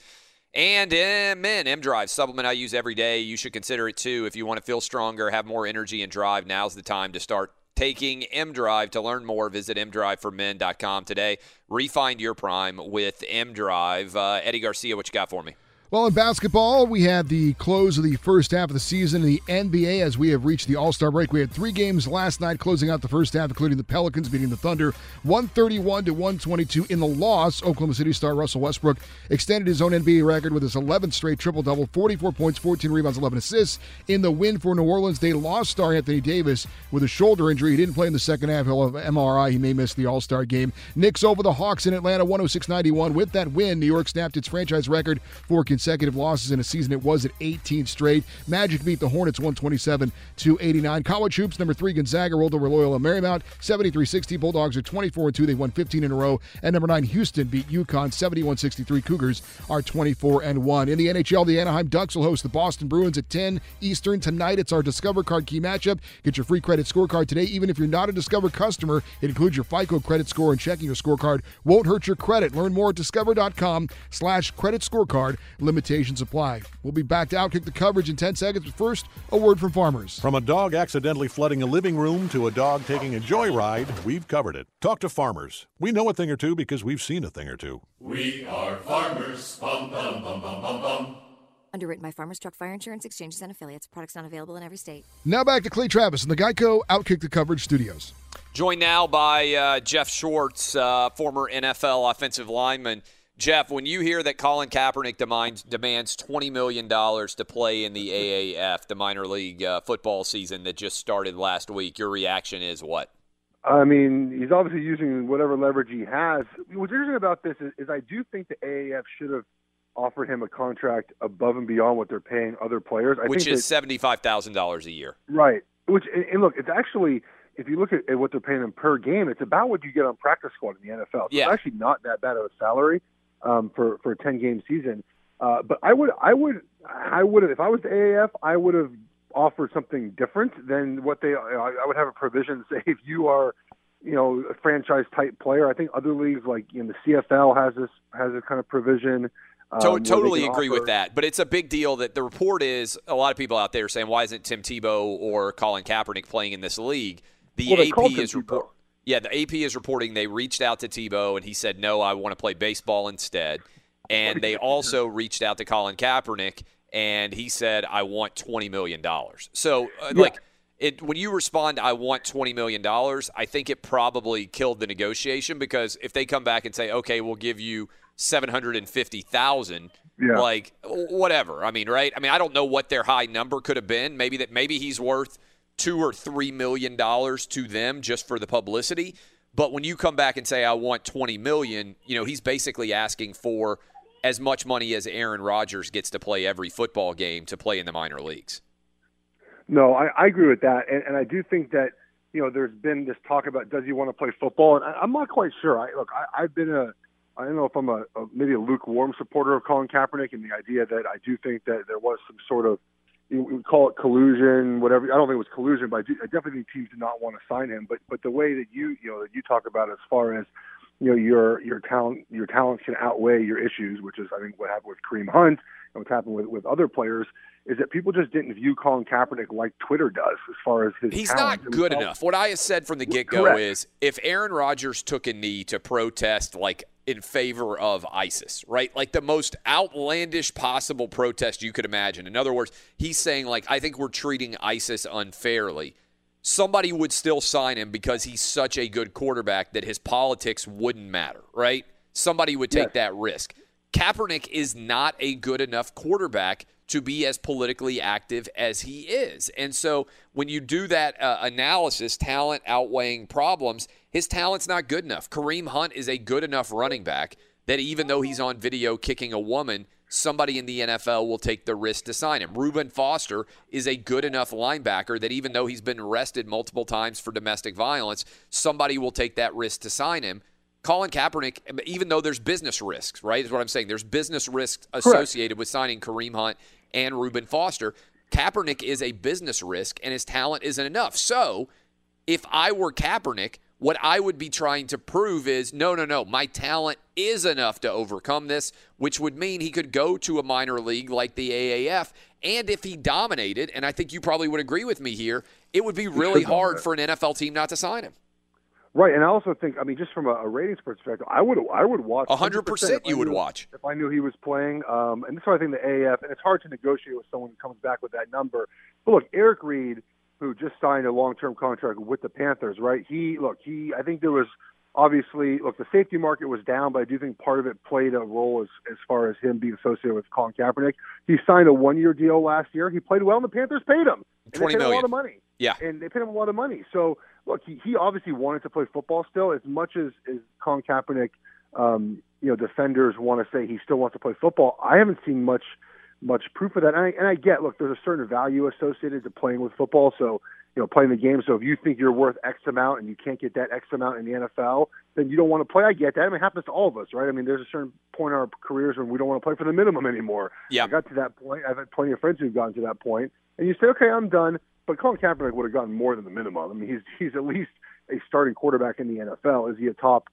And M M Drive supplement I use every day. You should consider it too if you want to feel stronger, have more energy, and drive. Now's the time to start taking M Drive. To learn more, visit mdriveformen.com today. Refine your prime with M Drive. Uh, Eddie Garcia, what you got for me? Well, in basketball, we had the close of the first half of the season in the NBA as we have reached the All Star break. We had three games last night closing out the first half, including the Pelicans beating the Thunder 131 to 122. In the loss, Oklahoma City star Russell Westbrook extended his own NBA record with his 11th straight triple double 44 points, 14 rebounds, 11 assists. In the win for New Orleans, they lost star Anthony Davis with a shoulder injury. He didn't play in the second half. He'll have MRI. He may miss the All Star game. Knicks over the Hawks in Atlanta 106 91. With that win, New York snapped its franchise record for consecutive losses in a season. It was at 18 straight. Magic beat the Hornets 127 to 89. College hoops number three Gonzaga rolled over Loyola Marymount 73-60. Bulldogs are 24 2. They won 15 in a row. And number nine Houston beat UConn 71-63. Cougars are 24 and one. In the NHL, the Anaheim Ducks will host the Boston Bruins at 10 Eastern tonight. It's our Discover Card key matchup. Get your free credit scorecard today, even if you're not a Discover customer. It includes your FICO credit score, and checking your scorecard won't hurt your credit. Learn more at discover.com slash credit scorecard. Limitations apply. We'll be back to outkick the coverage in 10 seconds, but first, a word from farmers. From a dog accidentally flooding a living room to a dog taking a joyride, we've covered it. Talk to farmers. We know a thing or two because we've seen a thing or two. We are farmers. Bum, bum, bum, bum, bum, bum. Underwritten by Farmers Truck Fire Insurance Exchanges and Affiliates. Products not available in every state. Now back to Clay Travis in the Geico Outkick the Coverage studios. Joined now by uh, Jeff Schwartz, uh, former NFL offensive lineman. Jeff, when you hear that Colin Kaepernick demands, demands $20 million to play in the AAF, the minor league uh, football season that just started last week, your reaction is what? I mean, he's obviously using whatever leverage he has. What's interesting about this is, is I do think the AAF should have offered him a contract above and beyond what they're paying other players. I Which think is seventy five thousand dollars a year. Right. Which and, look, it's actually if you look at, at what they're paying him per game, it's about what you get on practice squad in the NFL. So Yeah. It's actually not that bad of a salary um, for for a ten game season. Uh, but I would I would I would have if I was the AAF I would have offered something different than what they I would have a provision say if you are you know a franchise type player. I think other leagues like you know, the CFL has this has this kind of provision. um, To- totally agree offer- with that. But it's a big deal that the report is a lot of people out there saying, why isn't Tim Tebow or Colin Kaepernick playing in this league? The Well, AP is report. Yeah, the AP is reporting they reached out to Tebow and he said, no, I want to play baseball instead. And they also reached out to Colin Kaepernick and he said, I want $20 million. So, uh, Yeah. like, it, when you respond, I want $20 million, I think it probably killed the negotiation because if they come back and say, okay, we'll give you 750000 Yeah. like whatever. I mean, right? I mean, I don't know what their high number could have been. Maybe that maybe he's worth two or three million dollars to them just for the publicity. But when you come back and say I want twenty million, you know, he's basically asking for as much money as Aaron Rodgers gets to play every football game to play in the minor leagues. No, I, I agree with that, and, and I do think that you know there's been this talk about does he want to play football, and I, I'm not quite sure. I look, I, I've been a I don't know if I'm a, a maybe a lukewarm supporter of Colin Kaepernick, and the idea that I do think that there was some sort of we would call it collusion, whatever. I don't think it was collusion, but I, definitely think teams did not want to sign him. But but the way that you you know that you talk about as far as you know your your talent your talents can outweigh your issues, which is I think what happened with Kareem Hunt and what's happened with with other players is that people just didn't view Colin Kaepernick like Twitter does as far as his He's talent. not good enough. What I have said from the get go Correct. is if Aaron Rodgers took a knee to protest like in favor of ISIS, right? Like the most outlandish possible protest you could imagine. In other words, he's saying like I think we're treating ISIS unfairly. Somebody would still sign him because he's such a good quarterback that his politics wouldn't matter, right? Somebody would take that risk. Kaepernick is not a good enough quarterback to be as politically active as he is. And so when you do that uh, analysis, talent outweighing problems, his talent's not good enough. Kareem Hunt is a good enough running back that even though he's on video kicking a woman, somebody in the NFL will take the risk to sign him. Reuben Foster is a good enough linebacker that even though he's been arrested multiple times for domestic violence, somebody will take that risk to sign him. Colin Kaepernick, even though there's business risks, right? Is what I'm saying. There's business risks associated with signing Kareem Hunt and Reuben Foster. Kaepernick is a business risk, and his talent isn't enough. So, if I were Kaepernick, what I would be trying to prove is no, no, no, my talent is enough to overcome this, which would mean he could go to a minor league like the AAF. And if he dominated, and I think you probably would agree with me here, it would be really hard for an NFL team not to sign him. Right, and I also think, I mean, just from a, a ratings perspective, I would I would watch. Hundred 100% you would watch. if I knew he was playing. Um, and this is why I think the AAF, and it's hard to negotiate with someone who comes back with that number. But look, Eric Reed, who just signed a long-term contract with the Panthers, right? He look, he I think there was obviously look the safety market was down, but I do think part of it played a role as as far as him being associated with Colin Kaepernick. He signed a one-year deal last year. He played well, and the Panthers paid him. And they 20 paid him a lot of money. Yeah. and they paid him a lot of money. So look, he, he obviously wanted to play football still as much as as Colin Kaepernick um, you know defenders want to say he still wants to play football. I haven't seen much much proof of that. And I, and I get, look, there's a certain value associated to playing with football. So, you know, playing the game. So if you think you're worth X amount and you can't get that X amount in the NFL, then you don't want to play. I get that. I mean, it happens to all of us, right? I mean, there's a certain point in our careers when we don't want to play for the minimum anymore. Yeah. I got to that point. I've had plenty of friends who've gotten to that point, and you say, okay, I'm done. But Colin Kaepernick would have gotten more than the minimum. I mean, he's he's at least a starting quarterback in the NFL. Is he a top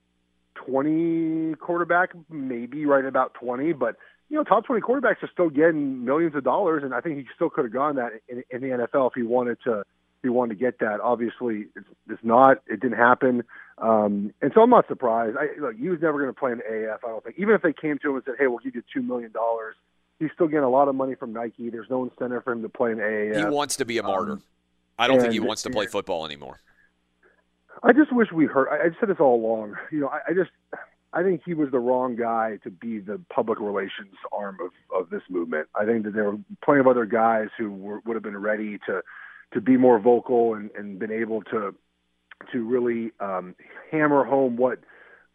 20 quarterback? Maybe right about 20, but you know, top 20 quarterbacks are still getting millions of dollars, and I think he still could have gone that in, in the NFL if he wanted to. If he wanted to get that, obviously, it's, it's not. It didn't happen, um, and so I'm not surprised. I, look, he was never going to play in the AF. I don't think. Even if they came to him and said, "Hey, we'll give you two million dollars," he's still getting a lot of money from Nike. There's no incentive for him to play in the AAF. He wants to be a martyr. Um, I don't think he wants to play football anymore. I just wish we heard. I, I've said this all along. You know, I, I just, I think he was the wrong guy to be the public relations arm of of this movement. I think that there were plenty of other guys who were, would have been ready to to be more vocal and and been able to to really um, hammer home what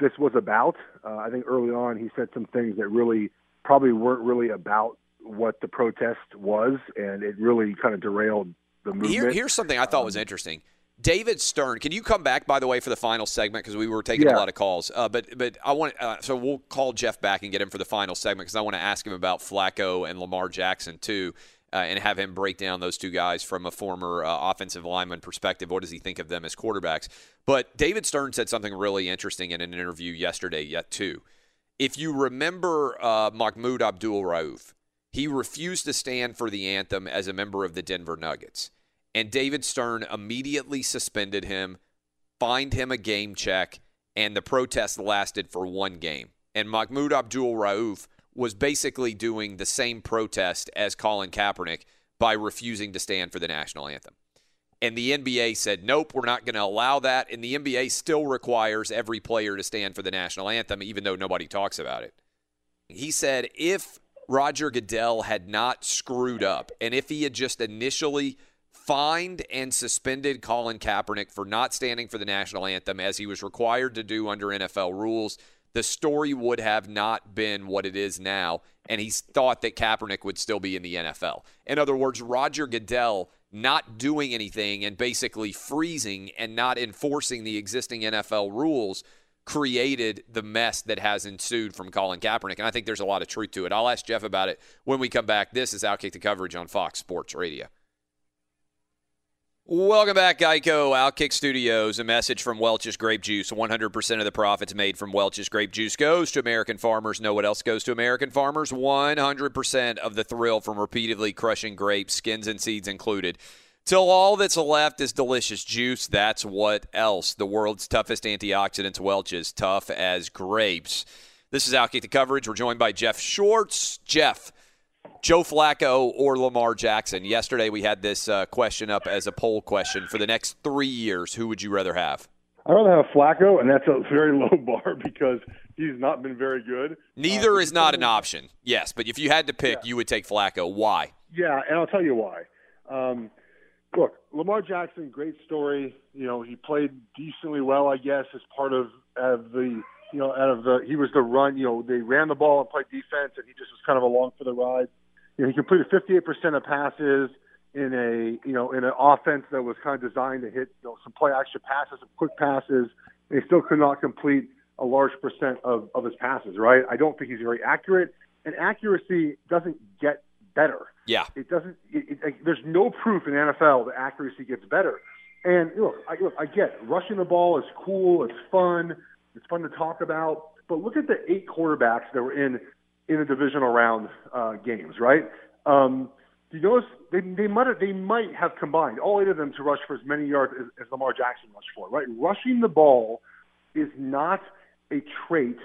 this was about. Uh, I think early on he said some things that really probably weren't really about what the protest was, and it really kind of derailed the movement. Here, here's something I thought was interesting. David Stern, can you come back by the way for the final segment because we were taking a lot of calls. Uh, but but I want uh, so we'll call Jeff back and get him for the final segment because I want to ask him about Flacco and Lamar Jackson too, uh, and have him break down those two guys from a former uh, offensive lineman perspective. What does he think of them as quarterbacks? But David Stern said something really interesting in an interview yesterday yet too. If you remember uh, Mahmoud Abdul Rauf, he refused to stand for the anthem as a member of the Denver Nuggets. And David Stern immediately suspended him, fined him a game check, and the protest lasted for one game. And Mahmoud Abdul Rauf was basically doing the same protest as Colin Kaepernick by refusing to stand for the national anthem. And the NBA said, nope, we're not going to allow that. And the NBA still requires every player to stand for the national anthem, even though nobody talks about it. He said if Roger Goodell had not screwed up and if he had just initially fined and suspended Colin Kaepernick for not standing for the national anthem as he was required to do under NFL rules, the story would have not been what it is now. And he thought that Kaepernick would still be in the NFL. In other words, Roger Goodell not doing anything and basically freezing and not enforcing the existing NFL rules created the mess that has ensued from Colin Kaepernick. And I think there's a lot of truth to it. I'll ask Jeff about it when we come back. This is Outkick the Coverage on Fox Sports Radio. Welcome back, Geico Outkick Studios. A message from Welch's Grape Juice. 100% of the profits made from Welch's Grape Juice goes to American farmers. Know what else goes to American farmers? 100% of the thrill from repeatedly crushing grapes, skins and seeds included. Till all that's left is delicious juice. That's what else. The world's toughest antioxidants, Welch's, tough as grapes. This is Outkick the Coverage. We're joined by Jeff Schwartz. Jeff, Joe Flacco or Lamar Jackson? Yesterday we had this uh, question up as a poll question. For the next three years, who would you rather have? I'd rather have Flacco, and that's a very low bar because he's not been very good. Neither is not an option. Yes, but if you had to pick, you would take Flacco. Why? Yeah, and I'll tell you why. Um, look, Lamar Jackson, great story. You know, he played decently well, I guess, as part of, of the you know out of the he was the run. You know, they ran the ball and played defense, and he just was kind of along for the ride. You know, he completed 58% of passes in a you know in an offense that was kind of designed to hit you know some play action passes, some quick passes. And he still could not complete a large percent of of his passes. Right? I don't think he's very accurate, and accuracy doesn't get better. Yeah. It doesn't. It, it, like, there's no proof in the NFL that accuracy gets better. And look, I, look, I get it. rushing the ball is cool. It's fun. It's fun to talk about. But look at the eight quarterbacks that were in in the divisional round uh, games, right? Um, you notice they they might have, they might have combined all eight of them to rush for as many yards as, as Lamar Jackson rushed for, right? Rushing the ball is not a trait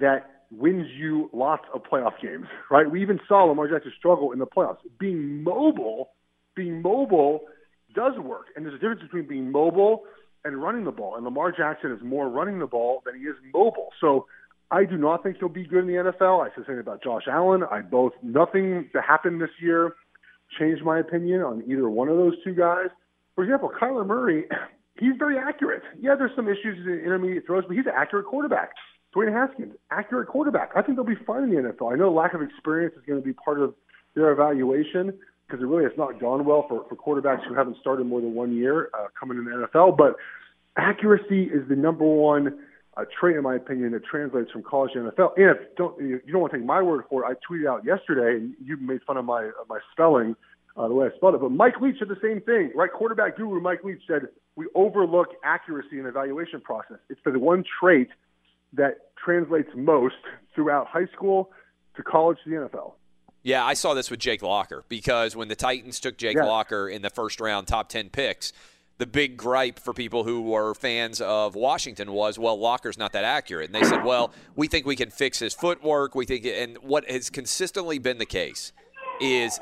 that wins you lots of playoff games, right? We even saw Lamar Jackson struggle in the playoffs. Being mobile, being mobile does work, and there's a difference between being mobile and running the ball. And Lamar Jackson is more running the ball than he is mobile. So I do not think he'll be good in the NFL. I said something about Josh Allen. I both nothing that happened this year changed my opinion on either one of those two guys. For example, Kyler Murray, he's very accurate. Yeah, there's some issues in intermediate throws, but he's an accurate quarterback Dwayne Haskins, accurate quarterback. I think they'll be fine in the NFL. I know lack of experience is going to be part of their evaluation because it really has not gone well for, for quarterbacks who haven't started more than one year uh, coming in the NFL. But accuracy is the number one uh, trait, in my opinion, that translates from college to NFL. And if don't you don't want to take my word for it, I tweeted out yesterday, and you made fun of my uh, my spelling uh, the way I spelled it. But Mike Leach said the same thing, right? Quarterback guru Mike Leach said we overlook accuracy in the evaluation process. It's the one trait that translates most throughout high school to college to the NFL. Yeah, I saw this with Jake Locker because when the Titans took Jake Yeah. Locker in the first round, top 10 picks, the big gripe for people who were fans of Washington was, well, Locker's not that accurate. And they said, well, we think we can fix his footwork. We think, and what has consistently been the case is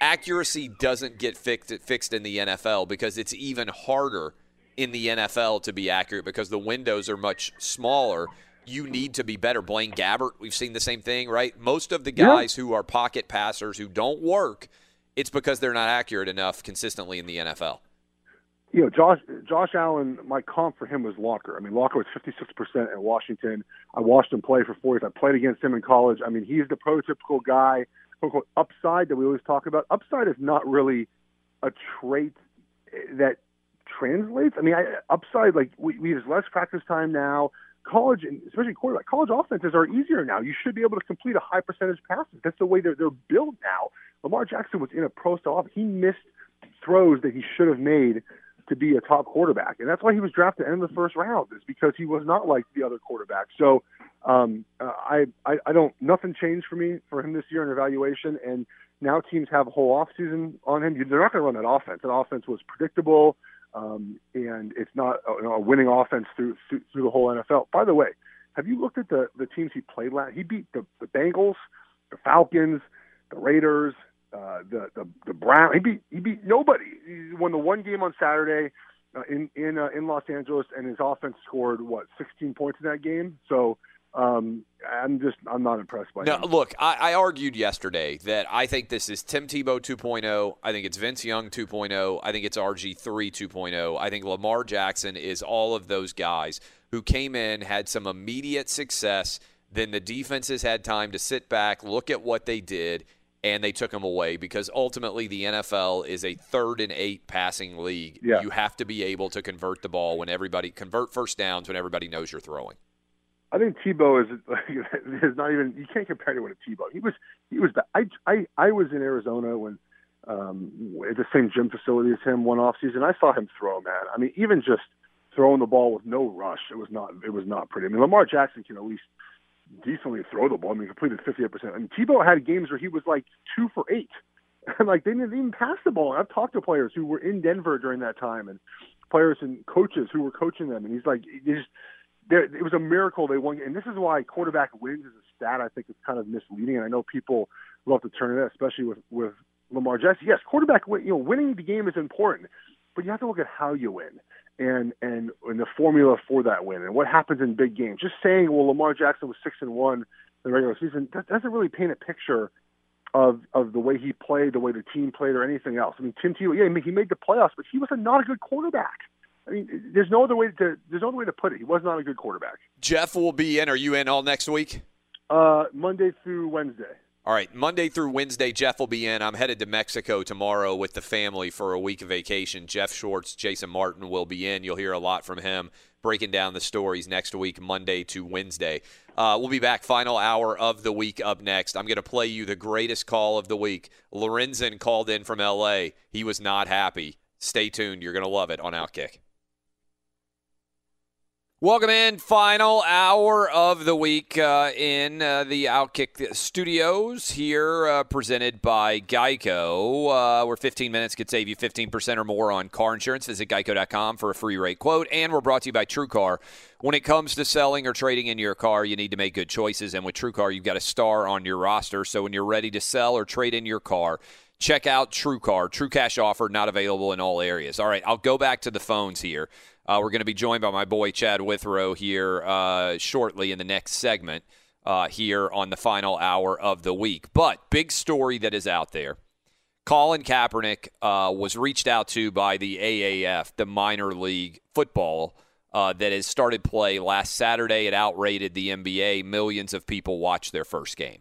accuracy doesn't get fixed, fixed in the NFL because it's even harder in the NFL to be accurate because the windows are much smaller. You need to be better. Blaine Gabbert, we've seen the same thing, right? Most of the Yeah. guys who are pocket passers who don't work, it's because they're not accurate enough consistently in the NFL. You know, Josh Josh Allen, my comp for him was Locker. I mean, Locker was 56% at Washington. I watched him play for four years. I played against him in college. I mean, he's the prototypical guy, quote unquote, upside that we always talk about. Upside is not really a trait that translates. I mean, I, upside, like, we, we have less practice time now. College, especially quarterback, college offenses are easier now. You should be able to complete a high percentage passes. That's the way they're, they're built now. Lamar Jackson was in a pro style. He missed throws that he should have made to be a top quarterback, and that's why he was drafted in the first round. Is because he was not like the other quarterbacks. So um, I, I I don't nothing changed for me for him this year in evaluation, and now teams have a whole off season on him. They're not going to run that offense. That offense was predictable, um, and it's not a, a winning offense through, through through the whole NFL. By the way, have you looked at the the teams he played last? He beat the the Bengals, the Falcons, the Raiders, uh, the the the Brown. He beat he beat nobody. He won the one game on Saturday uh, in in uh, in Los Angeles, and his offense scored what 16 points in that game. So um, I'm just I'm not impressed by No, him. look, I, I argued yesterday that I think this is Tim Tebow 2.0. I think it's Vince Young 2.0. I think it's RG3 2.0. I think Lamar Jackson is all of those guys who came in, had some immediate success. Then the defenses had time to sit back, look at what they did, and they took him away because ultimately the NFL is a third and eight passing league. Yeah. You have to be able to convert the ball when everybody convert first downs when everybody knows you're throwing. I think Tebow is is not even you can't compare anyone to Tebow. He was he was ba- I I I was in Arizona when um at the same gym facility as him one off season. I saw him throw, man. I mean, even just throwing the ball with no rush, it was not it was not pretty. I mean, Lamar Jackson can at least decently throw the ball. I mean, completed fifty eight percent. I mean, Tebow had games where he was like two for eight. And like they didn't even pass the ball. And I've talked to players who were in Denver during that time and players and coaches who were coaching them and he's like they just it was a miracle they won. And this is why quarterback wins as a stat. I think is kind of misleading. And I know people love to turn that, especially with with Lamar Jackson. Yes, quarterback, you know, winning the game is important, but you have to look at how you win and and and the formula for that win and what happens in big games. Just saying, well, Lamar Jackson was six and one in the regular season, that doesn't really paint a picture of of the way he played, the way the team played, or anything else. I mean, Tim Tebow, yeah, I mean, he made the playoffs, but he was a not a good quarterback. I mean, there's no other way to there's no other way to put it. He was not a good quarterback. Jeff will be in. Are you in all next week? Uh, Monday through Wednesday. All right, Monday through Wednesday, Jeff will be in. I'm headed to Mexico tomorrow with the family for a week of vacation. Jeff Schwartz, Jason Martin will be in. You'll hear a lot from him breaking down the stories next week, Monday to Wednesday. Uh, we'll be back, final hour of the week up next. I'm going to play you the greatest call of the week. Lorenzen called in from LA. He was not happy. Stay tuned. You're going to love it on Outkick. Welcome in, final hour of the week uh, in uh, the Outkick studios here, uh, presented by Geico, uh, where 15 minutes could save you 15% or more on car insurance. Visit geico.com for a free rate quote. And we're brought to you by TrueCar. When it comes to selling or trading in your car, you need to make good choices. And with TrueCar, you've got a star on your roster. So when you're ready to sell or trade in your car, check out TrueCar. True cash offer not available in all areas. All right, I'll go back to the phones here. Uh, we're going to be joined by my boy Chad Withrow here uh, shortly in the next segment uh, here on the final hour of the week. But big story that is out there. Colin Kaepernick uh, was reached out to by the AAF, the minor league football uh, that has started play last Saturday. It outrated the NBA. Millions of people watched their first game.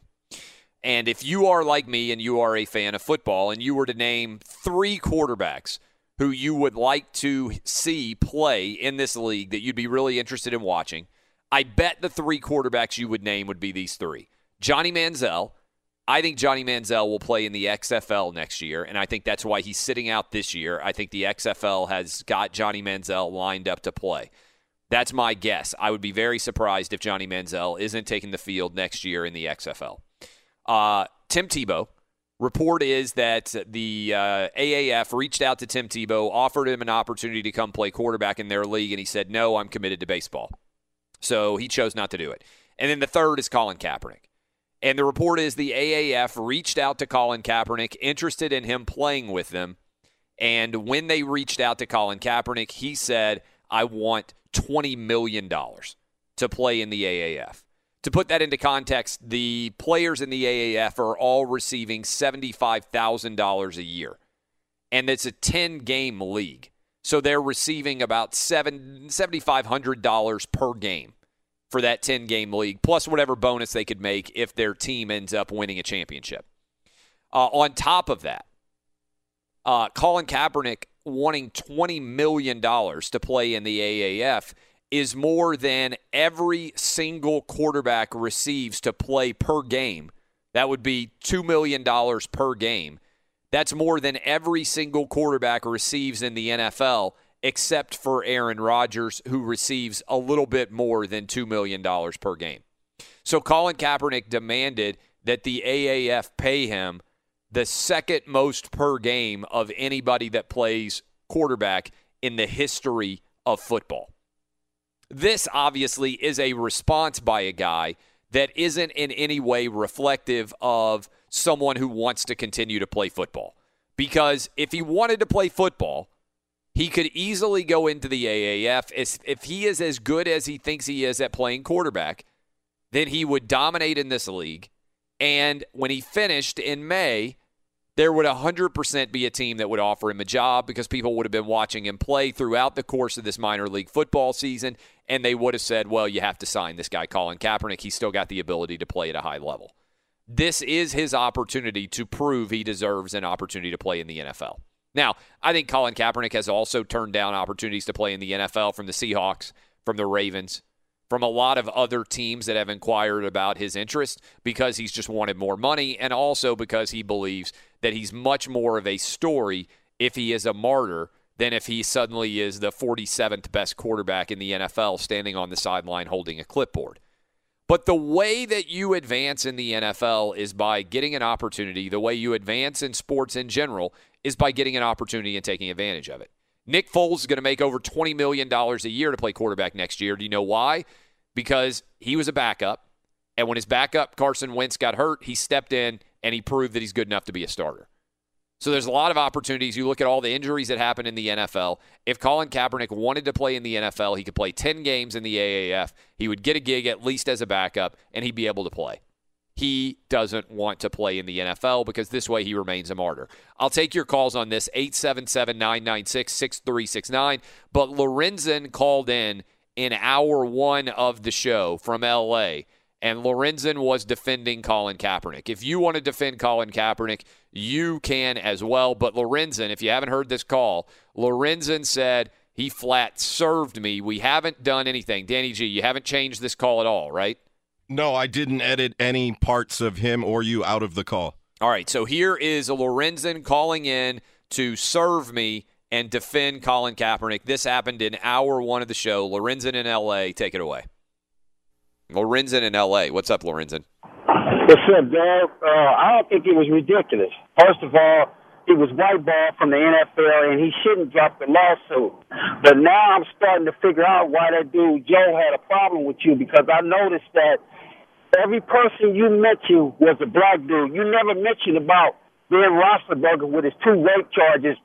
And if you are like me and you are a fan of football and you were to name three quarterbacks who you would like to see play in this league that you'd be really interested in watching, I bet the three quarterbacks you would name would be these three Johnny Manziel. I think Johnny Manziel will play in the XFL next year, and I think that's why he's sitting out this year. I think the XFL has got Johnny Manziel lined up to play. That's my guess. I would be very surprised if Johnny Manziel isn't taking the field next year in the XFL. Uh, Tim Tebow. Report is that the uh, AAF reached out to Tim Tebow, offered him an opportunity to come play quarterback in their league, and he said, No, I'm committed to baseball. So he chose not to do it. And then the third is Colin Kaepernick. And the report is the AAF reached out to Colin Kaepernick, interested in him playing with them. And when they reached out to Colin Kaepernick, he said, I want $20 million to play in the AAF. To put that into context, the players in the AAF are all receiving $75,000 a year. And it's a 10 game league. So they're receiving about seven, $7,500 per game for that 10 game league, plus whatever bonus they could make if their team ends up winning a championship. Uh, on top of that, uh, Colin Kaepernick wanting $20 million to play in the AAF is more than every single quarterback receives to play per game. That would be $2 million per game. That's more than every single quarterback receives in the NFL, except for Aaron Rodgers, who receives a little bit more than $2 million per game. So Colin Kaepernick demanded that the AAF pay him the second most per game of anybody that plays quarterback in the history of football. This obviously is a response by a guy that isn't in any way reflective of someone who wants to continue to play football. Because if he wanted to play football, he could easily go into the AAF. If he is as good as he thinks he is at playing quarterback, then he would dominate in this league. And when he finished in May, there would 100% be a team that would offer him a job because people would have been watching him play throughout the course of this minor league football season, and they would have said, well, you have to sign this guy, Colin Kaepernick. He's still got the ability to play at a high level. This is his opportunity to prove he deserves an opportunity to play in the NFL. Now, I think Colin Kaepernick has also turned down opportunities to play in the NFL from the Seahawks, from the Ravens, from a lot of other teams that have inquired about his interest because he's just wanted more money and also because he believes that he's much more of a story if he is a martyr than if he suddenly is the 47th best quarterback in the NFL standing on the sideline holding a clipboard. But the way that you advance in the NFL is by getting an opportunity. The way you advance in sports in general is by getting an opportunity and taking advantage of it. Nick Foles is going to make over $20 million a year to play quarterback next year. Do you know why? Because he was a backup. And when his backup, Carson Wentz, got hurt, he stepped in and he proved that he's good enough to be a starter. So there's a lot of opportunities. You look at all the injuries that happen in the NFL. If Colin Kaepernick wanted to play in the NFL, he could play 10 games in the AAF. He would get a gig at least as a backup, and he'd be able to play. He doesn't want to play in the NFL because this way he remains a martyr. I'll take your calls on this 877 996 6369. But Lorenzen called in in hour one of the show from LA and Lorenzen was defending Colin Kaepernick. If you want to defend Colin Kaepernick, you can as well. But Lorenzen, if you haven't heard this call, Lorenzen said he flat served me. We haven't done anything. Danny G, you haven't changed this call at all, right? No, I didn't edit any parts of him or you out of the call. All right, so here is a Lorenzen calling in to serve me and defend Colin Kaepernick. This happened in hour one of the show. Lorenzen in LA, take it away. Lorenzen in L.A. What's up, Lorenzen? What's up, Dad? Uh, I don't think it was ridiculous. First of all, it was white ball from the NFL, and he shouldn't drop the lawsuit. But now I'm starting to figure out why that dude Joe had a problem with you because I noticed that every person you mentioned was a black dude. You never mentioned about Ben Roethlisberger with his two rape charges.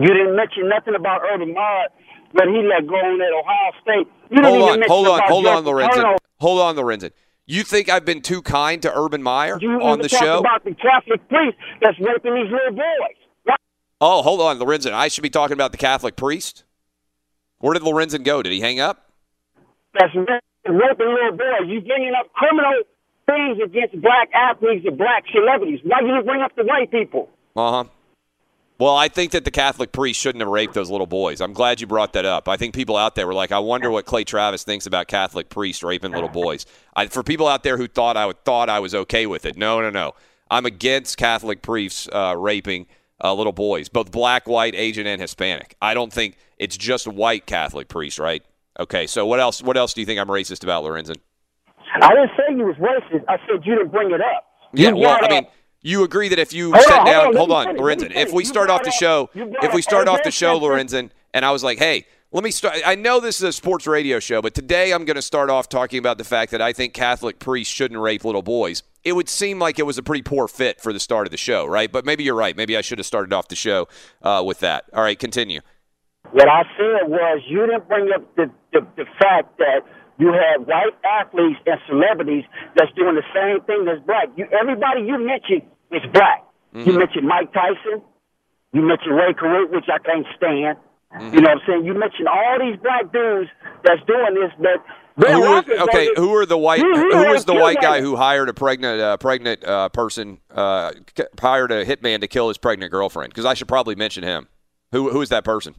You didn't mention nothing about Urban Meyer when he let go on at Ohio State. You hold on, hold on, hold on, Lorenzen. Hold on, Lorenzen. You think I've been too kind to Urban Meyer you on the show? about the Catholic priest that's raping these little boys. Oh, hold on, Lorenzen. I should be talking about the Catholic priest. Where did Lorenzen go? Did he hang up? that's raping little boys. You bringing up criminal things against black athletes and black celebrities. Why do you bring up the white people? Uh huh. Well, I think that the Catholic priest shouldn't have raped those little boys. I'm glad you brought that up. I think people out there were like, I wonder what Clay Travis thinks about Catholic priests raping little boys. I, for people out there who thought I would, thought I was okay with it, no, no, no. I'm against Catholic priests uh, raping uh, little boys, both black, white, Asian, and Hispanic. I don't think it's just white Catholic priests, right? Okay, so what else? What else do you think I'm racist about, Lorenzen? I didn't say you was racist. I said you didn't bring it up. Yeah, You well, brought I mean, you agree that if you Hold sat on, hold down, on, hold on, let me Lorenzen, if we start off the show, up- you brought if we start off the show, Lorenzen, and I was like, hey, let me start. I know this is a sports radio show, but today I'm going to start off talking about the fact that I think Catholic priests shouldn't rape little boys. It would seem like it was a pretty poor fit for the start of the show, right? But maybe you're right. Maybe I should have started off the show uh, with that. All right, continue. What I said was you didn't bring up the, the, the fact that you have white athletes and celebrities that's doing the same thing as black. You, everybody you mentioned is black. Mm-hmm. You mentioned Mike Tyson. You mentioned Rae Carruth, which I can't stand. Mm-hmm. You know what I'm saying? You mentioned all these black dudes that's doing this, but Who are, okay, who are the white? Who had the white guy who hired a pregnant uh, pregnant uh, person? Uh, hired a hitman to kill his pregnant girlfriend? Because I should probably mention him. Who who is that person?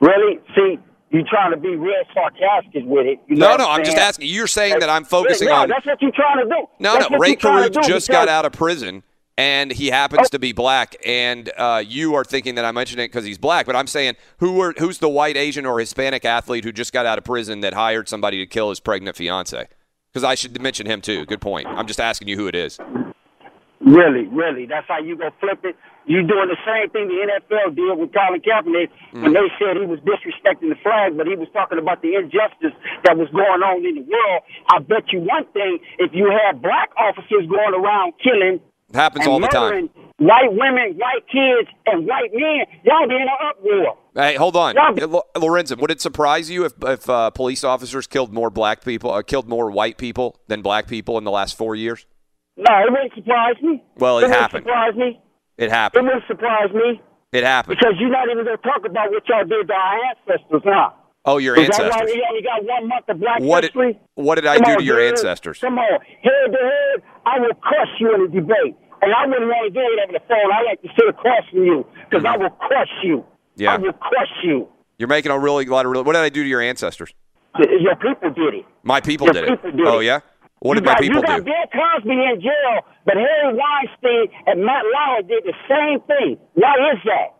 Really? See, you trying to be real sarcastic with it. You know No, no, I'm just asking. You're saying that I'm focusing no, on. That's what you're trying to do. No, That's no. Ray you're Carruth just got out of prison, and he happens to be black. And uh, you are thinking that I mentioned it because he's black, but I'm saying who are who's the white, Asian, or Hispanic athlete who just got out of prison that hired somebody to kill his pregnant fiance? Because I should mention him too. Good point. I'm just asking you who it is. Really, really. That's how you gonna flip it. You doing the same thing the NFL did with Colin Kaepernick when they said he was disrespecting the flag, but he was talking about the injustice that was going on in the world. I bet you one thing: if you had black officers going around killing, it Happens all the time. white women, white kids, and white men, y'all be in an uproar. Hey, hold on, Yeah. Lo- Lorenzen. Would it surprise you if if uh, police officers killed more black people, uh, killed more white people than black people in the last four years? No, it wouldn't surprise me. Well, it wouldn't happened. Surprise me. It happened. It wouldn't surprise me It happened. because you're not even gonna talk about what y'all did to our ancestors, huh? Oh, your Is that why ancestors. we only got one month of black What did, history? what did I Come do on, to your ancestors? Come on, head to head, I will crush you in a debate. And I wouldn't want to do it over the phone. I like to sit across from you because I mm-hmm. will crush you. Yeah. I will crush you. You're making a really lot of really. What did I do to your ancestors? Your people did it. My people Your did it. did oh it. yeah. What you did my got, people you got do? Bill Cosby in jail, but Harry Weinstein and Matt Lauer did the same thing. Why is that?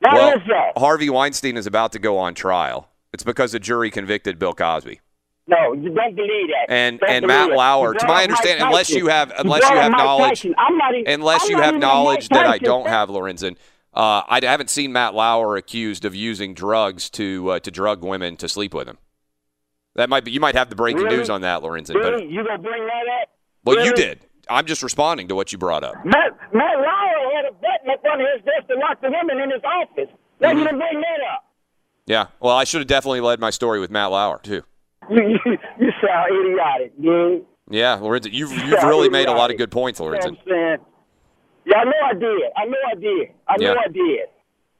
Why Well, is that? Harvey Weinstein is about to go on trial. It's because a jury convicted Bill Cosby. No, you don't believe that. And Don't and Matt. Lauer, to my understanding, unless you have unless you have knowledge, I'm not even, unless I'm you have knowledge that I don't have, Lorenzen. Uh, I haven't seen Matt Lauer accused of using drugs to uh, to drug women to sleep with him. That might be you might have the breaking Really? news on that, Lorenzen. Really? But You gonna bring that up? well, you did. I'm just responding to what you brought up. Matt, Matt Lauer had a button up under his desk to lock the women in his office. Now Mm-hmm. you didn't bring that up. Yeah. Well, I should have definitely led my story with Matt Lauer too. You, you, you sound idiotic, dude. Yeah, Lorenzen, you've you've Yeah, really made a lot of good points, Lorenzen. Yeah, I know I did. I know I did. I know Yeah. I did.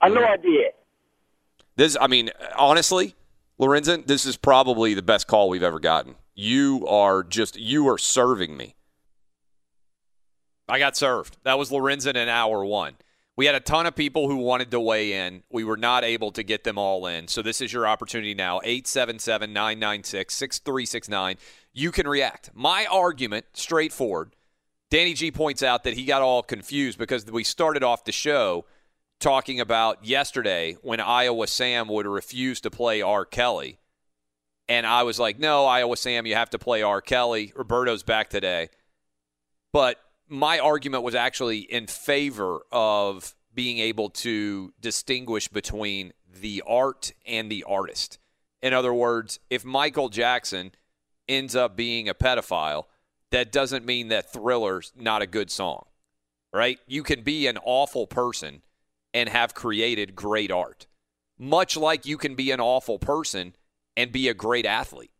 I know I did. This, I mean, honestly, Lorenzen, this is probably the best call we've ever gotten. You are just, you are serving me. I got served. That was Lorenzen in hour one. We had a ton of people who wanted to weigh in. We were not able to get them all in. So this is your opportunity now 877 996 6369. You can react. My argument, straightforward. Danny G points out that he got all confused because we started off the show talking about yesterday when Iowa Sam would refuse to play R. Kelly. And I was like, no, Iowa Sam, you have to play R. Kelly. Roberto's back today. But my argument was actually in favor of being able to distinguish between the art and the artist. In other words, if Michael Jackson ends up being a pedophile, that doesn't mean that Thriller's not a good song, right? You can be an awful person and have created great art, much like you can be an awful person and be a great athlete.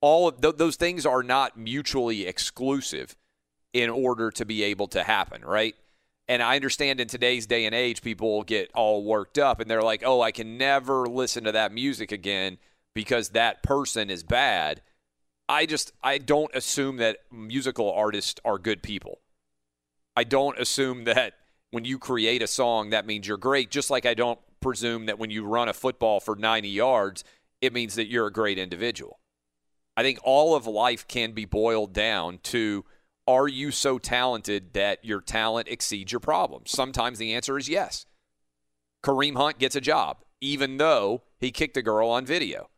All of th- those things are not mutually exclusive in order to be able to happen, right? And I understand in today's day and age, people get all worked up and they're like, oh, I can never listen to that music again because that person is bad. I just I don't assume that musical artists are good people. I don't assume that when you create a song that means you're great, just like I don't presume that when you run a football for 90 yards, it means that you're a great individual. I think all of life can be boiled down to are you so talented that your talent exceeds your problems? Sometimes the answer is yes. Kareem Hunt gets a job, even though he kicked a girl on video.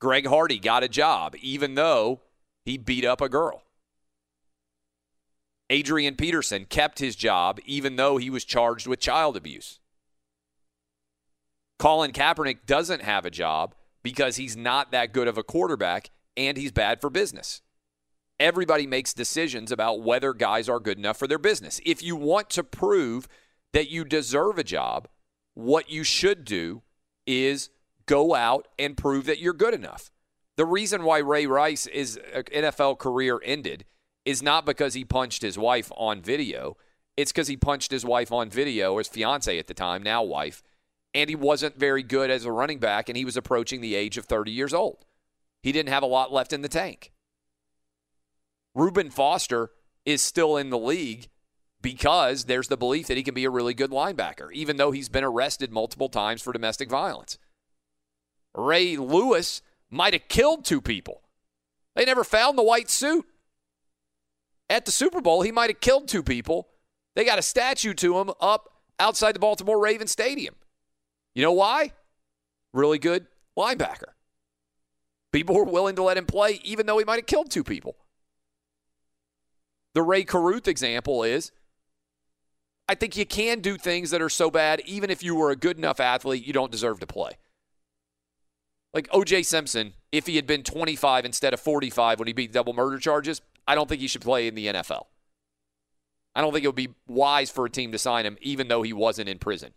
Greg Hardy got a job, even though he beat up a girl. Adrian Peterson kept his job, even though he was charged with child abuse. Colin Kaepernick doesn't have a job because he's not that good of a quarterback and he's bad for business. Everybody makes decisions about whether guys are good enough for their business. If you want to prove that you deserve a job, what you should do is go out and prove that you're good enough. The reason why Ray Rice is uh, NFL career ended is not because he punched his wife on video. It's because he punched his wife on video, his fiance at the time, now wife, and he wasn't very good as a running back, and he was approaching the age of 30 years old. He didn't have a lot left in the tank. Reuben Foster is still in the league because there's the belief that he can be a really good linebacker, even though he's been arrested multiple times for domestic violence. Ray Lewis might have killed two people. They never found the white suit. At the Super Bowl, he might have killed two people. They got a statue to him up outside the Baltimore Ravens Stadium. You know why? Really good linebacker. People were willing to let him play, even though he might have killed two people. The Rae Carruth example is I think you can do things that are so bad, even if you were a good enough athlete, you don't deserve to play. Like OJ Simpson, if he had been 25 instead of 45 when he beat double murder charges, I don't think he should play in the NFL. I don't think it would be wise for a team to sign him, even though he wasn't in prison.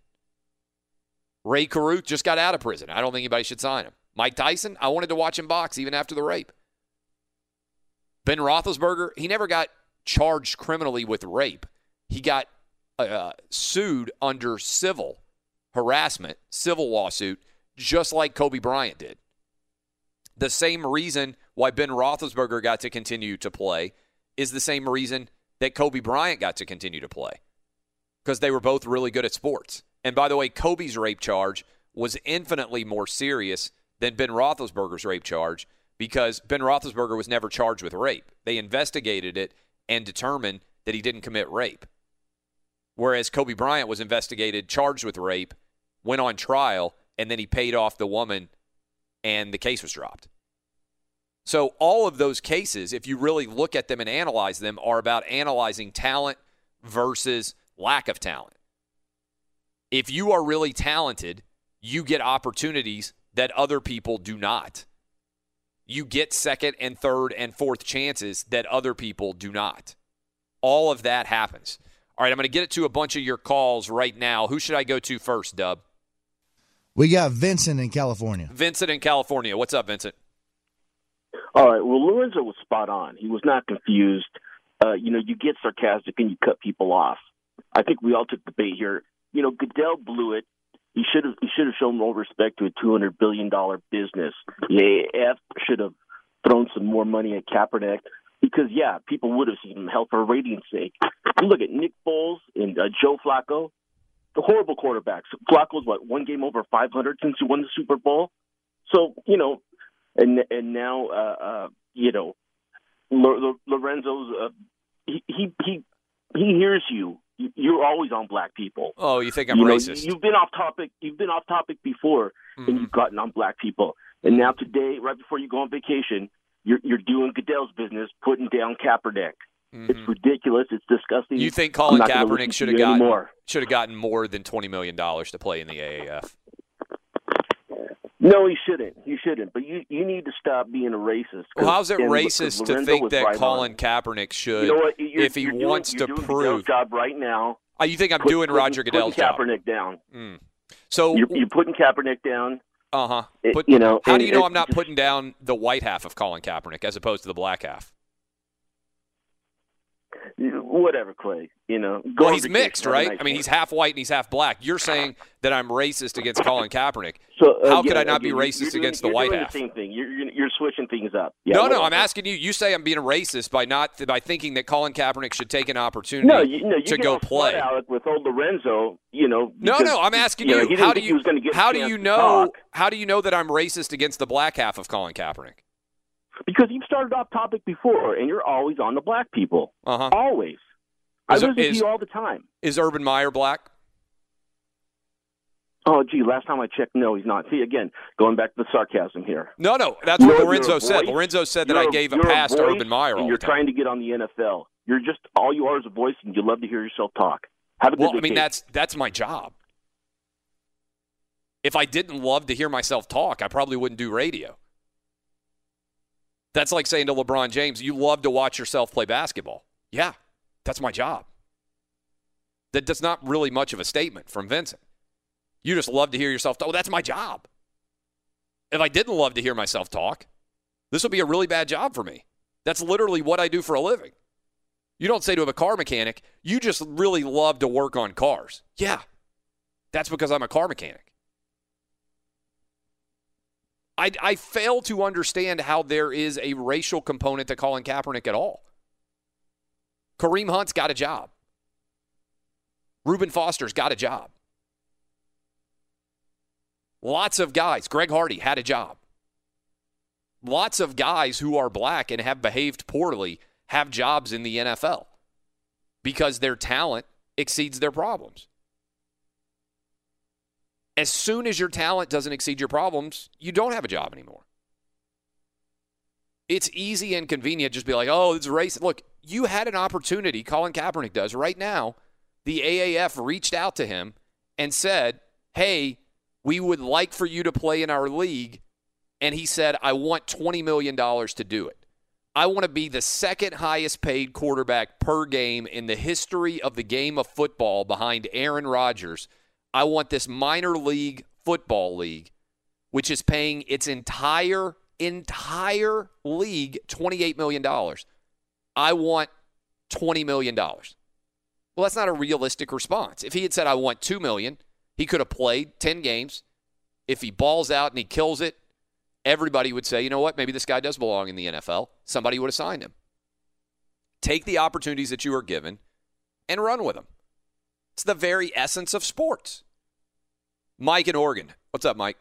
Rae Carruth just got out of prison. I don't think anybody should sign him. Mike Tyson, I wanted to watch him box even after the rape. Ben Roethlisberger, he never got charged criminally with rape. He got uh, sued under civil harassment, civil lawsuit, just like Kobe Bryant did. The same reason why Ben Roethlisberger got to continue to play is the same reason that Kobe Bryant got to continue to play because they were both really good at sports. And by the way, Kobe's rape charge was infinitely more serious than Ben Roethlisberger's rape charge because Ben Roethlisberger was never charged with rape. They investigated it and determined that he didn't commit rape. Whereas Kobe Bryant was investigated, charged with rape, went on trial, and then he paid off the woman and the case was dropped. So all of those cases, if you really look at them and analyze them, are about analyzing talent versus lack of talent. If you are really talented, you get opportunities that other people do not. You get second and third and fourth chances that other people do not. All of that happens. All right, I'm going to get it to a bunch of your calls right now. Who should I go to first, Dub? We got Vincent in California. Vincent in California. What's up, Vincent? All right. Well, Lorenzo was spot on. He was not confused. Uh, you know, you get sarcastic and you cut people off. I think we all took the bait here. You know, Goodell blew it. He should have he should have shown more respect to a two hundred billion dollar business. The AAF should have thrown some more money at Kaepernick because yeah, people would have seen him help for ratings' sake. You look at Nick Foles and uh, Joe Flacco, the horrible quarterbacks. Flacco's what one game over five hundred since he won the Super Bowl. So you know, and and now uh, uh, you know, Lorenzo's uh, he he he he hears you you're always on black people. Oh, you think I'm you know, racist? You've been off topic. You've been off topic before, mm-hmm. and you've gotten on black people. And now today, right before you go on vacation, you're you're doing Goodell's business, putting down Kaepernick. Mm-hmm. It's ridiculous. It's disgusting. You think Colin Kaepernick should have gotten should have gotten more than twenty million dollars to play in the AAF? No, he shouldn't. He shouldn't. But you you need to stop being a racist. Well, how's it racist to think that right Colin on. Kaepernick should, you know if he wants to prove job right now? Oh, you think I'm put, doing putting, Roger Goodell's putting job? Kaepernick down. Mm. So you're, you're, putting Kaepernick down. Uh huh. You know, how do you know I'm not putting down the white half of Colin Kaepernick as opposed to the black half? Whatever, Clay. You know, go Well, he's mixed, right? I mean, he's half white and he's half black. You're saying that I'm racist against Colin Kaepernick. So uh, How could I not be racist doing- against the white half? The same thing. You're, you're you're switching things up. Yeah, no, no. I'm asking you. You say I'm being racist by not by thinking that Colin Kaepernick should take an opportunity No, you, no, you to go play. Alec with old Lorenzo. You know. No, because, no, I'm asking you. you. know, how do you how do you know talk. how do you know that I'm racist against the black half of Colin Kaepernick? Because you've started off topic before, and you're always on the black people. Uh-huh. Always. I Is- listen to you all the time. Is Urban Meyer black? Oh, gee, last time I checked, no, he's not. See, again, going back to the sarcasm here. No, no, that's what You're- Lorenzo said. voice. Lorenzo said that I gave a pass to Urban Meyer and you're trying to get on the NFL. You're just all you are is a voice, and you love to hear yourself talk. Have a good Well, I mean that's that's my job. If I didn't love to hear myself talk, I probably wouldn't do radio. That's like saying to LeBron James, "You love to watch yourself play basketball." Yeah, that's my job. That does not really much of a statement from Vincent. You just love to hear yourself talk. Well, that's my job. If I didn't love to hear myself talk, this would be a really bad job for me. That's literally what I do for a living. You don't say to a car mechanic, you just really love to work on cars. Yeah, that's because I'm a car mechanic. I, I fail to understand how there is a racial component to Colin Kaepernick at all. Kareem Hunt's got a job. Reuben Foster's got a job. Lots of guys. Greg Hardy had a job. Lots of guys who are black and have behaved poorly have jobs in the NFL because their talent exceeds their problems. As soon as your talent doesn't exceed your problems, you don't have a job anymore. It's easy and convenient just be like, oh, it's racist. Look, you had an opportunity, Colin Kaepernick does right now. The AAF reached out to him and said, hey, we would like for you to play in our league. And he said, I want $20 million to do it. I want to be the second highest paid quarterback per game in the history of the game of football behind Aaron Rodgers. I want this minor league football league, which is paying its entire, entire league $28 million. I want $20 million. Well, that's not a realistic response. If he had said, I want $2 million, he could have played 10 games. If he balls out and he kills it, everybody would say, you know what, maybe this guy does belong in the NFL. Somebody would have signed him. Take the opportunities that you are given and run with them. It's the very essence of sports. Mike in Oregon. What's up, Mike?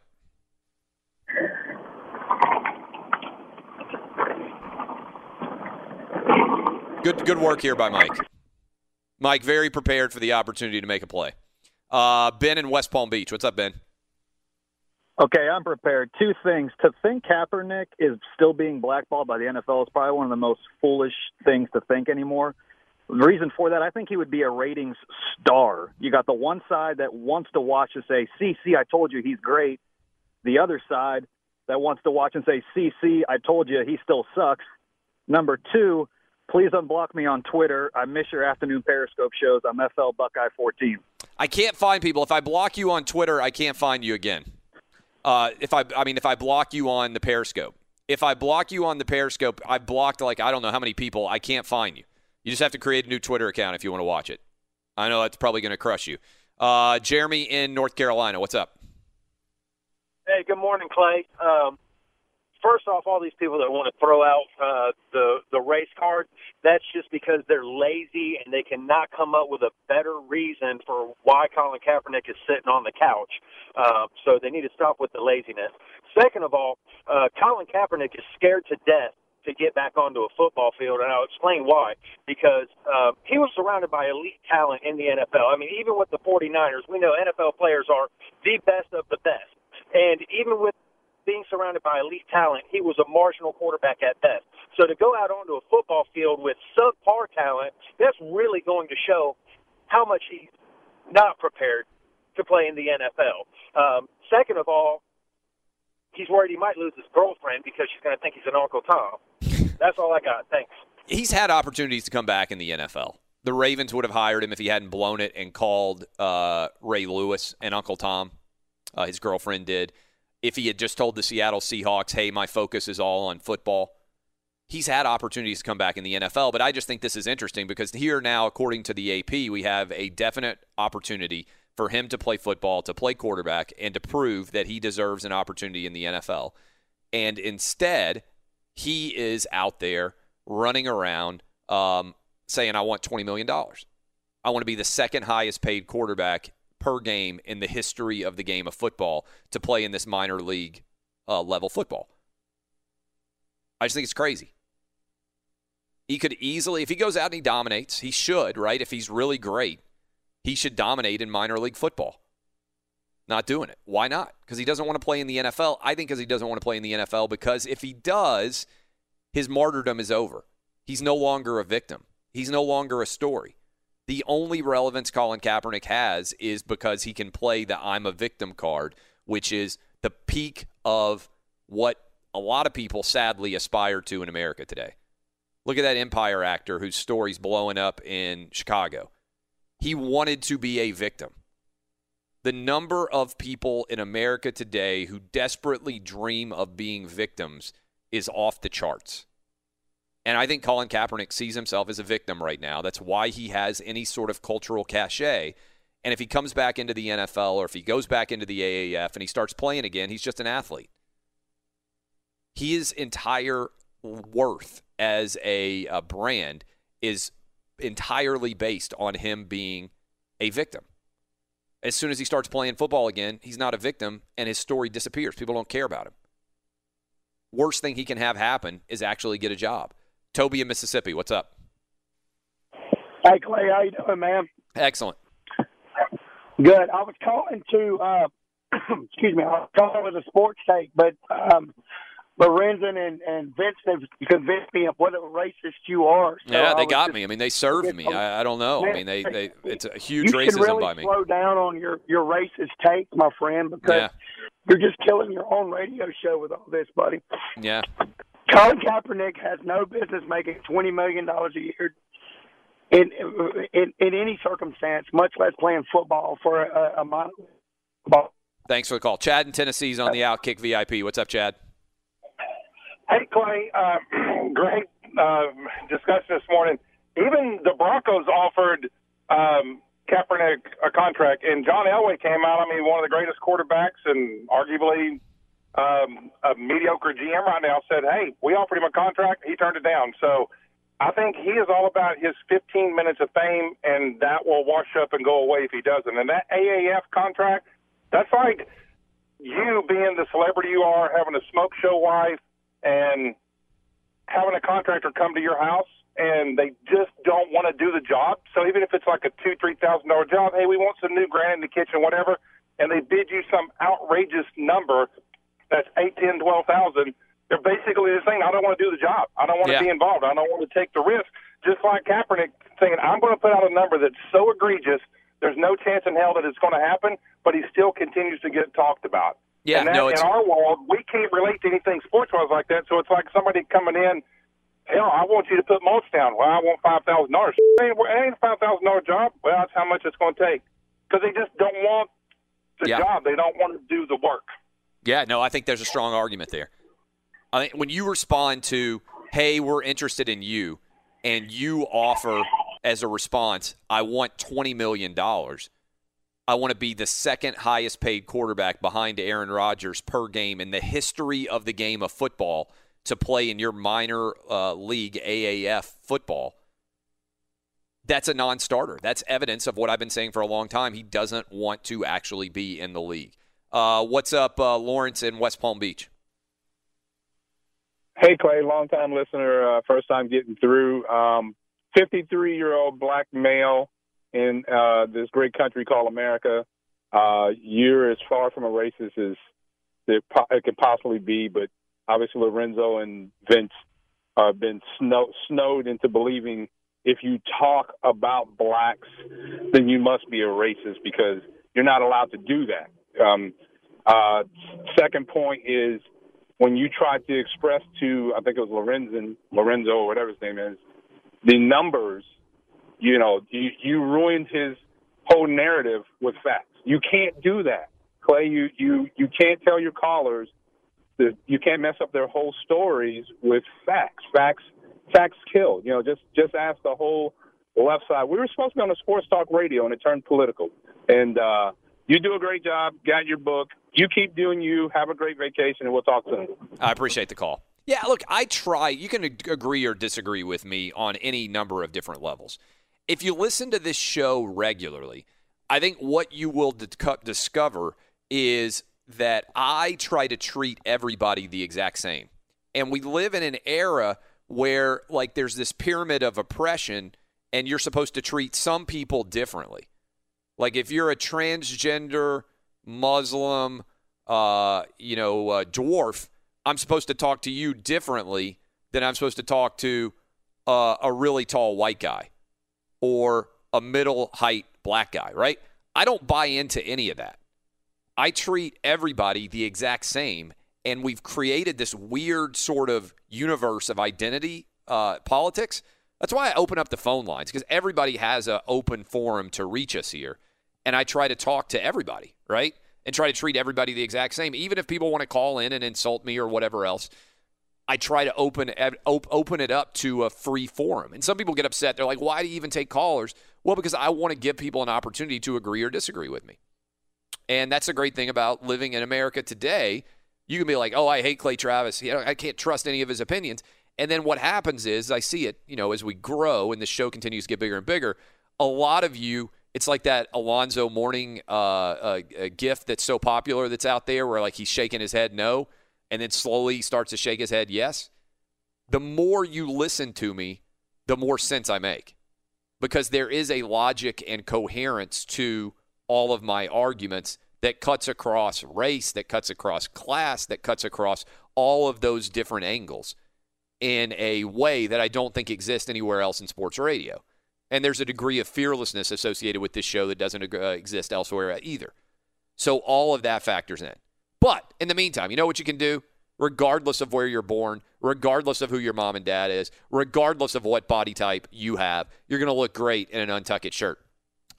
Good good work here by Mike. Mike, very prepared for the opportunity to make a play. Uh, ben in West Palm Beach. What's up, Ben? Okay, I'm prepared. Two things. To think Kaepernick is still being blackballed by the NFL is probably one of the most foolish things to think anymore. The reason for that, I think he would be a ratings star. You got the one side that wants to watch and say, see, see, I told you he's great. The other side that wants to watch and say, see, see, I told you he still sucks. Number two, please unblock me on Twitter. I miss your afternoon Periscope shows. I'm FL Buckeye 14. I can't find people. If I block you on Twitter, I can't find you again. Uh, if I, I mean, if I block you on the Periscope, if I block you on the Periscope, I blocked like I don't know how many people. I can't find you. You just have to create a new Twitter account if you want to watch it. I know that's probably going to crush you. Uh, Jeremy in North Carolina, what's up? Hey, good morning, Clay. Um, first off, all these people that want to throw out uh, the the race card, that's just because they're lazy and they cannot come up with a better reason for why Colin Kaepernick is sitting on the couch. Uh, so they need to stop with the laziness. Second of all, uh, Colin Kaepernick is scared to death to get back onto a football field, and I'll explain why. Because uh, he was surrounded by elite talent in the NFL. I mean, even with the 49ers, we know NFL players are the best of the best. And even with being surrounded by elite talent, he was a marginal quarterback at best. So to go out onto a football field with subpar talent, that's really going to show how much he's not prepared to play in the NFL. Um, second of all, he's worried he might lose his girlfriend because she's going to think he's an Uncle Tom. That's all I got. Thanks. He's had opportunities to come back in the NFL. The Ravens would have hired him if he hadn't blown it and called uh, Ray Lewis and Uncle Tom. Uh, his girlfriend did. If he had just told the Seattle Seahawks, hey, my focus is all on football. he's had opportunities to come back in the NFL, but I just think this is interesting because here now, according to the AP, we have a definite opportunity for him to play football, to play quarterback, and to prove that he deserves an opportunity in the NFL. And instead, he is out there running around um, saying, I want $20 million. I want to be the second highest paid quarterback per game in the history of the game of football to play in this minor league uh, level football. I just think it's crazy. He could easily, if he goes out and he dominates, he should, right? If he's really great, he should dominate in minor league football. Not doing it. Why not? Because he doesn't want to play in the NFL. I think because he doesn't want to play in the NFL because if he does, his martyrdom is over. He's no longer a victim. He's no longer a story. The only relevance Colin Kaepernick has is because he can play the I'm a victim card, which is the peak of what a lot of people sadly aspire to in America today. Look at that Empire actor whose story's blowing up in Chicago. He wanted to be a victim. The number of people in America today who desperately dream of being victims is off the charts. And I think Colin Kaepernick sees himself as a victim right now. That's why he has any sort of cultural cachet. And if he comes back into the NFL or if he goes back into the AAF and he starts playing again, he's just an athlete. His entire worth as a, a brand is entirely based on him being a victim. As soon as he starts playing football again, he's not a victim and his story disappears. People don't care about him. Worst thing he can have happen is actually get a job. Toby in Mississippi, what's up? Hey Clay, how you doing, man? Excellent. Good. I was calling to uh excuse me, I was calling with a sports take, but um Lorenzen and, and Vince have convinced me of what a racist you are. So yeah, they got just- me. I mean, they served me. I, I don't know. I mean, they, they it's a huge you racism really by me. slow down on your your racist take, my friend, because Yeah, you're just killing your own radio show with all this, buddy. yeah. Colin Kaepernick has no business making twenty million dollars a year in, in in any circumstance, much less playing football for a, a. Ball. Thanks for the call. Chad in Tennessee's on the Outkick VIP. What's up, Chad? Hey, Clay, uh, great uh, discussion this morning. Even the Broncos offered um, Kaepernick a contract, and John Elway came out. I mean, one of the greatest quarterbacks and arguably um, a mediocre GM right now said, "Hey, we offered him a contract. He turned it down." So I think he is all about his 15 minutes of fame, and that will wash up and go away if he doesn't. And that AAF contract, that's like you being the celebrity you are, having a smoke show wife, and having a contractor come to your house and they just don't want to do the job. So even if it's like a two, three thousand dollar job, hey, we want some new granite in the kitchen, whatever, and they bid you some outrageous number that's eight, ten, twelve thousand. They're basically just saying, I don't want to do the job. I don't want Yeah. to be involved. I don't want to take the risk. Just like Kaepernick saying, I'm going to put out a number that's so egregious, there's no chance in hell that it's going to happen, but he still continues to get talked about. Yeah, and that, no, it's- in our world, we can't relate to anything sports wise like that. So it's like somebody coming in, hell, I want you to put mulch down. Well, I want five thousand dollars. It ain't a five thousand dollar job. Well, that's how much it's going to take because they just don't want the Yeah. job. They don't want to do the work. Yeah, no, I think there's a strong argument there. I think when you respond to, "Hey, we're interested in you," and you offer as a response, "I want twenty million dollars," I want to be the second highest paid quarterback behind Aaron Rodgers per game in the history of the game of football to play in your minor uh, league AAF football. That's a non-starter. That's evidence of what I've been saying for a long time. He doesn't want to actually be in the league. Uh, what's up, uh, Lawrence in West Palm Beach? Hey Clay, long time listener, uh, first time getting through. Um, 53 year old black male in uh, this great country called America. Uh, you're as far from a racist as there po- it could possibly be, but obviously Lorenzo and Vince have been snow- snowed into believing if you talk about blacks, then you must be a racist because you're not allowed to do that. Um, uh, second point is when you tried to express to, I think it was Lorenzen, Lorenzo or whatever his name is, the numbers, you know, you, you ruined his whole narrative with facts. You can't do that, Clay. You you you can't tell your callers that you can't mess up their whole stories with facts. Facts facts kill. You know, just just ask the whole left side. We were supposed to be on a sports talk radio, and it turned political. And uh, you do a great job. Got your book. You keep doing you. Have a great vacation, and we'll talk soon. I appreciate the call. Yeah, look, I try. You can agree or disagree with me on any number of different levels. If you listen to this show regularly, I think what you will discover is that I try to treat everybody the exact same. And we live in an era where like there's this pyramid of oppression and you're supposed to treat some people differently. Like if you're a transgender Muslim uh, you know, uh, dwarf, I'm supposed to talk to you differently than I'm supposed to talk to uh, a really tall white guy or a middle height black guy, right? I don't buy into any of that. I treat everybody the exact same, and we've created this weird sort of universe of identity uh, politics. That's why I open up the phone lines because everybody has an open forum to reach us here, and I try to talk to everybody, right? And try to treat everybody the exact same, even if people want to call in and insult me or whatever else. I try to open open it up to a free forum. And some people get upset. They're like, "Why do you even take callers?" Well, because I want to give people an opportunity to agree or disagree with me. And that's a great thing about living in America today. You can be like, "Oh, I hate Clay Travis. I can't trust any of his opinions." And then what happens is, I see it, you know, as we grow and the show continues to get bigger and bigger. A lot of you, it's like that Alonzo Mourning uh, uh, gift that's so popular that's out there, where like he's shaking his head no, and then slowly starts to shake his head yes. The more you listen to me, the more sense I make, because there is a logic and coherence to all of my arguments that cuts across race, that cuts across class, that cuts across all of those different angles in a way that I don't think exists anywhere else in sports radio. And there's a degree of fearlessness associated with this show that doesn't uh, exist elsewhere either. So all of that factors in. But in the meantime, you know what you can do? Regardless of where you're born, regardless of who your mom and dad is, regardless of what body type you have, you're going to look great in an UNTUCKit shirt.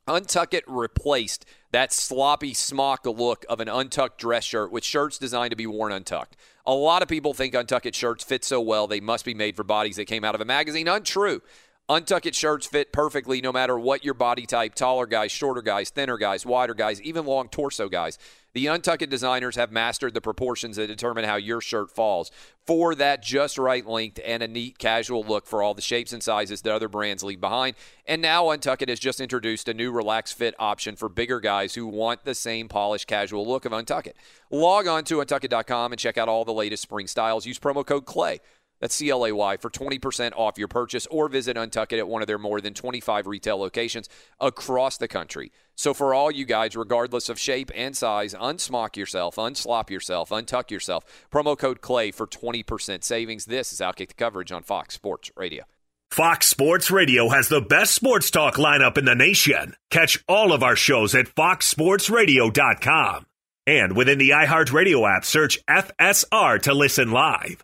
UNTUCKit replaced that sloppy smock look of an untucked dress shirt with shirts designed to be worn untucked. A lot of people think untucked shirts fit so well they must be made for bodies that came out of a magazine. Untrue. Untucked shirts fit perfectly no matter what your body type taller guys, shorter guys, thinner guys, wider guys, even long torso guys. The UNTUCKit designers have mastered the proportions that determine how your shirt falls for that just right length and a neat casual look for all the shapes and sizes that other brands leave behind. And now UNTUCKit has just introduced a new relaxed fit option for bigger guys who want the same polished casual look of UNTUCKit. Log on to untuckit.com and check out all the latest spring styles. Use promo code CLAY that's C L A Y for 20% off your purchase or visit UNTUCKit at one of their more than 25 retail locations across the country. So, for all you guys, regardless of shape and size, unsmock yourself, unslop yourself, untuck yourself. Promo code CLAY for 20% savings. This is Outkick the Coverage on Fox Sports Radio. Fox Sports Radio has the best sports talk lineup in the nation. Catch all of our shows at foxsportsradio.com. And within the iHeartRadio app, search FSR to listen live.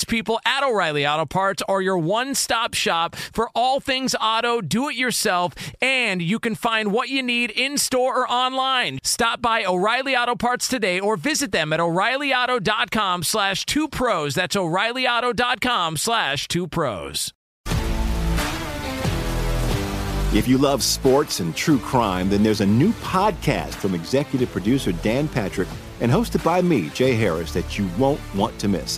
people at O'Reilly Auto Parts are your one stop shop for all things auto, do it yourself, and you can find what you need in store or online. Stop by O'Reilly Auto Parts today or visit them at o'ReillyAuto.com slash two pros. That's o'ReillyAuto.com slash two pros. If you love sports and true crime, then there's a new podcast from executive producer Dan Patrick and hosted by me, Jay Harris, that you won't want to miss.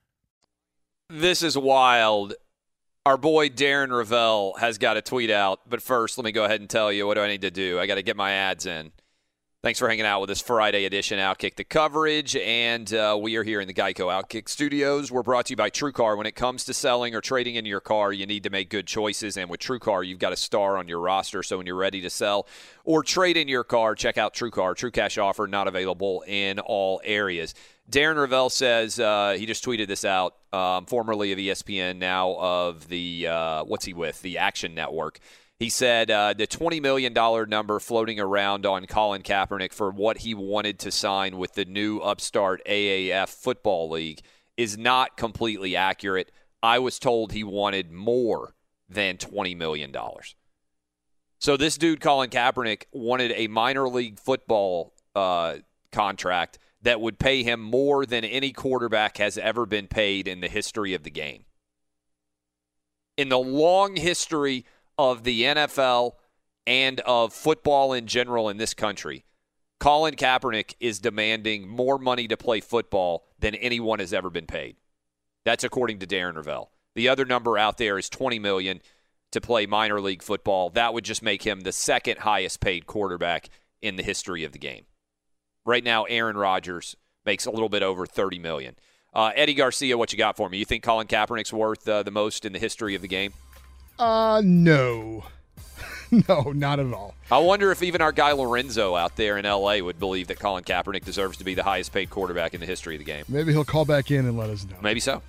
This is wild. Our boy Darren Rovell has got a tweet out, but first, let me go ahead and tell you what do I need to do? I got to get my ads in. Thanks for hanging out with us Friday edition Outkick the coverage, and uh, we are here in the Geico Outkick studios. We're brought to you by TrueCar. When it comes to selling or trading in your car, you need to make good choices, and with TrueCar, you've got a star on your roster. So when you're ready to sell or trade in your car, check out TrueCar. True cash offer not available in all areas. Darren Rovell says uh, he just tweeted this out, um, formerly of ESPN, now of the uh, what's he with the Action Network. He said uh, the $20 million number floating around on Colin Kaepernick for what he wanted to sign with the new upstart AAF Football League is not completely accurate. I was told he wanted more than $20 million. So this dude, Colin Kaepernick, wanted a minor league football uh, contract that would pay him more than any quarterback has ever been paid in the history of the game. In the long history of the NFL and of football in general in this country, Colin Kaepernick is demanding more money to play football than anyone has ever been paid. That's according to Darren Rovell. The other number out there is 20 million to play minor league football. That would just make him the second highest paid quarterback in the history of the game. Right now, Aaron Rodgers makes a little bit over 30 million. Uh, Eddie Garcia, what you got for me? You think Colin Kaepernick's worth uh, the most in the history of the game? Uh, no. no, not at all. I wonder if even our guy Lorenzo out there in LA would believe that Colin Kaepernick deserves to be the highest paid quarterback in the history of the game. Maybe he'll call back in and let us know. Maybe so.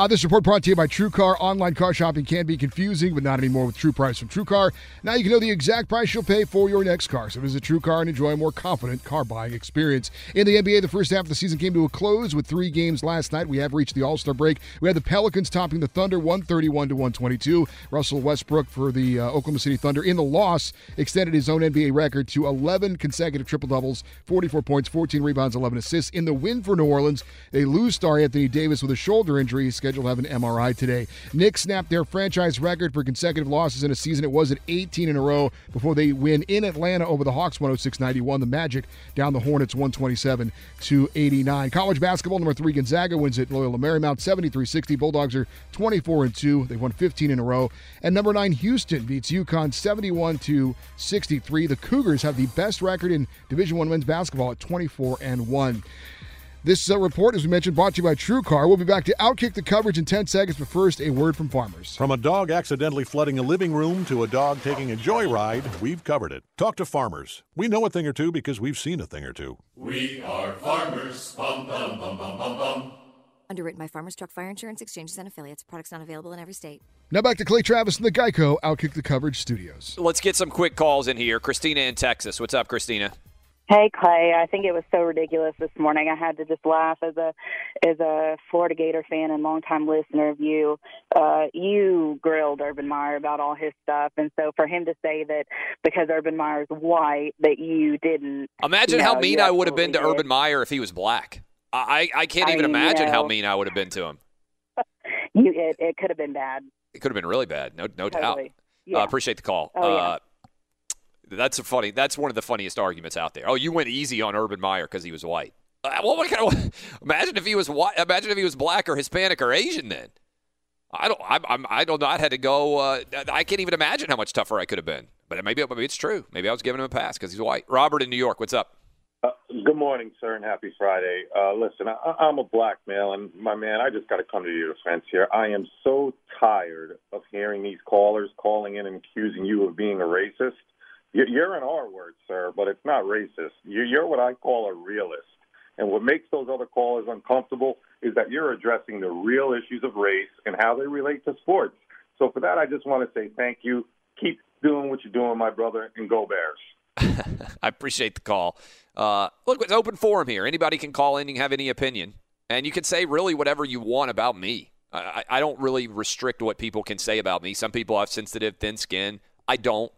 Uh, this report brought to you by TrueCar. Online car shopping can be confusing, but not anymore with True Price from TrueCar. Now you can know the exact price you'll pay for your next car. So visit TrueCar and enjoy a more confident car buying experience. In the NBA, the first half of the season came to a close with three games last night. We have reached the All Star break. We had the Pelicans topping the Thunder 131 to 122. Russell Westbrook for the uh, Oklahoma City Thunder in the loss extended his own NBA record to 11 consecutive triple doubles, 44 points, 14 rebounds, 11 assists. In the win for New Orleans, they lose star Anthony Davis with a shoulder injury. He's scheduled to have an MRI today. Knicks snapped their franchise record for consecutive losses in a season. It was at 18 in a row before they win in Atlanta over the Hawks 106-91. The Magic down the Hornets 127 to 89. College basketball number 3 Gonzaga wins at Loyola Marymount 73-60. Bulldogs are 24 and 2. They've won 15 in a row. And number 9 Houston beats UConn 71 to 63. The Cougars have the best record in Division 1 men's basketball at 24 and 1. This uh, report, as we mentioned, brought to you by True Car. We'll be back to outkick the coverage in 10 seconds, but first, a word from farmers. From a dog accidentally flooding a living room to a dog taking a joyride, we've covered it. Talk to farmers. We know a thing or two because we've seen a thing or two. We are farmers. Bum, bum, bum, bum, bum, bum. Underwritten by Farmers Truck Fire Insurance Exchanges and Affiliates. Products not available in every state. Now back to Clay Travis in the Geico Outkick the Coverage studios. Let's get some quick calls in here. Christina in Texas. What's up, Christina? Hey Clay, I think it was so ridiculous this morning. I had to just laugh as a as a Florida Gator fan and longtime listener of you. Uh, you grilled Urban Meyer about all his stuff, and so for him to say that because Urban Meyer's white that you didn't. Imagine you how mean I would have been to absolutely Urban Meyer if he was black. I I can't even mean, imagine you how mean I would have been to him. You it, it could have been bad. It could have been really bad. No no doubt. Totally. Uh, appreciate the call. Oh, yeah. uh, that's a funny. That's one of the funniest arguments out there. Oh, you went easy on Urban Meyer because he was white. Uh, well, what kind of? Imagine if he was white. Imagine if he was black or Hispanic or Asian. Then I don't. I'm, I'm, I don't know. I had to go. Uh, I can't even imagine how much tougher I could have been. But maybe maybe it's true. Maybe I was giving him a pass because he's white. Robert in New York. What's up? Uh, good morning, sir, and happy Friday. Uh, listen, I, I'm a black male, and my man, I just got to come to your defense here. I am so tired of hearing these callers calling in and accusing you of being a racist. You- You're an R word, sir, but it's not racist. You- You're what I call a realist. And what makes those other callers uncomfortable is that you're addressing the real issues of race and how they relate to sports. So for that, I just want to say thank you. Keep doing what you're doing, my brother, and go Bears. I appreciate the call. Uh, look, it's open forum here. Anybody can call in and have any opinion, and you can say really whatever you want about me. I I don't really restrict what people can say about me. Some people have sensitive, thin skin. I don't,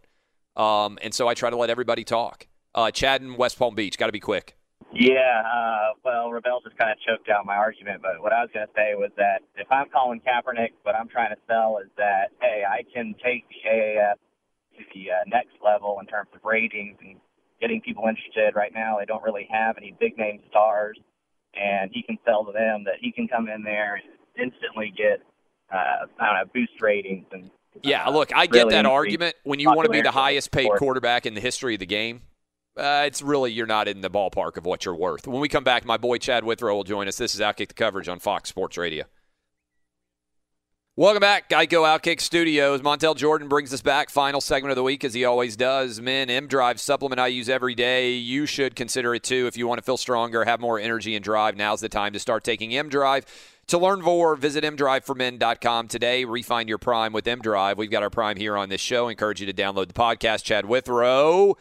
um, and so I try to let everybody talk. Uh, Chad in West Palm Beach, got to be quick. Yeah, uh, well, Rovell just kind of choked out my argument, but what I was going to say was that if I'm calling Kaepernick, what I'm trying to sell is that, hey, I can take the AAF to the uh, next level in terms of ratings and getting people interested. Right now, they don't really have any big name stars, and he can sell to them that he can come in there and instantly get, uh, I don't know, boost ratings and Yeah, look, I get really that argument. When you want to be the highest paid quarterback in the history of the game, uh, it's really you're not in the ballpark of what you're worth. When we come back, my boy Chad Withrow will join us. This is Outkick the coverage on Fox Sports Radio. Welcome back, Geico Outkick Studios. Montel Jordan brings us back. Final segment of the week, as he always does. Men, M Drive supplement I use every day. You should consider it too if you want to feel stronger, have more energy and drive. Now's the time to start taking M Drive. To learn more, visit mdriveformen.com today. Refine your prime with M Drive. We've got our prime here on this show. Encourage you to download the podcast. Chad Withrow.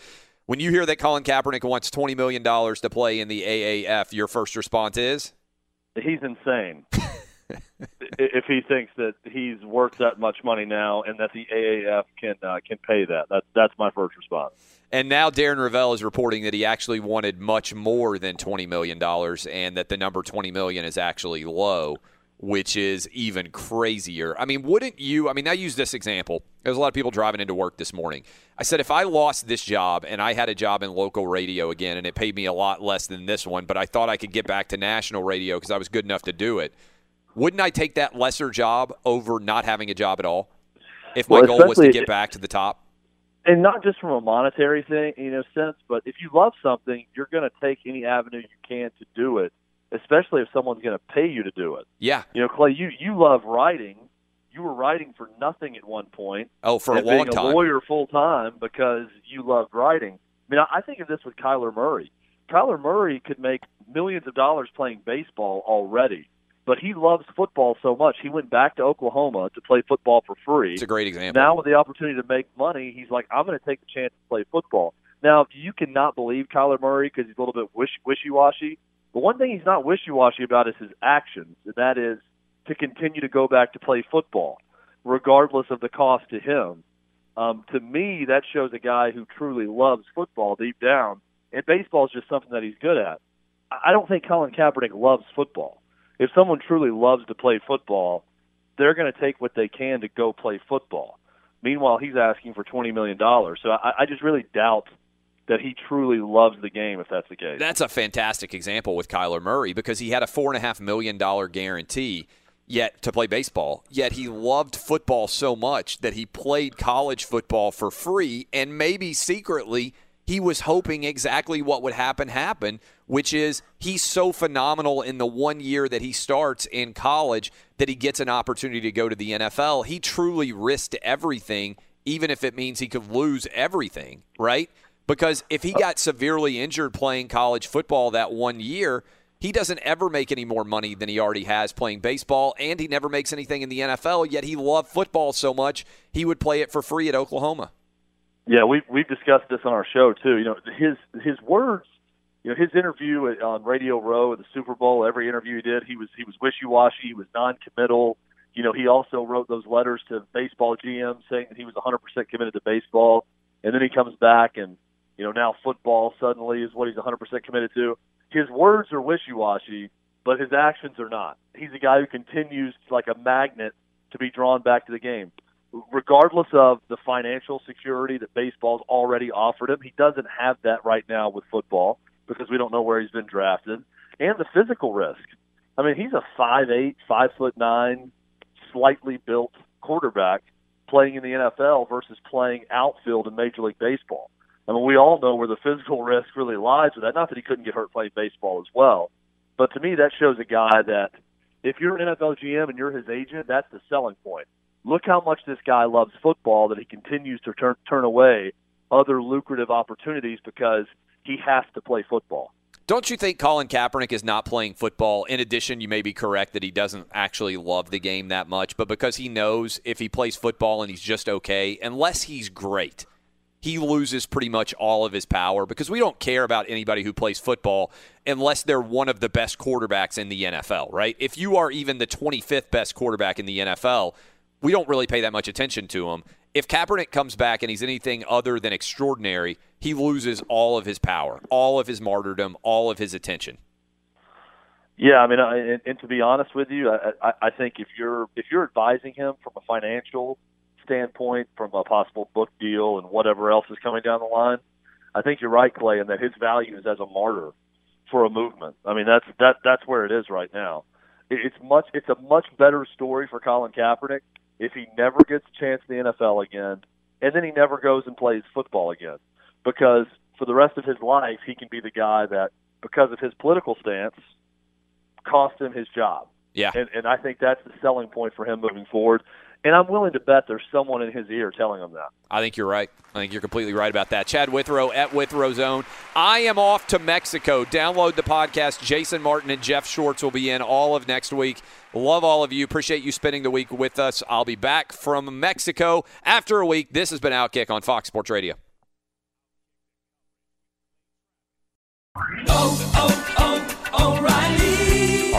When you hear that Colin Kaepernick wants $20 million to play in the AAF, your first response is? He's insane. if he thinks that he's worth that much money now and that the AAF can uh, can pay that, that's that's my first response. And now Darren Rovell is reporting that he actually wanted much more than $20 million and that the number 20 million is actually low, which is even crazier. I mean, wouldn't you? I mean, I use this example. There's a lot of people driving into work this morning. I said, if I lost this job and I had a job in local radio again and it paid me a lot less than this one, but I thought I could get back to national radio because I was good enough to do it, wouldn't I take that lesser job over not having a job at all? If my Well, goal was to get back to the top? And not just from a monetary thing, you know, sense, but if you love something, you're going to take any avenue you can to do it, especially if someone's going to pay you to do it. Yeah. You know, Clay, you you love writing. You were writing for nothing at one point. Oh, for a long being time. a lawyer full time because you loved writing. I mean, I I think of this with Kyler Murray. Kyler Murray could make millions of dollars playing baseball already, but he loves football so much he went back to Oklahoma to play football for free. It's a great example. Now with the opportunity to make money, he's like, I'm going to take the chance to play football. Now if you cannot believe Kyler Murray because he's a little bit wish wishy washy. But one thing he's not wishy washy about is his actions, and that is to continue to go back to play football, regardless of the cost to him. Um, to me, that shows a guy who truly loves football deep down, and baseball is just something that he's good at. I don't think Colin Kaepernick loves football. If someone truly loves to play football, they're going to take what they can to go play football. Meanwhile, he's asking for twenty million dollars. So I, I just really doubt that he truly loves the game if that's the case. That's a fantastic example with Kyler Murray because he had a four and a half million dollar guarantee yet to play baseball. Yet he loved football so much that he played college football for free and maybe secretly he was hoping exactly what would happen happen, which is he's so phenomenal in the one year that he starts in college that he gets an opportunity to go to the NFL. He truly risked everything, even if it means he could lose everything, right? Because if he got severely injured playing college football that one year, he doesn't ever make any more money than he already has playing baseball, and he never makes anything in the NFL, yet he loved football so much he would play it for free at Oklahoma. Yeah, we've we've discussed this on our show too. You know, his his words, you know, his interview on Radio Row at the Super Bowl, every interview he did, he was he was wishy washy, he was non committal. You know, he also wrote those letters to baseball GM saying that he was 100% committed to baseball, and then he comes back and you know now football suddenly is what he's 100% committed to. His words are wishy washy, but his actions are not. He's a guy who continues like a magnet to be drawn back to the game regardless of the financial security that baseball's already offered him, he doesn't have that right now with football because we don't know where he's been drafted, and the physical risk. I mean, he's a five eight, five foot nine, slightly built quarterback playing in the NFL versus playing outfield in Major League Baseball. I mean, we all know where the physical risk really lies with that. Not that he couldn't get hurt playing baseball as well, but to me, that shows a guy that if you're an NFL GM and you're his agent, that's the selling point look how much this guy loves football that he continues to turn turn away other lucrative opportunities because he has to play football. Don't you think Colin Kaepernick is not playing football? In addition, you may be correct that he doesn't actually love the game that much, but because he knows if he plays football and he's just okay, unless he's great, he loses pretty much all of his power because we don't care about anybody who plays football unless they're one of the best quarterbacks in the NFL, right? If you are even the 25th best quarterback in the NFL, we don't really pay that much attention to him. If Kaepernick comes back and he's anything other than extraordinary, he loses all of his power, all of his martyrdom, all of his attention. Yeah, I mean, and, and to be honest with you, I, I think if you're if you're advising him from a financial standpoint, from a possible book deal and whatever else is coming down the line, I think you're right, Clay, in that his value is as a martyr for a movement. I mean, that's that that's where it is right now. It's much it's a much better story for Colin Kaepernick if he never gets a chance in the NFL again, and then he never goes and plays football again. Because for the rest of his life, he can be the guy that, because of his political stance, cost him his job. Yeah. And, and I think that's the selling point for him moving forward. And I'm willing to bet there's someone in his ear telling him that. I think you're right. I think you're completely right about that. Chad Withrow at Withrow Zone. I am off to Mexico. Download the podcast. Jason Martin and Jeff Schwartz will be in all of next week. Love all of you. Appreciate you spending the week with us. I'll be back from Mexico after a week. This has been Outkick on Fox Sports Radio. Oh, oh, oh, oh O'Reilly.